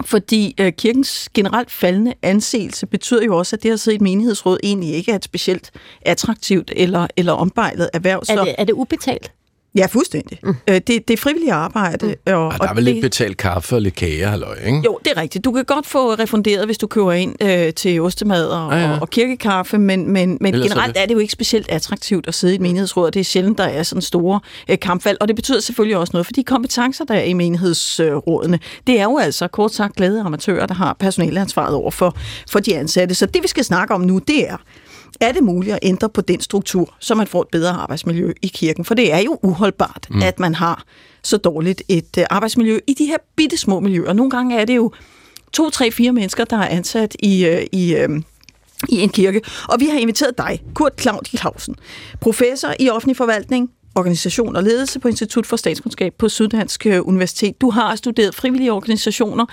Speaker 4: fordi øh, kirkens generelt faldende anseelse betyder jo også, at det at sidde i et menighedsråd egentlig ikke er et specielt attraktivt eller, eller ombejlet erhverv.
Speaker 3: Er det, er det ubetalt?
Speaker 4: Ja, fuldstændig. Mm. Øh, det, det er frivilligt arbejde. Mm. Og,
Speaker 2: Og der er vel
Speaker 4: det,
Speaker 2: lidt betalt kaffe og lidt kage, halløj, ikke?
Speaker 4: Jo, det er rigtigt. Du kan godt få refunderet, hvis du køber ind øh, til ostemad og,
Speaker 2: Ja,
Speaker 4: ja,
Speaker 2: ja.
Speaker 4: og kirkekaffe, men, men, men
Speaker 2: Ellers er
Speaker 4: generelt
Speaker 2: det-
Speaker 4: er det jo ikke specielt attraktivt at sidde i et menighedsråd. Det er sjældent, der er sådan store øh, kampvalg, og det betyder selvfølgelig også noget, for de kompetencer, der er i menighedsrådene, det er jo altså kort sagt glade amatører, der har personaleansvaret over for, for de ansatte. Så det, vi skal snakke om nu, det er, er det muligt at ændre på den struktur, så man får et bedre arbejdsmiljø i kirken? For det er jo uholdbart, mm. at man har så dårligt et øh, arbejdsmiljø i de her bitte små miljøer. Nogle gange er det jo to, tre, fire mennesker, der er ansat i, øh, i, øh, i en kirke. Og vi har inviteret dig, Kurt Claudi Clausen, professor i offentlig forvaltning, organisation og ledelse på Institut for Statskundskab på Syddansk øh, Universitet. Du har studeret frivillige organisationer,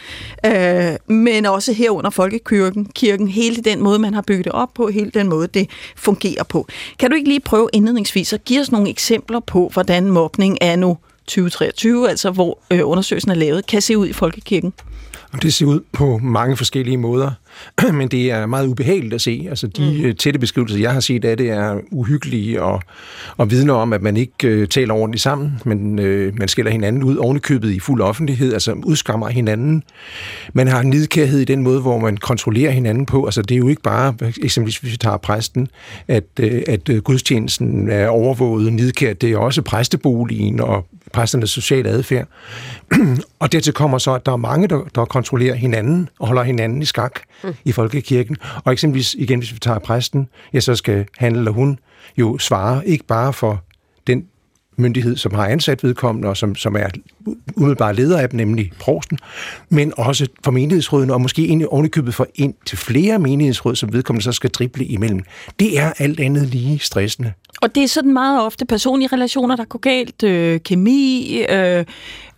Speaker 4: øh, men også herunder folkekirken, kirken, hele den måde, man har bygget det op på, hele den måde, det fungerer på. Kan du ikke lige prøve indledningsvis at give os nogle eksempler på, hvordan mobning er nu 2023, altså hvor øh, undersøgelsen er lavet, kan se ud i folkekirken?
Speaker 10: Det ser ud på mange forskellige måder, men det er meget ubehageligt at se. Altså de mm. tætte beskrivelser, jeg har set af det, er uhyggelige og, og vidner om, at man ikke øh, taler ordentligt sammen, men øh, man skiller hinanden ud ovenikøbet i fuld offentlighed, altså udskammer hinanden. Man har nidkærhed i den måde, hvor man kontrollerer hinanden på. Altså det er jo ikke bare, eksempelvis hvis vi tager præsten, at, øh, at øh, gudstjenesten er overvåget nidkært. Det er også præsteboligen og præsternes sociale adfærd. og dertil kommer så, at der er mange, der, der kontrollerer hinanden og holder hinanden i skak mm. i folkekirken. Og eksempelvis, igen, hvis vi tager præsten, ja, så skal han eller hun jo svare ikke bare for den myndighed, som har ansat vedkommende, og som, som er umiddelbart leder af dem, nemlig prosten, men også for menighedsrådene, og måske egentlig ovenikøbet for ind til flere menighedsråd, som vedkommende så skal drible imellem. Det er alt andet lige stressende.
Speaker 4: Og det er sådan meget ofte personlige relationer, der går galt, øh, kemi, øh,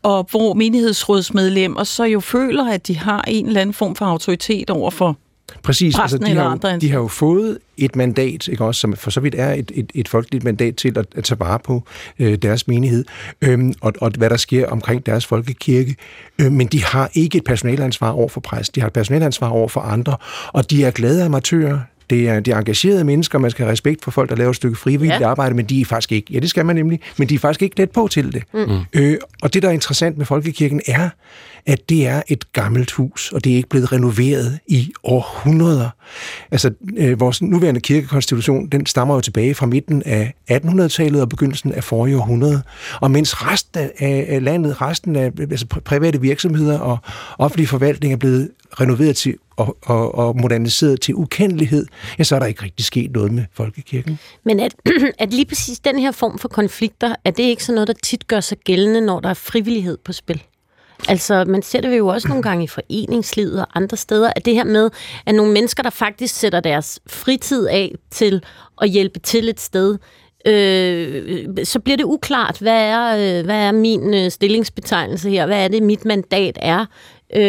Speaker 4: og hvor menighedsrådsmedlemmer så jo føler, at de har en eller anden form for autoritet over for
Speaker 10: Præcis, altså de,
Speaker 4: eller
Speaker 10: har,
Speaker 4: andre
Speaker 10: jo, de har jo fået et mandat, ikke også, som for så vidt er et, et, et folkeligt mandat til at, at tage vare på øh, deres menighed, øhm, og, og hvad der sker omkring deres folkekirke. Øh, men de har ikke et personalansvar over for præst, de har et personalansvar over for andre, og de er glade amatører, det er, det er engagerede mennesker, man skal have respekt for folk, der laver et stykke frivilligt ja. arbejde, men de er faktisk ikke, ja det skal man nemlig, men de er faktisk ikke let på til det. Mm. Øh, og det, der er interessant med Folkekirken, er, at det er et gammelt hus, og det er ikke blevet renoveret i århundreder. Altså, øh, vores nuværende kirkekonstitution, den stammer jo tilbage fra midten af 1800-tallet og begyndelsen af forrige århundrede. Og mens resten af, landet, resten af altså pri- private virksomheder og offentlig forvaltning er blevet renoveret til og, og, og moderniseret til ukendelighed, ja, så er der ikke rigtig sket noget med folkekirken.
Speaker 3: Men at, at lige præcis den her form for konflikter, er det ikke sådan noget, der tit gør sig gældende, når der er frivillighed på spil? Altså, man ser det jo også nogle gange i foreningslivet og andre steder, at det her med, at nogle mennesker, der faktisk sætter deres fritid af til at hjælpe til et sted, øh, så bliver det uklart, hvad er, øh, hvad er min øh, stillingsbetegnelse her? Hvad er det, mit mandat er? Øh,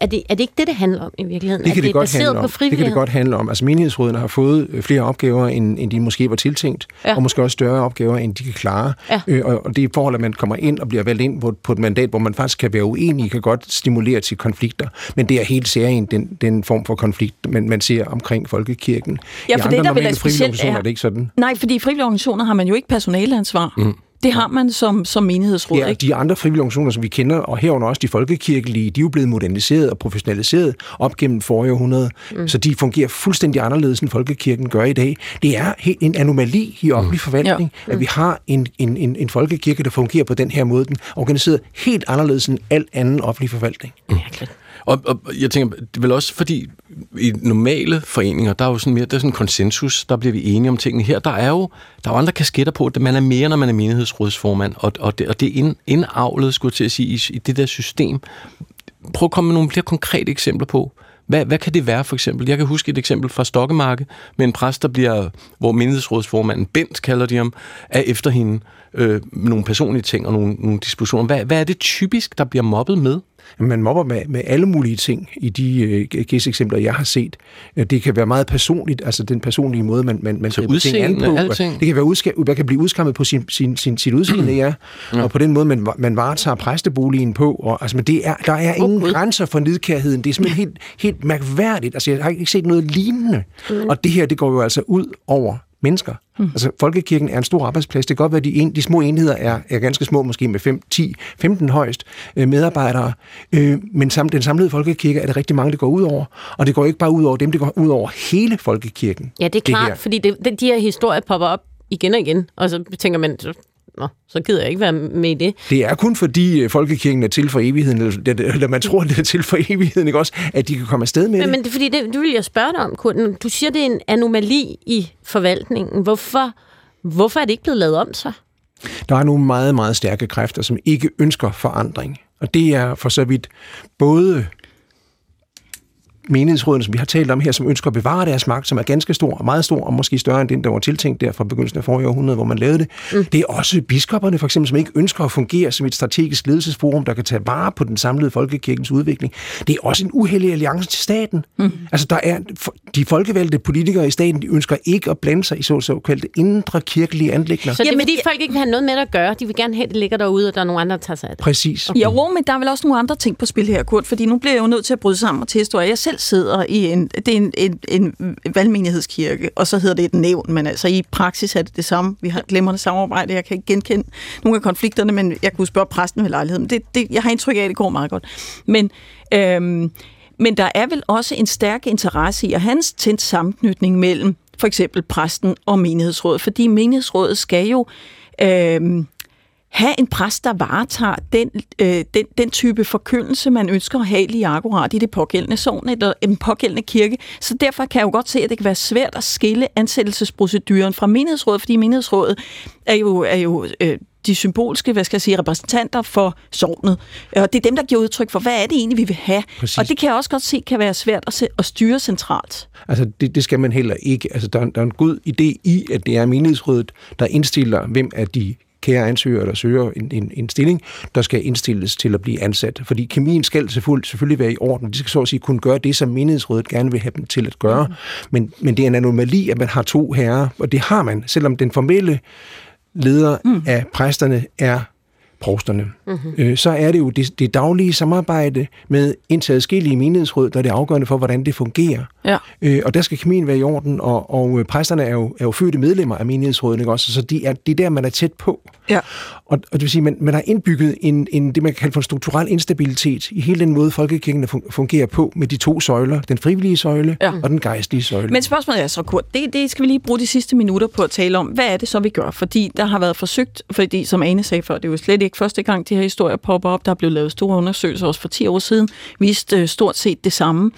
Speaker 3: er, det, er det ikke det, det handler om i virkeligheden?
Speaker 10: Det kan det,
Speaker 3: er
Speaker 10: godt
Speaker 3: baseret
Speaker 10: handle
Speaker 3: på
Speaker 10: om. Det kan det godt handle om. Altså menighedsrådene har fået øh, flere opgaver, end, end de måske var tiltænkt,
Speaker 3: Ja.
Speaker 10: og måske også større opgaver, end de kan klare.
Speaker 3: Ja.
Speaker 10: Øh, og, og det er forhold, at man kommer ind og bliver valgt ind på, på et mandat, hvor man faktisk kan være uenig, kan godt stimulere til konflikter. Men det er helt særligt den, den form for konflikt, man, man ser omkring folkekirken.
Speaker 4: Ja,
Speaker 10: I
Speaker 4: for
Speaker 10: andre
Speaker 4: det, der vil
Speaker 10: normale frivillige organisationer
Speaker 4: er-
Speaker 10: er det ikke sådan.
Speaker 4: Nej, fordi i frivillige organisationer har man jo ikke personaleansvar. Mm. Det har man som, som menighedsråd,
Speaker 10: Ja,
Speaker 4: ikke?
Speaker 10: de andre frivillige organisationer, som vi kender, og herunder også de folkekirkelige, de er jo blevet moderniseret og professionaliseret op gennem forrige århundrede, mm. så de fungerer fuldstændig anderledes, end folkekirken gør i dag. Det er helt en anomali i offentlig forvaltning,
Speaker 4: Ja.
Speaker 10: at vi har en, en, en, en folkekirke, der fungerer på den her måde. Den er organiseret helt anderledes end al anden offentlig forvaltning.
Speaker 2: Og, og jeg tænker, det er vel også fordi, i normale foreninger, der er jo sådan mere, der er sådan en konsensus, der bliver vi enige om tingene. Her, der er jo, der er jo andre kasketter på, at man er mere, når man er menighedsrådsformand, og, og det, og det er ind, indavlet, skulle jeg til at sige, i, i det der system. Prøv at komme med nogle flere konkrete eksempler på, hvad, hvad kan det være for eksempel? Jeg kan huske et eksempel fra Stokkemarke med en præst, der bliver, hvor menighedsrådsformanden, Bent kalder de ham, er efter hende øh, nogle personlige ting og nogle, nogle diskussioner. Hvad, hvad er det typisk, der bliver mobbet med?
Speaker 10: Man mobber med, med alle mulige ting i de øh, gæsteksempler, jeg har set. Øh, Det kan være meget personligt, altså den personlige måde, man, man, man griber ting an på.
Speaker 2: alting?
Speaker 10: Det kan være udska- man kan blive udskammet på sin, sin, sin, sit udseende, ja. ja. Og på den måde, man, man varetager præsteboligen på. Og, altså, men det er, der er ingen oh, grænser for nidkærheden. Det er simpelthen helt, helt mærkværdigt. Altså, jeg har ikke set noget lignende. Og det her, det går jo altså ud over mennesker. Mm. Altså, folkekirken er en stor arbejdsplads. Det kan godt være, at de, en, de små enheder er, er ganske små, måske med 5, 10, 15 højst øh, medarbejdere, øh, men sam, den samlede folkekirke er det rigtig mange, det går ud over. Og det går ikke bare ud over dem, det går ud over hele folkekirken.
Speaker 3: Ja, det er klart,
Speaker 10: her.
Speaker 3: fordi det, det, de her historier popper op igen og igen, og så tænker man, Nå, så gider jeg ikke være med i det.
Speaker 10: Det er kun fordi øh, folkekirken er til for evigheden, eller, eller, eller man tror, det er til for evigheden, ikke også, at de kan komme afsted med
Speaker 3: Men,
Speaker 10: det.
Speaker 3: men det, er fordi det, det vil jeg spørge dig om, Kurt. Du siger, det er en anomali i forvaltningen. Hvorfor, hvorfor er det ikke blevet lavet om så?
Speaker 10: Der er nogle meget, meget stærke kræfter, som ikke ønsker forandring. Og det er for så vidt både menighedsrådene, som vi har talt om her, som ønsker at bevare deres magt, som er ganske stor og meget stor, og måske større end den, der var tiltænkt der fra begyndelsen af forrige århundrede, hvor man lavede det. Mm. Det er også biskopperne, for eksempel, som ikke ønsker at fungere som et strategisk ledelsesforum, der kan tage vare på den samlede folkekirkens udvikling. Det er også en uheldig alliance til staten. Mm. Altså, der er de folkevalgte politikere i staten, de ønsker ikke at blande sig i så såkaldte indre kirkelige anlægner.
Speaker 3: Så det er fordi, folk ikke vil have noget med det at gøre. De vil gerne have, at det ligger derude, og der er nogen andre, der tager sig af det.
Speaker 10: Præcis.
Speaker 4: Okay. Jo, men der er vel også nogle andre ting på spil her, Kurt, fordi nu bliver jeg jo nødt til at bryde sammen og tilstå, jeg selv sidder i en, det er en, en, en valgmenighedskirke, og så hedder det et nævn, men altså i praksis er det det samme. Vi har glemrende samarbejde, jeg kan ikke genkende nogle af konflikterne, men jeg kunne spørge præsten ved lejligheden. Det, det, jeg har indtryk af, at det går meget godt. Men, øhm, men der er vel også en stærk interesse i at hans tændt sammenknytning mellem for eksempel præsten og menighedsrådet, fordi menighedsrådet skal jo øhm, have en præst, der varetager den, øh, den, den type forkyndelse, man ønsker at have lige akkurat i det pågældende sovn eller en pågældende kirke. Så derfor kan jeg jo godt se, at det kan være svært at skille ansættelsesproceduren fra menighedsrådet, fordi menighedsrådet er jo, er jo øh, de symbolske, hvad skal jeg sige, repræsentanter for sovnet. Og det er dem, der giver udtryk for, hvad er det egentlig, vi vil have.
Speaker 10: Præcis.
Speaker 4: Og det kan jeg også godt se, kan være svært at, se, at styre centralt.
Speaker 10: Altså, det, det skal man heller ikke. Altså, der, er- der er en god idé i, at det er menighedsrådet, der indstiller, hvem af de kære ansøgere, der søger en, en, en stilling, der skal indstilles til at blive ansat. Fordi kemien skal selvfølgelig, selvfølgelig være i orden. De skal så at sige kunne gøre det, som menighedsrådet gerne vil have dem til at gøre. Mm. Men, men det er en anomali, at man har to herrer, og det har man, selvom den formelle leder mm. af præsterne er provsterne. Mm-hmm. Øh, så er det jo det, det daglige samarbejde med indtil adskillige menighedsråd, der er det afgørende for, hvordan det fungerer.
Speaker 4: Ja.
Speaker 10: Øh, og der skal kemien være i orden, og, og øh, præsterne er jo, er jo fødte medlemmer af menighedsrådet, ikke også? Så de er, det er der, man er tæt på.
Speaker 4: Ja.
Speaker 10: Og, og det vil sige, man, man har indbygget en, en, det, man kan kalde for en strukturel instabilitet i hele den måde, folkekirken fun- fungerer på med de to søjler, den frivillige søjle
Speaker 4: Ja.
Speaker 10: og den gejstlige søjle.
Speaker 4: Men spørgsmålet er så, Kurt, det, det skal vi lige bruge de sidste minutter på at tale om. Hvad er det så, vi gør? Fordi der har været forsøgt, fordi som Ane sagde før, det er jo slet ikke første gang, de her historier popper op. Der er blevet lavet store undersøgelser også for 10 år siden, viste øh, stort set det samme.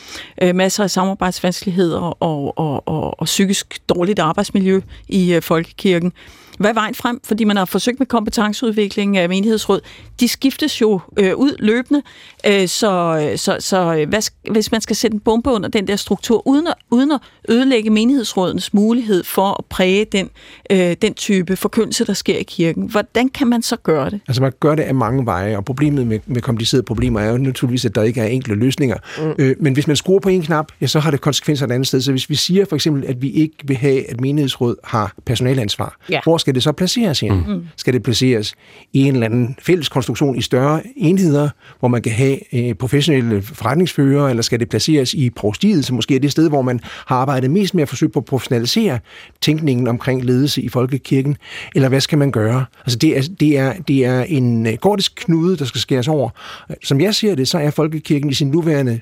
Speaker 4: Øh, masser af samarbejdsvanskeligheder og, og, og, og psykisk dårligt arbejdsmiljø i øh, folkekirken. Hvad er vejen frem? Fordi man har forsøgt med kompetenceudvikling af menighedsråd. De skiftes jo øh, ud løbende, øh, så, så, så øh, hvad, hvis man skal sætte en bombe under den der struktur, uden at, uden at ødelægge menighedsrådens mulighed for at præge den, øh, den type forkyndelse, der sker i kirken, hvordan kan man så gøre det?
Speaker 10: Altså man gør det af mange veje, og problemet med, med komplicerede problemer er jo naturligvis, at der ikke er enkle løsninger. Mm. Øh, men hvis man skruer på en knap, ja, så har det konsekvenser et andet sted. Så hvis vi siger for eksempel, at vi ikke vil have, at menighedsråd har personalansvar,
Speaker 3: Ja.
Speaker 10: hvor skal det så placeres hen? Mm. Skal det placeres i en eller anden fælles konstruktion i større enheder, hvor man kan have øh, professionelle forretningsførere, eller skal det placeres i provstiet, som måske er det sted, hvor man har arbejdet mest med at forsøge på at professionalisere tænkningen omkring ledelse i folkekirken, eller hvad skal man gøre? Altså det er, det er, det er en øh, gordisk knude, der skal skæres over. Som jeg ser det, så er folkekirken i sin nuværende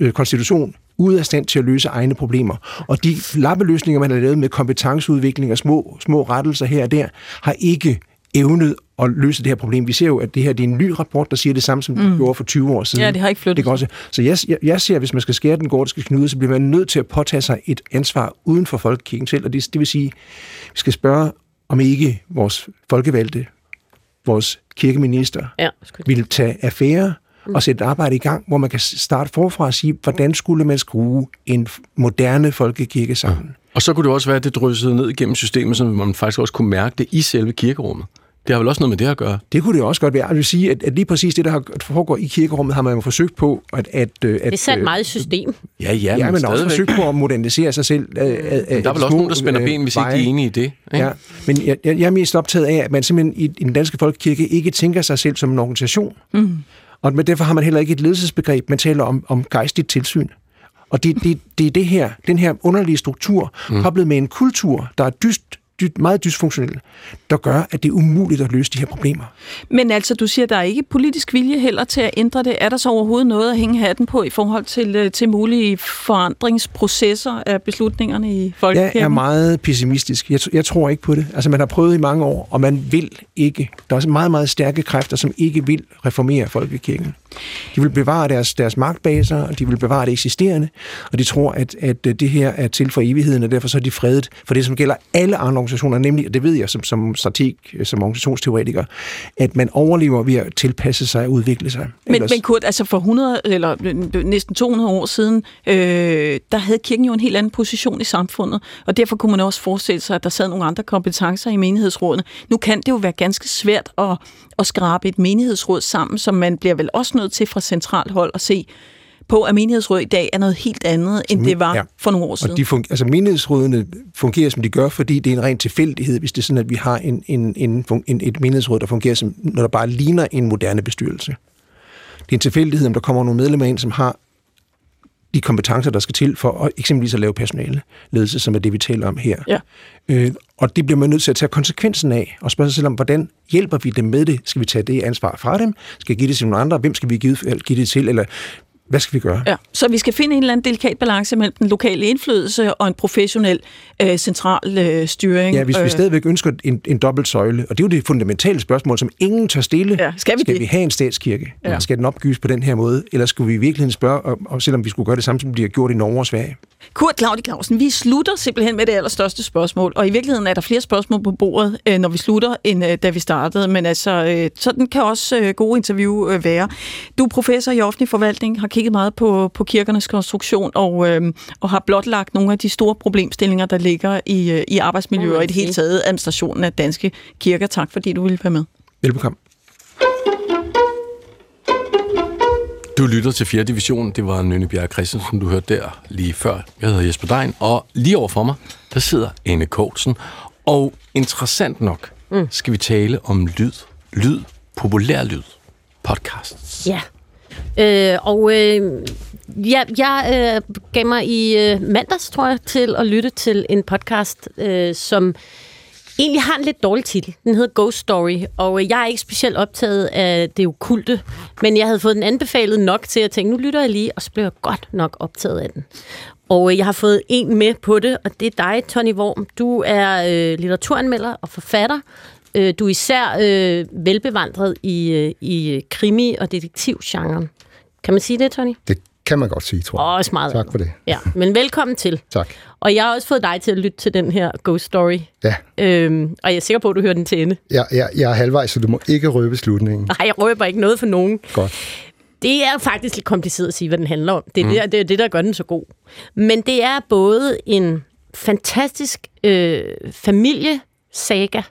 Speaker 10: øh, konstitution ude af stand til at løse egne problemer. Og de lappeløsninger, man har lavet med kompetenceudvikling og små, små rettelser her og der, har ikke evnet at løse det her problem. Vi ser jo, at det her det er en ny rapport, der siger det samme, som mm. det gjorde for 20 år siden.
Speaker 4: Ja, det har ikke flyttet
Speaker 10: det også. Så jeg, jeg, jeg ser, at hvis man skal skære den gordiske knude, så bliver man nødt til at påtage sig et ansvar uden for folkekirken selv. Og det, det vil sige, at vi skal spørge, om ikke vores folkevalgte, vores kirkeminister,
Speaker 3: Ja,
Speaker 10: vil tage affære og sætte et arbejde i gang, hvor man kan starte forfra og sige, hvordan skulle man skrue en moderne folkekirke sammen.
Speaker 2: Og så kunne det også være, at det dryssede ned igennem systemet, så man faktisk også kunne mærke det i selve kirkerummet. Det har vel også noget med det at gøre?
Speaker 10: Det kunne det også godt være. Jeg vil sige, at, at lige præcis det, der har foregår i kirkerummet, har man jo forsøgt på at... at, at
Speaker 3: Det er sat meget i system.
Speaker 2: Ja, ja,
Speaker 10: Ja,
Speaker 2: men,
Speaker 10: men også forsøgt på at modernisere sig selv. Af, af, af
Speaker 2: Der er vel også nogen, der spænder ben, hvis ikke de er enige i det. Ikke?
Speaker 10: Ja, men jeg, jeg jeg er mest optaget af, at man simpelthen i, i den danske folkekirke ikke tænker sig selv som en organisation.
Speaker 4: Mm.
Speaker 10: Og men derfor har man heller ikke et ledelsesbegreb, man taler om, om gejstligt tilsyn. Og det, det, det er det her, den her underlige struktur, mm. koblet med en kultur, der er dyst, dyst, meget dysfunktionel, der gør, at det er umuligt at løse de her problemer.
Speaker 4: Men altså, du siger, der er ikke politisk vilje heller til at ændre det. Er der så overhovedet noget at hænge hatten på i forhold til, øh, til mulige forandringsprocesser af beslutningerne i
Speaker 10: Jeg
Speaker 4: folkekirken?
Speaker 10: er meget pessimistisk. Jeg, jeg tror ikke på det. Altså, man har prøvet i mange år, og man vil ikke. Der er også meget, meget stærke kræfter, som ikke vil reformere folkekirken. De vil bevare deres, deres magtbaser, og de vil bevare det eksisterende, og de tror, at, at det her er til for evigheden, og derfor så er de fredet for det, som gælder alle andre organisationer, nemlig, og det ved jeg som, som strateg, som organisationsteoretiker, at man overlever ved at tilpasse sig og udvikle sig.
Speaker 4: Men,
Speaker 10: Ellers-
Speaker 4: men Kurt, altså for 100 eller øh, næsten 200 år siden, øh, der havde kirken jo en helt anden position i samfundet, og derfor kunne man også forestille sig, at der sad nogle andre kompetencer i menighedsrådene. Nu kan det jo være ganske svært at, at skrabe et menighedsråd sammen, som man bliver vel også nødt til fra centralt hold at se på, at menighedsråd i dag er noget helt andet, end det var
Speaker 10: Ja.
Speaker 4: for nogle år siden.
Speaker 10: Og de fun- altså menighedsrådene fungerer, som de gør, fordi det er en ren tilfældighed, hvis det er sådan, at vi har en, en, en, en, et menighedsråd, der fungerer, som, når der bare ligner en moderne bestyrelse. Det er en tilfældighed, om der kommer nogle medlemmer ind, som har de kompetencer, der skal til for at, eksempelvis at lave personale ledelse, som er det, vi taler om her.
Speaker 4: Ja.
Speaker 10: Øh, og det bliver man nødt til at tage konsekvensen af, og spørge sig selv om, hvordan hjælper vi dem med det? Skal vi tage det ansvar fra dem? Skal vi give det til nogle andre? Hvem skal vi give, give det til? Eller hvad skal vi gøre?
Speaker 4: Ja, så vi skal finde en eller anden delikat balance mellem den lokale indflydelse og en professionel øh, central øh, styring.
Speaker 10: Ja, hvis vi
Speaker 4: Øh,
Speaker 10: stadigvæk ønsker en, en dobbelt søjle, og det er jo det fundamentale spørgsmål, som ingen tør stille.
Speaker 4: Ja, skal vi
Speaker 10: skal
Speaker 4: det?
Speaker 10: vi have en statskirke?
Speaker 4: Ja.
Speaker 10: Skal den opgives på den her måde? Eller skulle vi i virkeligheden spørge, om, om, selvom vi skulle gøre det samme, som de har gjort i Norge og Sverige?
Speaker 4: Kurt Claudi Clausen, vi slutter simpelthen med det allerstørste spørgsmål, og i virkeligheden er der flere spørgsmål på bordet, øh, når vi slutter, end øh, da vi startede, men altså, øh, sådan kan også øh, gode interview øh, være. Du er professor i offentlig forvaltning, har kigget meget på, på kirkernes konstruktion, og, øh, og har blotlagt nogle af de store problemstillinger, der ligger i, øh, i arbejdsmiljø
Speaker 3: Må man
Speaker 4: og i det hele taget administrationen af danske kirker. Tak fordi du ville være med.
Speaker 10: Velbekomme.
Speaker 2: Du lytter til 4. division. Det var Nynne Bjerg Christensen, du hørte der lige før. Jeg hedder Jesper Dein, og lige over for mig, der sidder Anne Kortsen. Og interessant nok, mm. skal vi tale om lyd. Lyd. Populær lyd. Podcasts.
Speaker 3: Ja. Øh, og øh, ja, jeg øh, gav mig i øh, mandags, tror jeg, til at lytte til en podcast, øh, som egentlig har en lidt dårlig titel. Den hedder Ghost Story, og øh, jeg er ikke specielt optaget af det okulte, men jeg havde fået den anbefalet nok til at tænke, nu lytter jeg lige, og så blev jeg godt nok optaget af den. Og øh, jeg har fået en med på det, og det er dig, Tony Worm. Du er øh, litteraturanmelder og forfatter. Øh, du er især øh, velbevandret i, øh, i krimi- og detektivgenren. Kan man sige det, Tony?
Speaker 11: Det kan man godt sige, tror jeg.
Speaker 3: Og også meget
Speaker 11: Tak for det.
Speaker 3: Ja, men velkommen til.
Speaker 11: Tak.
Speaker 3: Og jeg har også fået dig til at lytte til den her Ghost Story.
Speaker 11: Ja,
Speaker 3: Øhm, og jeg er sikker på, at du hører den til ende.
Speaker 11: jeg, jeg, jeg er halvvejs, så du må ikke røbe slutningen.
Speaker 3: Nej, jeg røber ikke noget for nogen.
Speaker 11: Godt.
Speaker 3: Det er faktisk lidt kompliceret at sige, hvad den handler om. Det er, mm. det, det, er det, der gør den så god. Men det er både en fantastisk øh, familiesaga,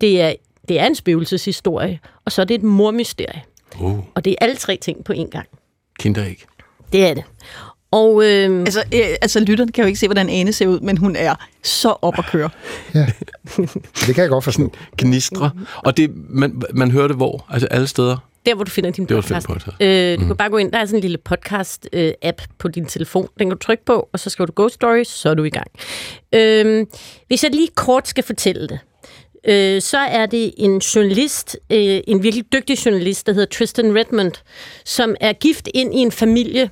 Speaker 3: det er, det er en spøgelseshistorie, og så er det et mormysterie.
Speaker 2: Oh,
Speaker 3: Og det er alle tre ting på én gang.
Speaker 2: kinderæg.
Speaker 3: Det er det. Og, øh,
Speaker 4: Altså, øh, altså lytterne kan jo ikke se, hvordan Ane ser ud, men hun er så op at køre.
Speaker 11: Det kan jeg godt forstå.
Speaker 2: Gnistre. Og det, man, man hører det hvor? Altså alle steder?
Speaker 3: der, hvor du finder din
Speaker 2: Det var fedt
Speaker 3: podcast.
Speaker 2: podcast.
Speaker 3: Øh, du kan bare gå ind, der er sådan en lille podcast-app på din telefon. Den kan du trykke på, og så skriver du Ghost Stories, så er du i gang. Øh, hvis jeg lige kort skal fortælle det, øh, så er det en journalist, øh, en virkelig dygtig journalist, der hedder Tristan Redmond, som er gift ind i en familie,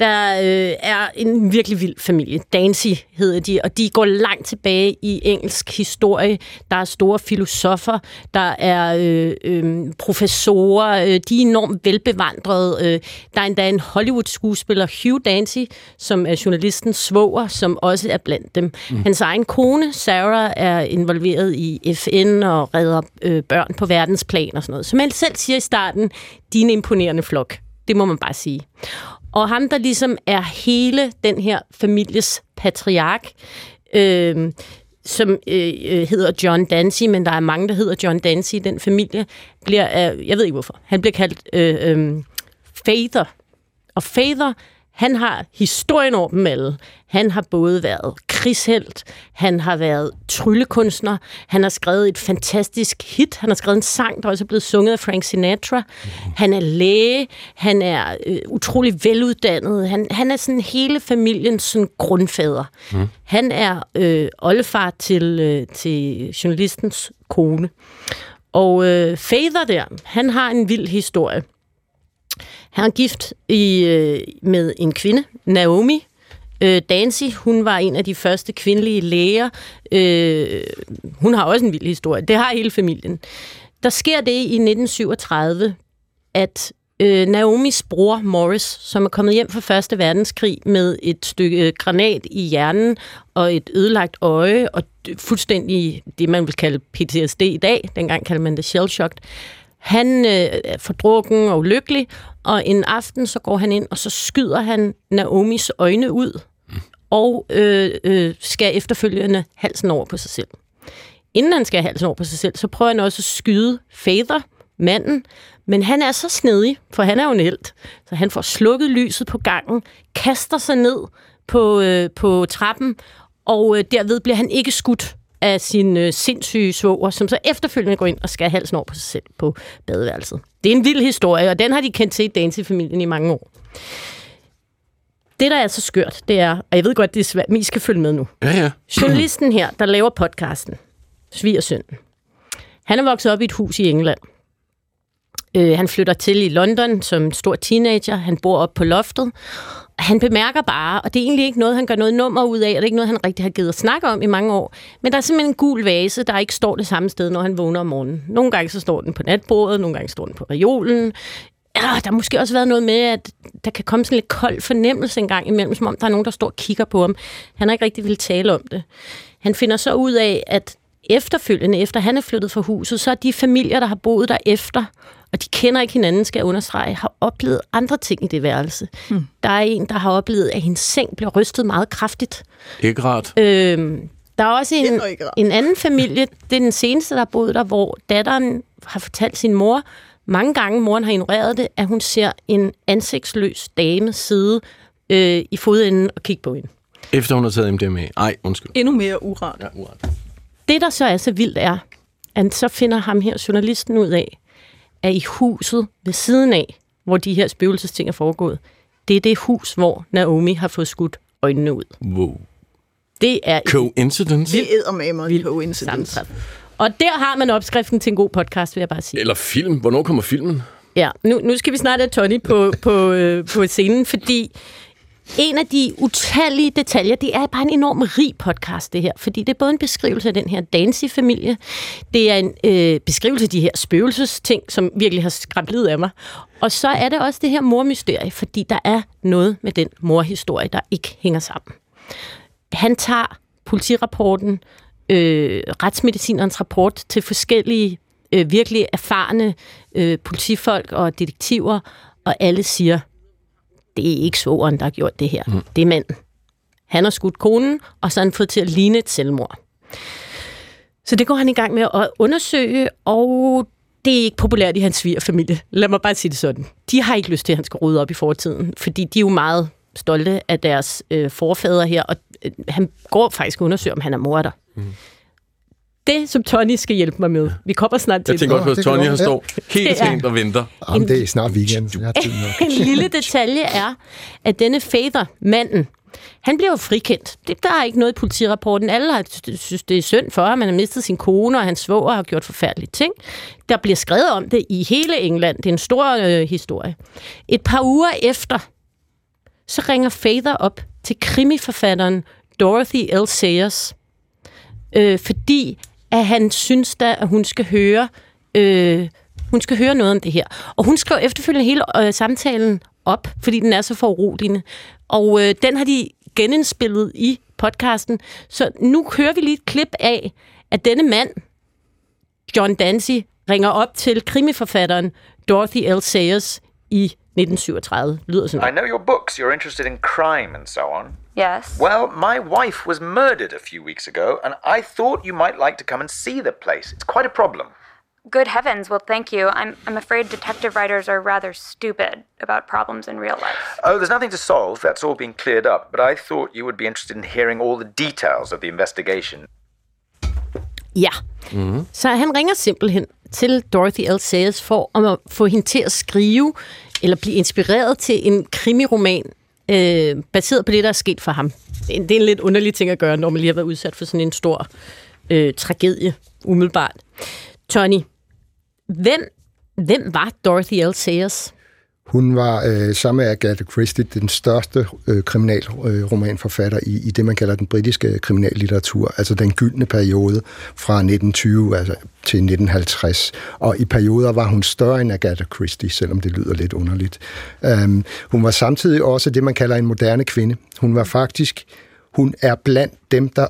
Speaker 3: der øh, er en virkelig vild familie. Dancy hedder de, og de går langt tilbage i engelsk historie. Der er store filosofer, der er øh, øh, professorer, øh, de er enormt velbevandrede. Øh, der er endda en Hollywood-skuespiller, Hugh Dancy, som er journalistens svoger, som også er blandt dem. Mm. Hans egen kone, Sarah, er involveret i FN og redder øh, børn på verdensplan og sådan noget. Som han selv siger i starten, de er en imponerende flok. Det må man bare sige. Og ham, der ligesom er hele den her families patriark, øhm, øh, som øh, hedder John Dancy, men der er mange, der hedder John Dancy i den familie, bliver, øh, jeg ved ikke hvorfor, han bliver kaldt øh, øh, Father. Og Father, han har historien over dem alle. Han har både været krigshelt, han har været tryllekunstner, han har skrevet et fantastisk hit, han har skrevet en sang, der også er blevet sunget af Frank Sinatra. Han er læge, han er øh, utrolig veluddannet, han, han er sådan hele familiens sådan grundfader. Mm. Han er øh, oldefar til, øh, til journalistens kone. Og øh, Father der, han har en vild historie. Han er gift i, øh, med en kvinde, Naomi. Øh, Dancy, hun var en af de første kvindelige læger. Øh, hun har også en vild historie. Det har hele familien. Der sker det i 1937, at øh, Naomis bror Morris, som er kommet hjem fra Første Verdenskrig med et stykke øh, granat i hjernen og et ødelagt øje og fuldstændig det, man vil kalde PTSD i dag. Dengang kaldte man det shell shocked. Han øh, er fordrukken og ulykkelig, og en aften så går han ind, og så skyder han Naomis øjne ud, og øh, øh, skal efterfølgende halsen over på sig selv. Inden han skal halsen over på sig selv, så prøver han også at skyde Father, manden, men han er så snedig, for han er jo en så han får slukket lyset på gangen, kaster sig ned på, øh, på trappen, og øh, derved bliver han ikke skudt af sin øh, sindssyge svoger, som så efterfølgende går ind og skal halsen over på sig selv på badeværelset. Det er en vild historie, og den har de kendt til i Dancy-familien i mange år. Det, der er så skørt, det er, og jeg ved godt, det er svært, men I skal følge med nu.
Speaker 2: Ja, ja.
Speaker 3: Journalisten her, der laver podcasten, Svigersønnen, han er vokset op i et hus i England. Øh, han flytter til i London som stor teenager. Han bor op på loftet. Han bemærker bare, og det er egentlig ikke noget, han gør noget nummer ud af, og det er ikke noget, han rigtig har givet at snakke om i mange år, men der er simpelthen en gul vase, der ikke står det samme sted, når han vågner om morgenen. Nogle gange så står den på natbordet, nogle gange står den på reolen. Ja, der har måske også været noget med, at der kan komme sådan lidt kold fornemmelse en gang imellem, som om der er nogen, der står og kigger på ham. Han har ikke rigtig vil tale om det. Han finder så ud af, at efterfølgende, efter han er flyttet fra huset, så er de familier, der har boet der efter, og de kender ikke hinanden, skal jeg understrege, har oplevet andre ting i det værelse. Hmm. Der er en, der har oplevet, at hendes seng bliver rystet meget kraftigt.
Speaker 2: Ikke rart.
Speaker 3: Øhm, der er også en,
Speaker 4: er
Speaker 3: en anden familie, det er den seneste, der har boet der, hvor datteren har fortalt sin mor, mange gange moren har ignoreret det, at hun ser en ansigtsløs dame sidde øh, i fodenden og kigge på hende.
Speaker 2: Efter hun har taget MDMA. Ej, undskyld.
Speaker 4: Endnu mere uret.
Speaker 2: Ja, uret.
Speaker 3: Det, der så er så vildt, er, at så finder ham her journalisten ud af, at i huset ved siden af, hvor de her spøgelsesting er foregået, det er det hus, hvor Naomi har fået skudt øjnene ud.
Speaker 2: Wow.
Speaker 3: Det er et
Speaker 2: Coincidence?
Speaker 4: Det æder med mig
Speaker 3: sammentræf. Og der har man opskriften til en god podcast, vil jeg bare sige.
Speaker 2: Eller film. Hvornår kommer filmen?
Speaker 3: Ja, nu, nu skal vi snart have Tony på, på, øh, på scenen, fordi en af de utallige detaljer, det er bare en enorm rig podcast, det her. Fordi det er både en beskrivelse af den her Dancy-familie, det er en øh, beskrivelse af de her spøgelsesting, som virkelig har skræmt livet af mig. Og så er det også det her mormysterie, fordi der er noget med den morhistorie, der ikke hænger sammen. Han tager politirapporten, øh, retsmedicinerens rapport til forskellige øh, virkelig erfarne øh, politifolk og detektiver, og alle siger, det er ikke svogeren, der har gjort det her. Mm. Det er manden. Han har skudt konen, og så har han fået til at ligne et selvmord. Så det går han i gang med at undersøge, og det er ikke populært i hans svigerfamilie. Lad mig bare sige det sådan. De har ikke lyst til, at han skal rydde op i fortiden, fordi de er jo meget stolte af deres øh, forfædre her, og øh, han går faktisk og undersøger, om han er morder. Mm. Det, som Tony skal hjælpe mig med, vi kommer snart til
Speaker 2: Jeg tænker også på, at Tony han står helt tænkt og venter.
Speaker 11: Jamen, det er snart weekend. Jeg har
Speaker 3: en lille detalje er, at denne Father, manden, han bliver jo frikendt. Det, der er ikke noget i politirapporten. Alle har synes, det er synd for ham. Han har mistet sin kone, og hans svoger har gjort forfærdelige ting. Der bliver skrevet om det i hele England. Det er en stor øh, historie. Et par uger efter, så ringer Father op til krimiforfatteren Dorothy L. Sayers, øh, fordi at han synes da, at hun skal høre øh, hun skal høre noget om det her. Og hun skrev efterfølgende hele øh, samtalen op, fordi den er så foruroligende. Og øh, den har de genindspillet i podcasten. Så nu hører vi lige et klip af, at denne mand, John Dancy, ringer op til krimiforfatteren Dorothy L. Sayers i 1937. Lyder sådan.
Speaker 12: I know your books. You're interested in crime and so on.
Speaker 13: Yes.
Speaker 12: Well, my wife was murdered a few weeks ago, and I thought you might like to come and see the place. It's quite a problem.
Speaker 13: Good heavens, well, thank you. I'm, I'm afraid detective writers are rather stupid about problems in real life.
Speaker 12: Oh, there's nothing to solve. That's all being cleared up. But I thought you would be interested in hearing all the details of the investigation.
Speaker 3: Ja. Mm. Så han ringer simpelthen til Dorothy L. Sayers for om at få hende til at skrive eller blive inspireret til en krimiroman, øh, baseret på det, der er sket for ham. Det er, en- det er en lidt underlig ting at gøre, når man lige har været udsat for sådan en stor øh, tragedie, umiddelbart. Tony, hvem, hvem var Dorothy L. Sayers?
Speaker 11: Hun var øh, sammen med Agatha Christie den største øh, kriminalromanforfatter øh, i, i det, man kalder den britiske øh, kriminallitteratur, altså den gyldne periode fra 1920 altså, til 1950. Og i perioder var hun større end Agatha Christie, selvom det lyder lidt underligt. Um, hun var samtidig også det, man kalder en moderne kvinde. Hun var faktisk, hun er blandt dem, der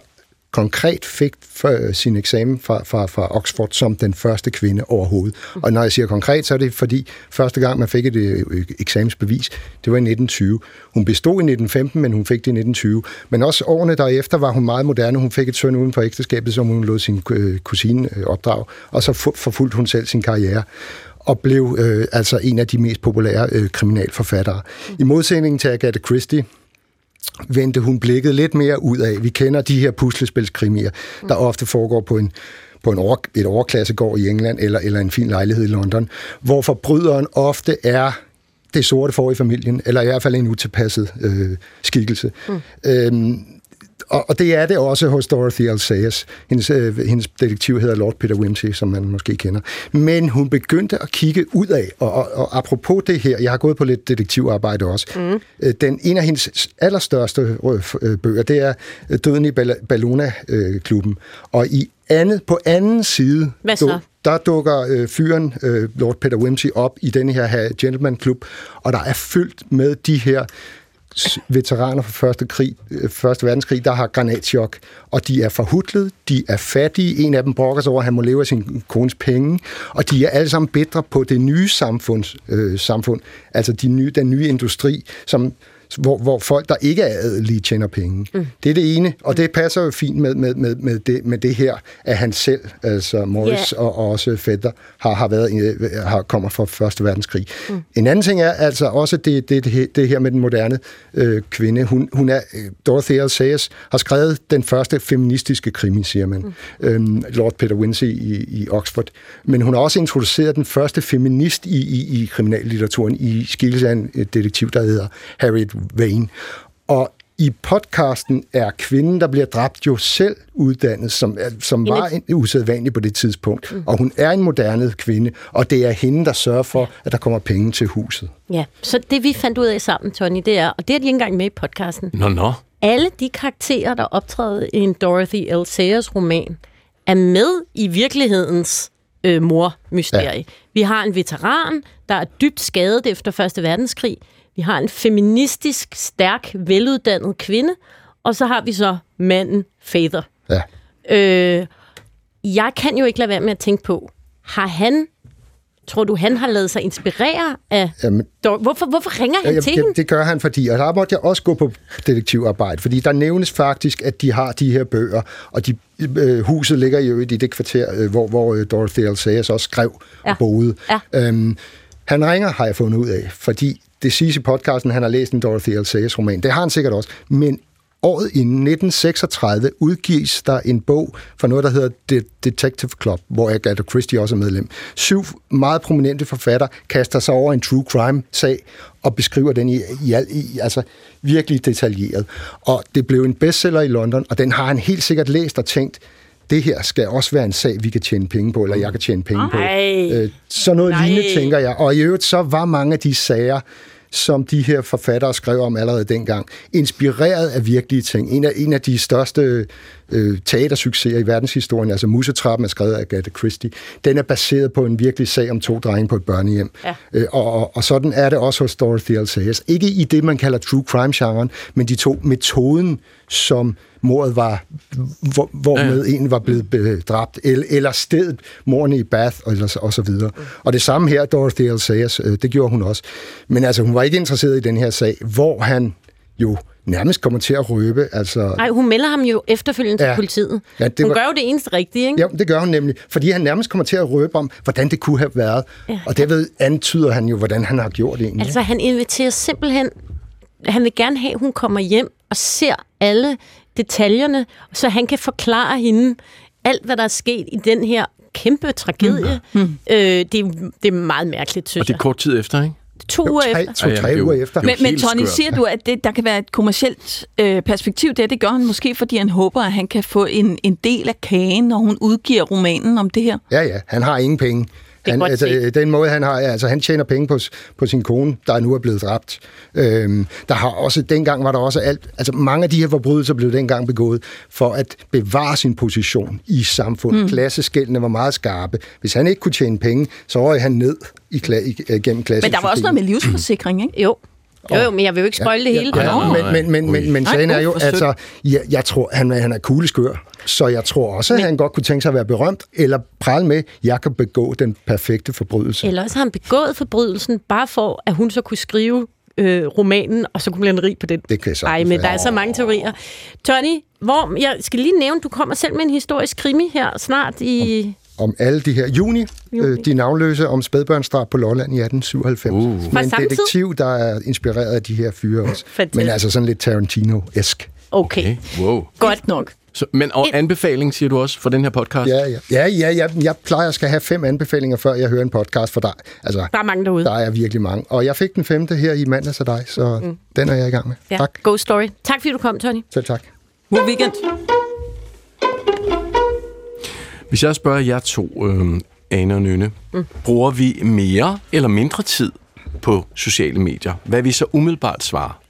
Speaker 11: konkret fik for sin eksamen fra, fra, fra Oxford som den første kvinde overhovedet. Og når jeg siger konkret, så er det fordi første gang man fik et øh, eksamensbevis, det var i 1920. Hun bestod i 1915, men hun fik det i 1920. Men også årene derefter var hun meget moderne. Hun fik et søn uden for ægteskabet, som hun lod sin øh, kusine øh, opdrage, og så fu- forfulgte hun selv sin karriere og blev øh, altså en af de mest populære øh, kriminalforfattere. I modsætning til Agatha Christie, vendte hun blikket lidt mere ud af. Vi kender de her puslespilskrimier, der ofte foregår på en på en over, et overklassegård i England eller, eller en fin lejlighed i London, hvor forbryderen ofte er det sorte for i familien, eller i hvert fald en utilpasset øh, skikkelse. Mm. Øhm, og, og det er det også hos Dorothy. Sayers. Hendes, øh, hendes detektiv hedder Lord Peter Wimsey, som man måske kender. Men hun begyndte at kigge ud af, og, og, og apropos det her, jeg har gået på lidt detektivarbejde også. Mm. Øh, den, en af hendes allerstørste øh, bøger, det er øh, Døden i Bal- Ballona-klubben. Og i andet, på anden side,
Speaker 3: Hvad så?
Speaker 11: du- der dukker øh, fyren, øh, Lord Peter Wimsey, op i denne her, gentleman-klub, og der er fyldt med de her veteraner fra første, krig, øh, første verdenskrig, der har granatchok, og de er forhudlet, de er fattige, en af dem brokker sig over, at han må leve af sin kones penge, og de er alle sammen bedre på det nye samfunds, øh, samfund, altså de nye, den nye industri, som hvor, hvor folk, der ikke er adelige, tjener penge. Mm. Det er det ene, og det passer jo fint med, med, med, med, det, med det her, at han selv, altså Morris yeah. og, og også Fætter, har, har været, har, kommer fra Første Verdenskrig. Mm. En anden ting er altså også det, det, det, her med den moderne øh, kvinde. Hun, hun er, øh, Dorothy L. Sayers har skrevet den første feministiske krimi, siger man. Mm. Øhm, Lord Peter Wimsey i, i Oxford. Men hun har også introduceret den første feminist i, i, i kriminallitteraturen i skikkelse af en detektiv, der hedder Harriet Vane. Og i podcasten er kvinden, der bliver dræbt, jo selv uddannet, som, som var en usædvanlig på det tidspunkt. Mm. Og hun er en moderne kvinde, og det er hende, der sørger for, at der kommer penge til huset.
Speaker 3: Ja, så det vi fandt ud af sammen, Tony, det er, og det er de ikke engang med i podcasten,
Speaker 2: Nå, nå.
Speaker 3: alle de karakterer, der optræder i en Dorothy L. Sayers roman, er med i virkelighedens øh, mor-mysterie. Ja. Vi har en veteran, der er dybt skadet efter Første Verdenskrig. Vi har en feministisk, stærk, veluddannet kvinde. Og så har vi så manden, Father.
Speaker 11: Ja.
Speaker 3: Øh, jeg kan jo ikke lade være med at tænke på, har han, tror du, han har lavet sig inspirere af...
Speaker 11: Jamen,
Speaker 3: Dor- hvorfor, hvorfor ringer han
Speaker 11: Ja,
Speaker 3: til
Speaker 11: ja,
Speaker 3: hende?
Speaker 11: det gør han, fordi, og der måtte jeg også gå på detektivarbejde, fordi der nævnes faktisk, at de har de her bøger, og de, øh, huset ligger jo i det kvarter, øh, hvor, hvor øh, Dorothy L. Sayers også skrev
Speaker 3: Ja.
Speaker 11: og boede.
Speaker 3: Ja.
Speaker 11: Øhm, han ringer, har jeg fundet ud af, fordi det siges i podcasten, han har læst en Dorothy L. Sayers roman. Det har han sikkert også. Men året inden 1936 udgives der en bog fra noget, der hedder The Detective Club, hvor Agatha Christie også er medlem. Syv meget prominente forfatter kaster sig over en true crime-sag og beskriver den i, i, al, i altså virkelig detaljeret. Og det blev en bestseller i London, og den har han helt sikkert læst og tænkt, det her skal også være en sag, vi kan tjene penge på, eller jeg kan tjene penge på. Øh, så noget
Speaker 3: Nej.
Speaker 11: lignende, tænker jeg. Og i øvrigt, så var mange af de sager, som de her forfattere skrev om allerede dengang, inspireret af virkelige ting. En af, en af de største øh, teatersucceser i verdenshistorien, altså Musetrappen er skrevet af Agatha Christie, den er baseret på en virkelig sag om to drenge på et børnehjem.
Speaker 3: Ja.
Speaker 11: Øh, og, og, og sådan er det også hos Dorothy L. Sayers. Ikke i det, man kalder true crime-genren, men de to metoden, som mordet var, hvor, hvormed ja. en var blevet dræbt, eller, eller stedet, morerne i Bath, og, eller, og så videre. Og det samme her, Dorothy L. Sayers, øh, det gjorde hun også. Men altså, hun var ikke interesseret i den her sag, hvor han jo nærmest kommer til at røbe, altså...
Speaker 3: Nej, hun melder ham jo efterfølgende ja. Til politiet.
Speaker 11: Ja, det
Speaker 3: hun
Speaker 11: var-
Speaker 3: gør jo det eneste rigtige, ikke?
Speaker 11: Ja, det gør hun nemlig, fordi han nærmest kommer til at røbe om, hvordan det kunne have været.
Speaker 3: Ja.
Speaker 11: Og derved antyder han jo, hvordan han har gjort det egentlig.
Speaker 3: Altså, han inviterer simpelthen... Han vil gerne have, at hun kommer hjem og ser alle detaljerne, så han kan forklare hende alt, hvad der er sket i den her kæmpe tragedie. Mm. Mm. Øh, det, er- det er meget mærkeligt, synes
Speaker 2: Og det er kort tid efter, ikke?
Speaker 3: jeg. To uger efter.
Speaker 2: Ja, jamen, det er jo-
Speaker 4: Men, men Tony,
Speaker 2: skørt.
Speaker 4: siger du, at det, der kan være et kommercielt øh, perspektiv der? Det gør han måske, fordi han håber, at han kan få en, en del af kagen, når hun udgiver romanen om det her.
Speaker 11: Ja, ja, han har ingen penge. Han,
Speaker 4: godt
Speaker 11: altså, øh, den måde, han har, altså, han tjener penge på, på sin kone, der nu er blevet dræbt. Øhm, der har også, dengang var der også alt, altså mange af de her forbrydelser blev dengang begået for at bevare sin position i samfundet.
Speaker 4: Mm.
Speaker 11: Klasseskældene var meget skarpe. Hvis han ikke kunne tjene penge, så røg han ned i, i, gennem klassen.
Speaker 4: Men der var også noget med livsforsikring, ikke?
Speaker 3: Jo. Jo, jo, men jeg vil jo ikke spoil det hele.
Speaker 11: Ja,
Speaker 3: Nå.
Speaker 11: men, men, men, men, men sagen er jo, altså, jeg, jeg tror, han, er- han er kugleskør, så jeg tror også, at han godt kunne tænke sig at være berømt, eller prale med, jeg kan begå den perfekte forbrydelse.
Speaker 3: Eller også har han begået forbrydelsen, bare for, at hun så kunne skrive øh, romanen, og så kunne blive rig på den.
Speaker 11: Det kan jeg
Speaker 3: Ej, men der er så mange teorier. Tony, hvor, jeg skal lige nævne, du kommer selv med en historisk krimi her snart i...
Speaker 11: om alle de her juni, øh, de navnløse om spædbørnsdrab på Lolland i 1897. Uh.
Speaker 3: Fra
Speaker 11: Med en detektiv, der er inspireret af de her fyre også.
Speaker 3: Fantastisk.
Speaker 11: Men altså sådan lidt Tarantino-esk.
Speaker 3: Okay.
Speaker 2: Wow.
Speaker 3: Godt nok.
Speaker 2: Så, men og anbefaling, siger du også, for den her podcast?
Speaker 11: Ja, ja. Ja, ja, ja. Jeg plejer at skal have fem anbefalinger, før jeg hører en podcast, for der, altså,
Speaker 3: Der er mange derude.
Speaker 11: der er virkelig mange. Og jeg fik den femte her i mandags af dig, så mm. den er jeg i gang med.
Speaker 3: Ja.
Speaker 11: Tak.
Speaker 3: Ghost Story. Tak fordi du kom, Tony.
Speaker 11: Selv tak.
Speaker 4: God weekend.
Speaker 2: Hvis jeg spørger jer to, øh, Ane og Nynne, mm. bruger vi mere eller mindre tid på sociale medier? Hvad vi så umiddelbart svarer?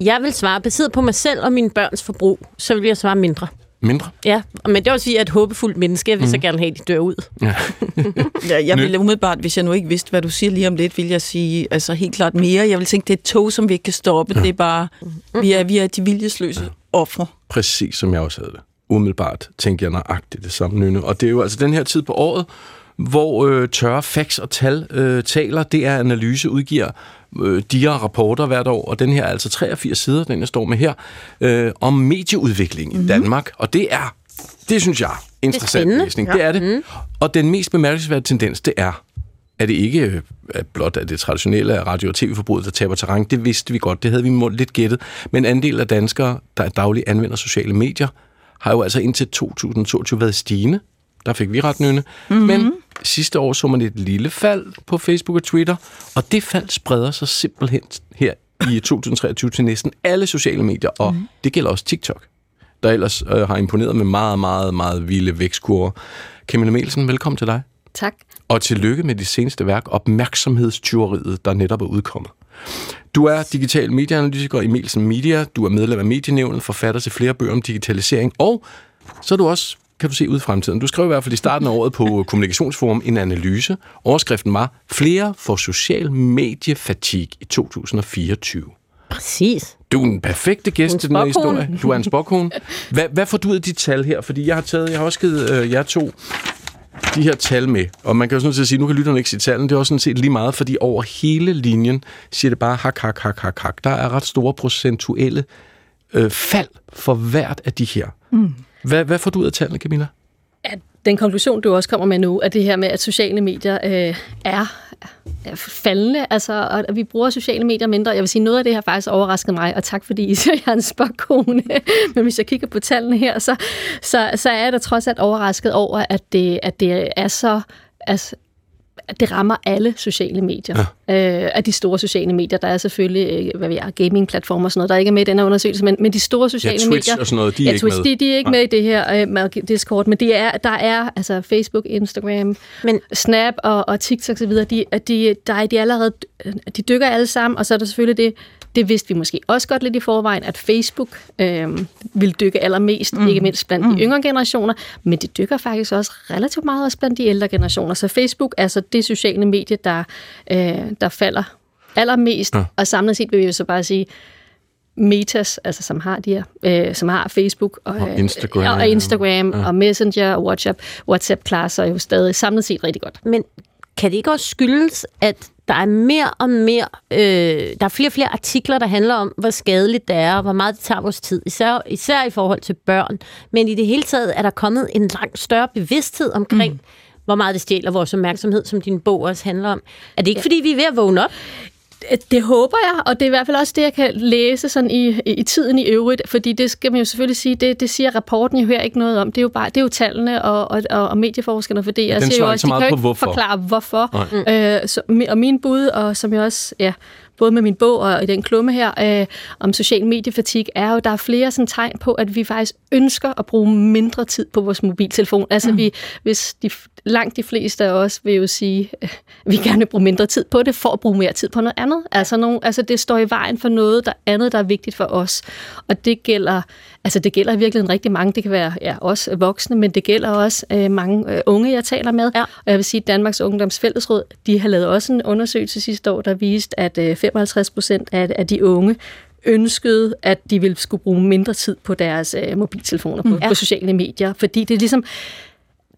Speaker 3: Jeg vil svare, baseret på mig selv og mine børns forbrug, så vil jeg svare mindre.
Speaker 2: Mindre?
Speaker 3: Ja, men det er også, fordi jeg er et håbefuldt menneske. Jeg vil mm. så gerne have, at de dør ud.
Speaker 2: Ja.
Speaker 4: Ja, jeg ville umiddelbart, hvis jeg nu ikke vidste, hvad du siger lige om lidt, vil jeg sige altså helt klart mere. Jeg vil tænke, det er et tog, som vi ikke kan stoppe. Ja. Det er bare, vi er, vi er de viljesløse ja. ofre.
Speaker 2: Præcis som jeg også havde det. Umiddelbart tænkte jeg nøjagtigt det samme, Nynne. Og det er jo altså den her tid på året, hvor øh, tørre facts og tal øh, taler. Det er analyse, udgiver øh, de rapporter hvert år, og den her er altså 83 sider, den jeg står med her, øh, om medieudvikling
Speaker 3: Mhm.
Speaker 2: i Danmark. Og det er, det synes jeg, interessant
Speaker 3: spændende.
Speaker 2: læsning.
Speaker 3: Ja.
Speaker 2: Det er det.
Speaker 3: Mhm.
Speaker 2: Og den mest bemærkelsesværdige tendens, det er, at det ikke øh, er blot af det traditionelle radio- og tv-forbrug, der taber terræn. Det vidste vi godt, det havde vi lidt gættet. Men en andel af danskere, der dagligt anvender sociale medier, har jo altså indtil 2022 været stigende. Der fik vi ret nynne. Mm-hmm. Men sidste år så man et lille fald på Facebook og Twitter, og det fald spreder sig simpelthen her i 2023 til næsten alle sociale medier, og mm. det gælder også TikTok, der ellers øh, har imponeret med meget, meget, meget vilde vækstkurver. Camilla Melsen, velkommen til dig.
Speaker 14: Tak.
Speaker 2: Og tillykke med dit seneste værk, Opmærksomhedstyveriet, der netop er udkommet. Du er digital medieanalytiker i Melsen Media, du er medlem af Medienævnet, forfatter til flere bøger om digitalisering, og så er du også, kan du se ud i fremtiden. Du skrev i hvert fald i starten af året på Kommunikationsforum en analyse. Overskriften var, flere får social mediefatig i 2024.
Speaker 3: Præcis.
Speaker 2: Du er en perfekte gæst til den her historie. Du er en spokkone. Hvad, hvad får du ud af de tal her? Fordi jeg har taget, jeg har også givet øh, jer to de her tal med. Og man kan jo sådan set sige, nu kan lytterne ikke se tallene, det er også sådan set lige meget, fordi over hele linjen siger det bare hak, hak, hak, hak, hak. Der er ret store procentuelle øh, fald for hvert af de her.
Speaker 14: Mm.
Speaker 2: Hvad, hvad får du ud af tallene, Camilla?
Speaker 14: At den konklusion, du også kommer med nu, er det her med, at sociale medier øh, er, er faldende, altså, og vi bruger sociale medier mindre. Jeg vil sige, noget af det har faktisk overrasket mig, og tak fordi I siger, at jeg er en spokkone. Men hvis jeg kigger på tallene her, så, så, så er jeg da trods alt overrasket over, at det, at det er så altså, det rammer alle sociale medier. Ja. Øh, af de store sociale medier. Der er selvfølgelig, øh, hvad vi er, gaming-platformer og sådan noget, der ikke er med i den her undersøgelse, men, men de store sociale
Speaker 2: Ja, Twitch
Speaker 14: medier...
Speaker 2: og sådan noget, de er
Speaker 14: ja,
Speaker 2: ikke
Speaker 14: Twitch,
Speaker 2: med.
Speaker 14: De, de er ikke
Speaker 2: Nej.
Speaker 14: med i det her øh, med Discord, men de er, der er altså Facebook, Instagram, men, Snap og, og TikTok osv., de, at de, der er de allerede, de dykker alle sammen, og så er der selvfølgelig det, det vidste vi måske også godt lidt i forvejen, at Facebook øh, vil dykke allermest, mm. ikke mindst blandt mm. de yngre generationer, men det dykker faktisk også relativt meget også blandt de ældre generationer. Så Facebook er så det sociale medie, der, øh, der falder allermest, ja. og samlet set vil vi jo så bare sige, Metas, altså som har de her, øh, som har Facebook og,
Speaker 2: Og
Speaker 14: øh,
Speaker 2: Instagram,
Speaker 14: og, og Instagram
Speaker 3: ja.
Speaker 14: og Messenger og WhatsApp, WhatsApp klarer sig jo stadig samlet set rigtig godt.
Speaker 3: Men kan det ikke også skyldes, at der er mere og mere, øh, der er flere og flere artikler, der handler om, hvor skadeligt det er, og hvor meget det tager vores tid, især, især i forhold til børn. Men i det hele taget er der kommet en langt større bevidsthed omkring, mm. Hvor meget det stjæler vores opmærksomhed, som din bog også handler om. Er det ikke, ja. fordi vi er ved at vågne op?
Speaker 14: Det håber jeg, og det er i hvert fald også det, jeg kan læse sådan i, i tiden i øvrigt, fordi det skal man jo selvfølgelig sige, det, det siger rapporten, jeg hører ikke noget om. Det er jo bare det er jo tallene og, og, og, og medieforskerne, for det
Speaker 2: Ja,
Speaker 14: jeg
Speaker 2: den
Speaker 14: siger jo
Speaker 2: ikke
Speaker 14: også,
Speaker 2: så
Speaker 14: de kan jo ikke
Speaker 2: hvorfor.
Speaker 14: forklare hvorfor.
Speaker 2: Nej.
Speaker 14: Øh, så, og min bud, og som jeg også, ja, både med min bog og i den klumme her øh, om social mediefatik, er jo, der er flere sådan tegn på, at vi faktisk ønsker at bruge mindre tid på vores mobiltelefon. Altså mm. vi, hvis de, langt de fleste af os vil jo sige, øh, vi gerne vil bruge mindre tid på det, for at bruge mere tid på noget andet. Altså, nogle, altså det står i vejen for noget der andet, der er vigtigt for os. Og det gælder, altså det gælder i virkeligheden rigtig mange. Det kan være ja, os voksne, men det gælder også øh, mange øh, unge, jeg taler med. Ja. Og jeg vil sige, at Danmarks Ungdoms Fællesråd, de har lavet også en undersøgelse sidste år, der viste, at øh, 55 procent af, af de unge ønskede, at de ville skulle bruge mindre tid på deres øh, mobiltelefoner, på,
Speaker 3: Mm. Ja.
Speaker 14: på sociale medier. Fordi det er ligesom,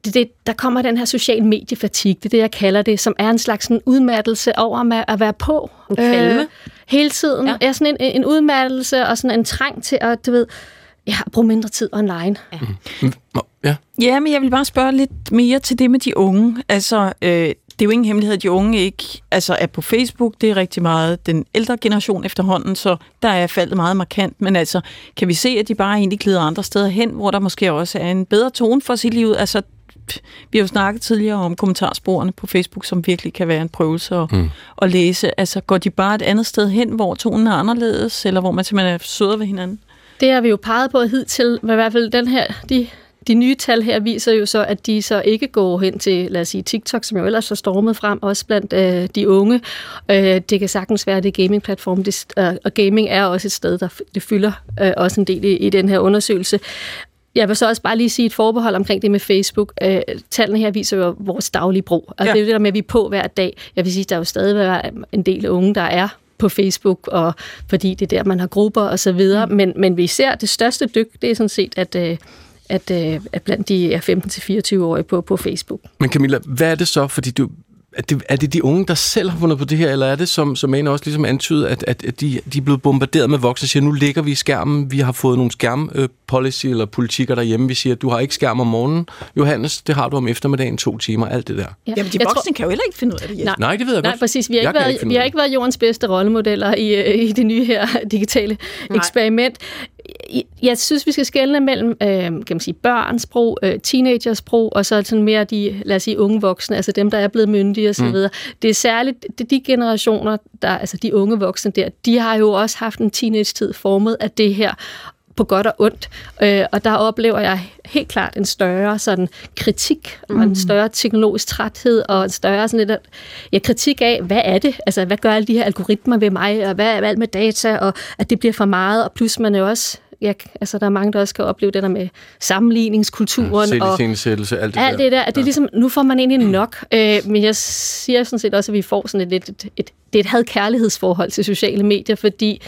Speaker 14: det, det, der kommer den her social mediefatig, det er det, jeg kalder det, som er en slags sådan udmattelse over at være på.
Speaker 3: En kvalme.
Speaker 14: hele tiden. Ja. Er sådan en, en udmattelse og sådan en trang til at, du ved, ja, at bruge mindre tid online. Ja.
Speaker 2: Ja.
Speaker 4: Ja, men jeg vil bare spørge lidt mere til det med de unge. Altså, øh, det er jo ingen hemmelighed, at de unge ikke altså, er på Facebook. Det er rigtig meget den ældre generation efterhånden, så der er faldet meget markant. Men altså, kan vi se, at de bare egentlig glider andre steder hen, hvor der måske også er en bedre tone for sit liv? Altså, vi har jo snakket tidligere om kommentarsporene på Facebook, som virkelig kan være en prøvelse at, mm. at læse. Altså, går de bare et andet sted hen, hvor tonen er anderledes, eller hvor man simpelthen er sødere ved hinanden?
Speaker 14: Det har vi jo peget på hidtil, men i hvert fald den her, de, de nye tal her viser jo så, at de så ikke går hen til, lad os sige, TikTok, som jo ellers har stormet frem, også blandt øh, de unge. Øh, det kan sagtens være, det er gaming-platform, det, øh, og gaming er også et sted, der det fylder øh, også en del i, i den her undersøgelse. Jeg vil så også bare lige sige et forbehold omkring det med Facebook. Øh, tallene her viser jo vores daglige brug. Altså,
Speaker 4: Ja.
Speaker 14: Det er jo det der med, at vi er på hver dag. Jeg vil sige, der er jo stadig en del unge, der er på Facebook, og fordi det er der, man har grupper og så videre. Mm. Men, men vi ser det største dyk, det er sådan set, at, øh, at, øh, at blandt de er 15-24-årige på, på Facebook.
Speaker 2: Men Camilla, hvad er det så? Fordi du, er, det, er det de unge, der selv har fundet på det her, eller er det, som, som Ane også ligesom antydet, at, at, at de, de er blevet bombarderet med voksne siger, nu ligger vi i skærmen, vi har fået nogle skærmpolicy eller politikker derhjemme, vi siger, du har ikke skærm om morgenen, Johannes, det har du om eftermiddagen to timer, alt det der.
Speaker 14: Ja.
Speaker 4: Jamen, de
Speaker 14: Jeg
Speaker 4: voksne kan jo heller ikke finde ud af det. Jes.
Speaker 14: Nej,
Speaker 2: Nej, det ved jeg
Speaker 14: Nej,
Speaker 2: godt.
Speaker 14: præcis. Vi har,
Speaker 2: Jeg
Speaker 14: ikke været,
Speaker 2: ikke
Speaker 14: vi har ikke været jordens bedste rollemodeller i, øh, i det nye her digitale
Speaker 4: Nej.
Speaker 14: eksperiment. Jeg- synes, vi skal skelne mellem øh, kan man sige, børns brug, øh, teenagers brug, og så sådan mere de, lad os sige, unge voksne, altså dem, der er blevet myndige osv. Mm. Det er særligt det, de generationer, der, altså de unge voksne der, de har jo også haft en teenage-tid formet af det her, på godt og ondt. Øh, og der oplever jeg helt klart en større sådan kritik, mm. og en større teknologisk træthed, og en større sådan lidt, ja, kritik af, hvad er det? Altså, hvad gør alle de her algoritmer ved mig, og hvad er alt med data, og at det bliver for meget, og plus man er også Ja, altså der er mange, der også kan opleve det der med sammenligningskulturen. og
Speaker 2: Selviscenesættelse, alt det
Speaker 14: alt
Speaker 2: der.
Speaker 14: det der, at det er ligesom, nu får man egentlig nok. Øh, men jeg siger sådan set også, at vi får sådan et, et, et, et det er et had-kærlighedsforhold til sociale medier, fordi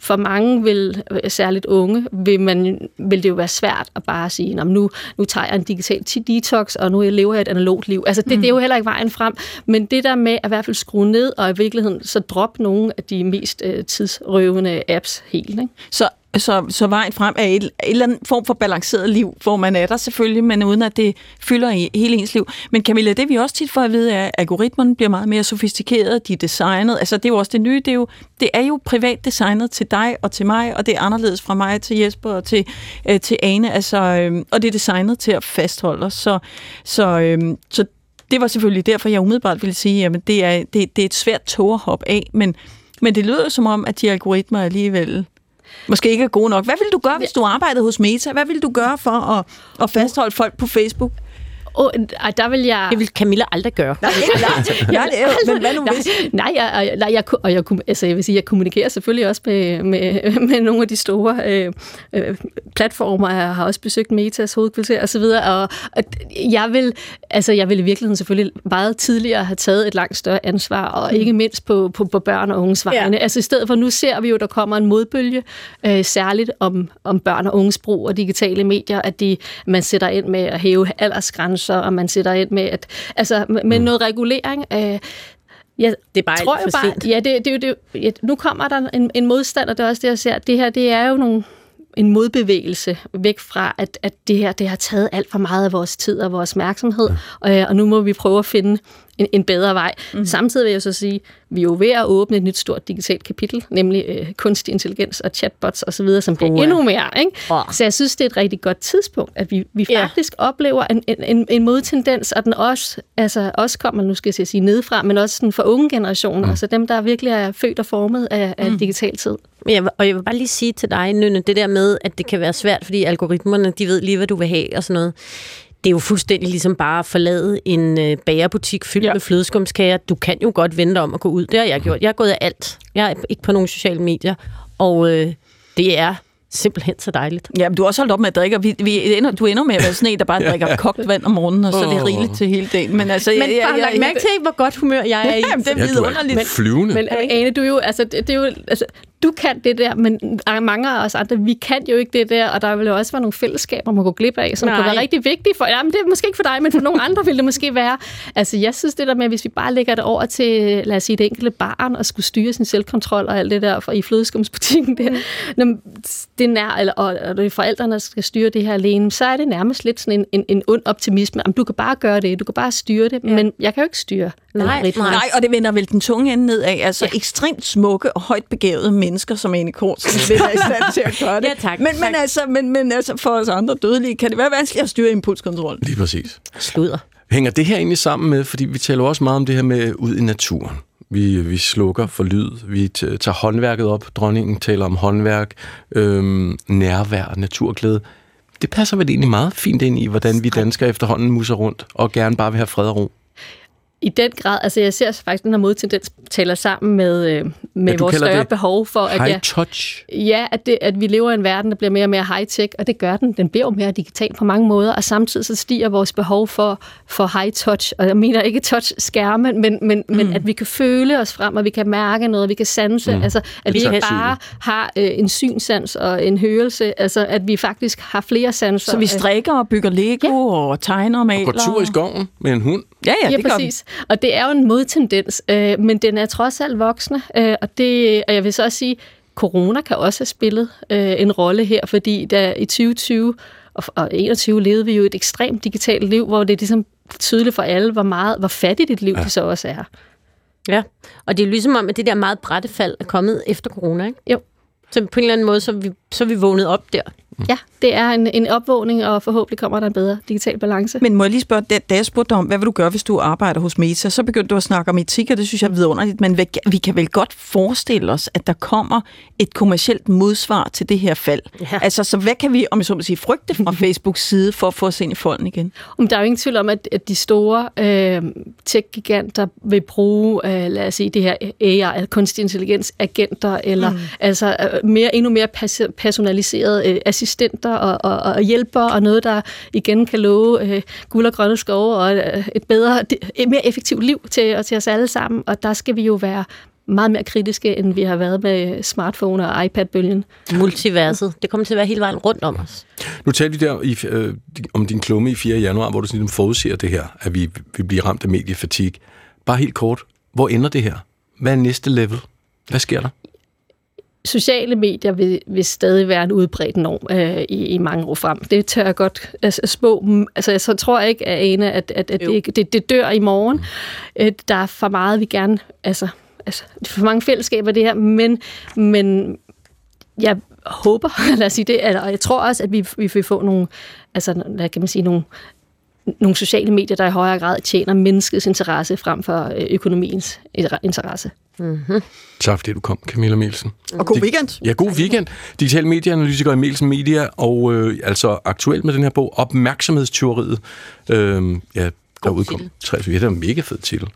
Speaker 14: for mange, vil, særligt unge, vil, man, vil det jo være svært at bare sige, "Nå, men nu, nu tager jeg en digital detox, og nu lever jeg et analogt liv. Altså det, mm. det er jo heller ikke vejen frem. Men det der med at i hvert fald skrue ned, og i virkeligheden så droppe nogle af de mest øh, tidsrøvende apps helt. Ikke?
Speaker 4: Så så, så vejen frem er et, et eller andet form for balanceret liv, hvor man er der selvfølgelig, men uden at det fylder i hele ens liv. Men Camilla, det vi også tit får at vide er, at algoritmerne bliver meget mere sofistikerede, de er designet. Altså det er jo også det nye, det er jo, det er jo privat designet til dig og til mig, og det er anderledes fra mig til Jesper og til, øh, til Ane, altså, øh, og det er designet til at fastholde os. Så, så, øh, så det var selvfølgelig derfor, jeg umiddelbart ville sige, at det er, det, det er et svært tog at hoppe af, men, men det lyder som om, at de algoritmer alligevel måske ikke er gode nok. Hvad vil du gøre, hvis du arbejdede hos Meta? Hvad vil du gøre for at, at fastholde folk på Facebook?
Speaker 14: Oh, der vil jeg...
Speaker 3: Det vil Camilla aldrig gøre.
Speaker 4: Nej. Jeg er men hvad nu hvis?
Speaker 14: Nej, jeg, nej jeg, og jeg, altså, jeg vil sige, jeg kommunikerer selvfølgelig også med, med, med nogle af de store øh, øh, platformer. Jeg har også besøgt Metas hovedkvarter og så videre, og, og jeg vil, altså, jeg vil i virkeligheden selvfølgelig meget tidligere have taget et langt større ansvar, og mm. ikke mindst på, på, på børn og unges vegne. Ja. Altså i stedet for, nu ser vi jo, der kommer en modbølge, øh, særligt om, om børn og unges brug af digitale medier, at de, man sætter ind med at hæve aldersgrænser så og man sætter ind med, at, altså, med mm. noget regulering. Øh, jeg
Speaker 3: det er bare
Speaker 14: tror
Speaker 3: for
Speaker 14: bare,
Speaker 3: sent.
Speaker 14: Ja, det, det, det, ja, nu kommer der en, en modstand, og det er også det, jeg ser. Det her, det er jo nogle, en modbevægelse væk fra, at, at det her det har taget alt for meget af vores tid og vores opmærksomhed, ja. og, og nu må vi prøve at finde en, en bedre vej. Mm. Samtidig vil jeg så sige, vi er jo ved at åbne et nyt stort digitalt kapitel, nemlig øh, kunstig intelligens og chatbots osv., som bliver
Speaker 3: Oh, ja.
Speaker 14: endnu mere. Ikke?
Speaker 3: Oh.
Speaker 14: Så jeg synes, det er et rigtig godt tidspunkt, at vi, vi faktisk oplever en, en, en, en modtendens, og den også, altså, også kommer, nu skal jeg sige nedefra, men også sådan for unge generationer, mm. altså dem, der virkelig er født og formet af, af mm. digital tid.
Speaker 3: Vil- og jeg vil bare lige sige til dig, Nynne, det der med, at det kan være svært, fordi algoritmerne, de ved lige, hvad du vil have og sådan noget. Det er jo fuldstændig ligesom bare at forlade en øh, bagerbutik fyldt ja. med flødeskumskager. Du kan jo godt vente om at gå ud. Det har jeg gjort. Jeg har gået af alt. Jeg er ikke på nogen sociale medier. Og øh, det er simpelthen så dejligt.
Speaker 4: Ja, men du har også holdt op med at drikke, og vi, vi ender, du ender med at være sådan en, der bare drikker kogt vand om morgenen, og så er det rigeligt til hele dagen. Men altså,
Speaker 3: Men
Speaker 4: jeg, jeg,
Speaker 3: bare
Speaker 4: jeg,
Speaker 3: lagt mærke til, hvor godt humør jeg er i.
Speaker 4: Jamen, det er
Speaker 2: Ja, du er
Speaker 4: vidunderligt.
Speaker 2: flyvende.
Speaker 14: Men Ane, du er jo, altså, det, det er jo, altså, du kan det der, men mange af os andre, vi kan jo ikke det der, og der vil jo også være nogle fællesskaber, man går glip af, som
Speaker 3: Nej.
Speaker 14: kan være rigtig vigtige for, jamen det er måske ikke for dig, men for nogle andre vil det måske være. Altså jeg synes det der med, hvis vi bare lægger det over til, lad os sige, det enkelte barn, og skulle styre sin selvkontrol og alt det der for, i flødeskumsbutikken, det, mm. det er nær, eller, og, og det er forældrene, der skal styre det her alene, så er det nærmest lidt sådan en, en, en ond optimisme. Jamen, du kan bare gøre det, du kan bare styre det, ja. men jeg kan jo ikke styre algoritmerne.
Speaker 4: Nej, og det vender vel den tunge ende nedad. Altså ja. ekstremt smukke og højt begavede mennesker, som Ane Kortsen vil være i stand til at gøre det.
Speaker 3: Ja, tak.
Speaker 4: Men, men, altså, men, men altså, for os andre dødelige, kan det være vanskeligt at styre impulskontrol.
Speaker 2: Lige præcis.
Speaker 3: Sludder.
Speaker 2: Hænger det her egentlig sammen med, fordi vi taler også meget om det her med ud i naturen. Vi, vi slukker for lyd, vi tager håndværket op, dronningen taler om håndværk, øhm, nærvær, naturglæde. Det passer vel egentlig meget fint ind i, hvordan vi danskere efterhånden musser rundt og gerne bare vil have fred og ro.
Speaker 14: I den grad, altså jeg ser faktisk, at den her modtendens taler sammen med, øh, med
Speaker 2: Ja,
Speaker 14: vores større
Speaker 2: det
Speaker 14: behov for, at,
Speaker 2: High
Speaker 14: ja,
Speaker 2: touch.
Speaker 14: ja, at, det, at vi lever i en verden, der bliver mere og mere high-tech, og det gør den. Den bliver jo mere digital på mange måder, og samtidig så stiger vores behov for, for high-touch, og jeg mener ikke touch-skærme, men, men, mm. men at vi kan føle os frem, og vi kan mærke noget, vi kan sanse, mm. altså at vi ikke bare har øh, en synsans og en hørelse, altså at vi faktisk har flere sanser.
Speaker 4: Så vi
Speaker 14: øh,
Speaker 4: strikker og bygger Lego ja. og tegner og maler.
Speaker 2: Gå tur i skoven med en hund.
Speaker 4: Ja, ja,
Speaker 14: Ja,
Speaker 4: det
Speaker 14: præcis. Og det er jo en modtendens, øh, men den er trods alt voksne, øh, og, det, og jeg vil så også sige, corona kan også have spillet øh, en rolle her, fordi der i 2020 og, og 21 levede vi jo et ekstremt digitalt liv, hvor det er ligesom tydeligt for alle, hvor meget, hvor fattigt et liv ja. det så også er.
Speaker 3: Ja, og det er ligesom om, at det der meget brætte fald er kommet efter corona, ikke?
Speaker 14: Jo.
Speaker 3: Så på en eller anden måde, så er vi, så er vi vågnet op der.
Speaker 14: Ja, det er en, en opvågning, og forhåbentlig kommer der en bedre digital balance.
Speaker 4: Men må jeg lige spørge, da, da jeg spurgte dig om, hvad vil du gøre, hvis du arbejder hos Meta, så begyndte du at snakke om etik, og det synes jeg er vidunderligt, men vi, vi kan vel godt forestille os, at der kommer et kommercielt modsvar til det her fald.
Speaker 14: Ja.
Speaker 4: Altså, så hvad kan vi, om jeg så må sige, frygte fra Facebooks side for at få os ind i folden igen?
Speaker 14: Men der er jo ingen tvivl om, at, at de store øh, tech-giganter vil bruge, øh, lad os sige, det her AI, kunstig intelligens, agenter, eller mm. altså øh, mere, endnu mere personaliserede øh, assistenter og, og, og hjælpere, og noget, der igen kan love øh, guld og grønne skove, og øh, et bedre, et mere effektivt liv til, til os alle sammen, og der skal vi jo være meget mere kritiske, end vi har været med smartphone og iPad-bølgen.
Speaker 3: Multiverset. Det kommer til at være hele vejen rundt om os.
Speaker 2: Nu talte vi der i, øh, om din klumme i 4. januar, hvor du sådan ligesom forudser det her, at vi, vi bliver ramt af mediefatig. Bare helt kort, hvor ender det her? Hvad er næste level? Hvad sker der?
Speaker 14: Sociale medier vil, vil stadig være en udbredt norm øh, i, i mange år frem. Det tør jeg godt altså, spå. Altså, jeg så tror ikke, at Ane, at, at, at det, det, det dør i morgen. Øh, der er for meget, vi gerne... Altså, altså, for mange fællesskaber det her, men, men jeg håber, lad os sige det, og jeg tror også, at vi, vi vil få nogle, altså, hvad kan man sige, nogle, nogle sociale medier, der i højere grad tjener menneskets interesse frem for øh, økonomiens interesse.
Speaker 3: Mm-hmm.
Speaker 2: Tak fordi du kom, Camilla Mielsen.
Speaker 4: Og god weekend.
Speaker 2: Ja, god weekend. Digital medieanalytiker i Mielsen Media, og øh, altså aktuelt med den her bog, Opmærksomhedsteoriet. Øh, ja, der udkom. Tre, ja, det er en mega fed titel.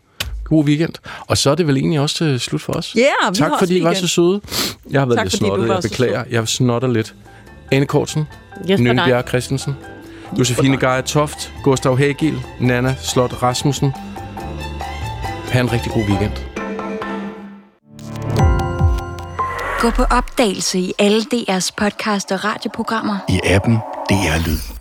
Speaker 2: God weekend. Og så er det vel egentlig også til slut for os.
Speaker 4: Ja, vi
Speaker 2: tak fordi I
Speaker 4: også
Speaker 2: var
Speaker 4: weekend.
Speaker 2: så søde. Jeg har været
Speaker 4: Tak,
Speaker 2: lidt snottet. Jeg beklager. Jeg snotter lidt. Ane Kortsen,
Speaker 3: dig.
Speaker 2: Nønbjerg Christensen, Josefine Geyer Toft, Gustav Hagil, Nana Slot Rasmussen. Ha' en rigtig god weekend.
Speaker 15: Gå på opdagelse i alle DR's podcast og radioprogrammer.
Speaker 16: I appen DR Lyd.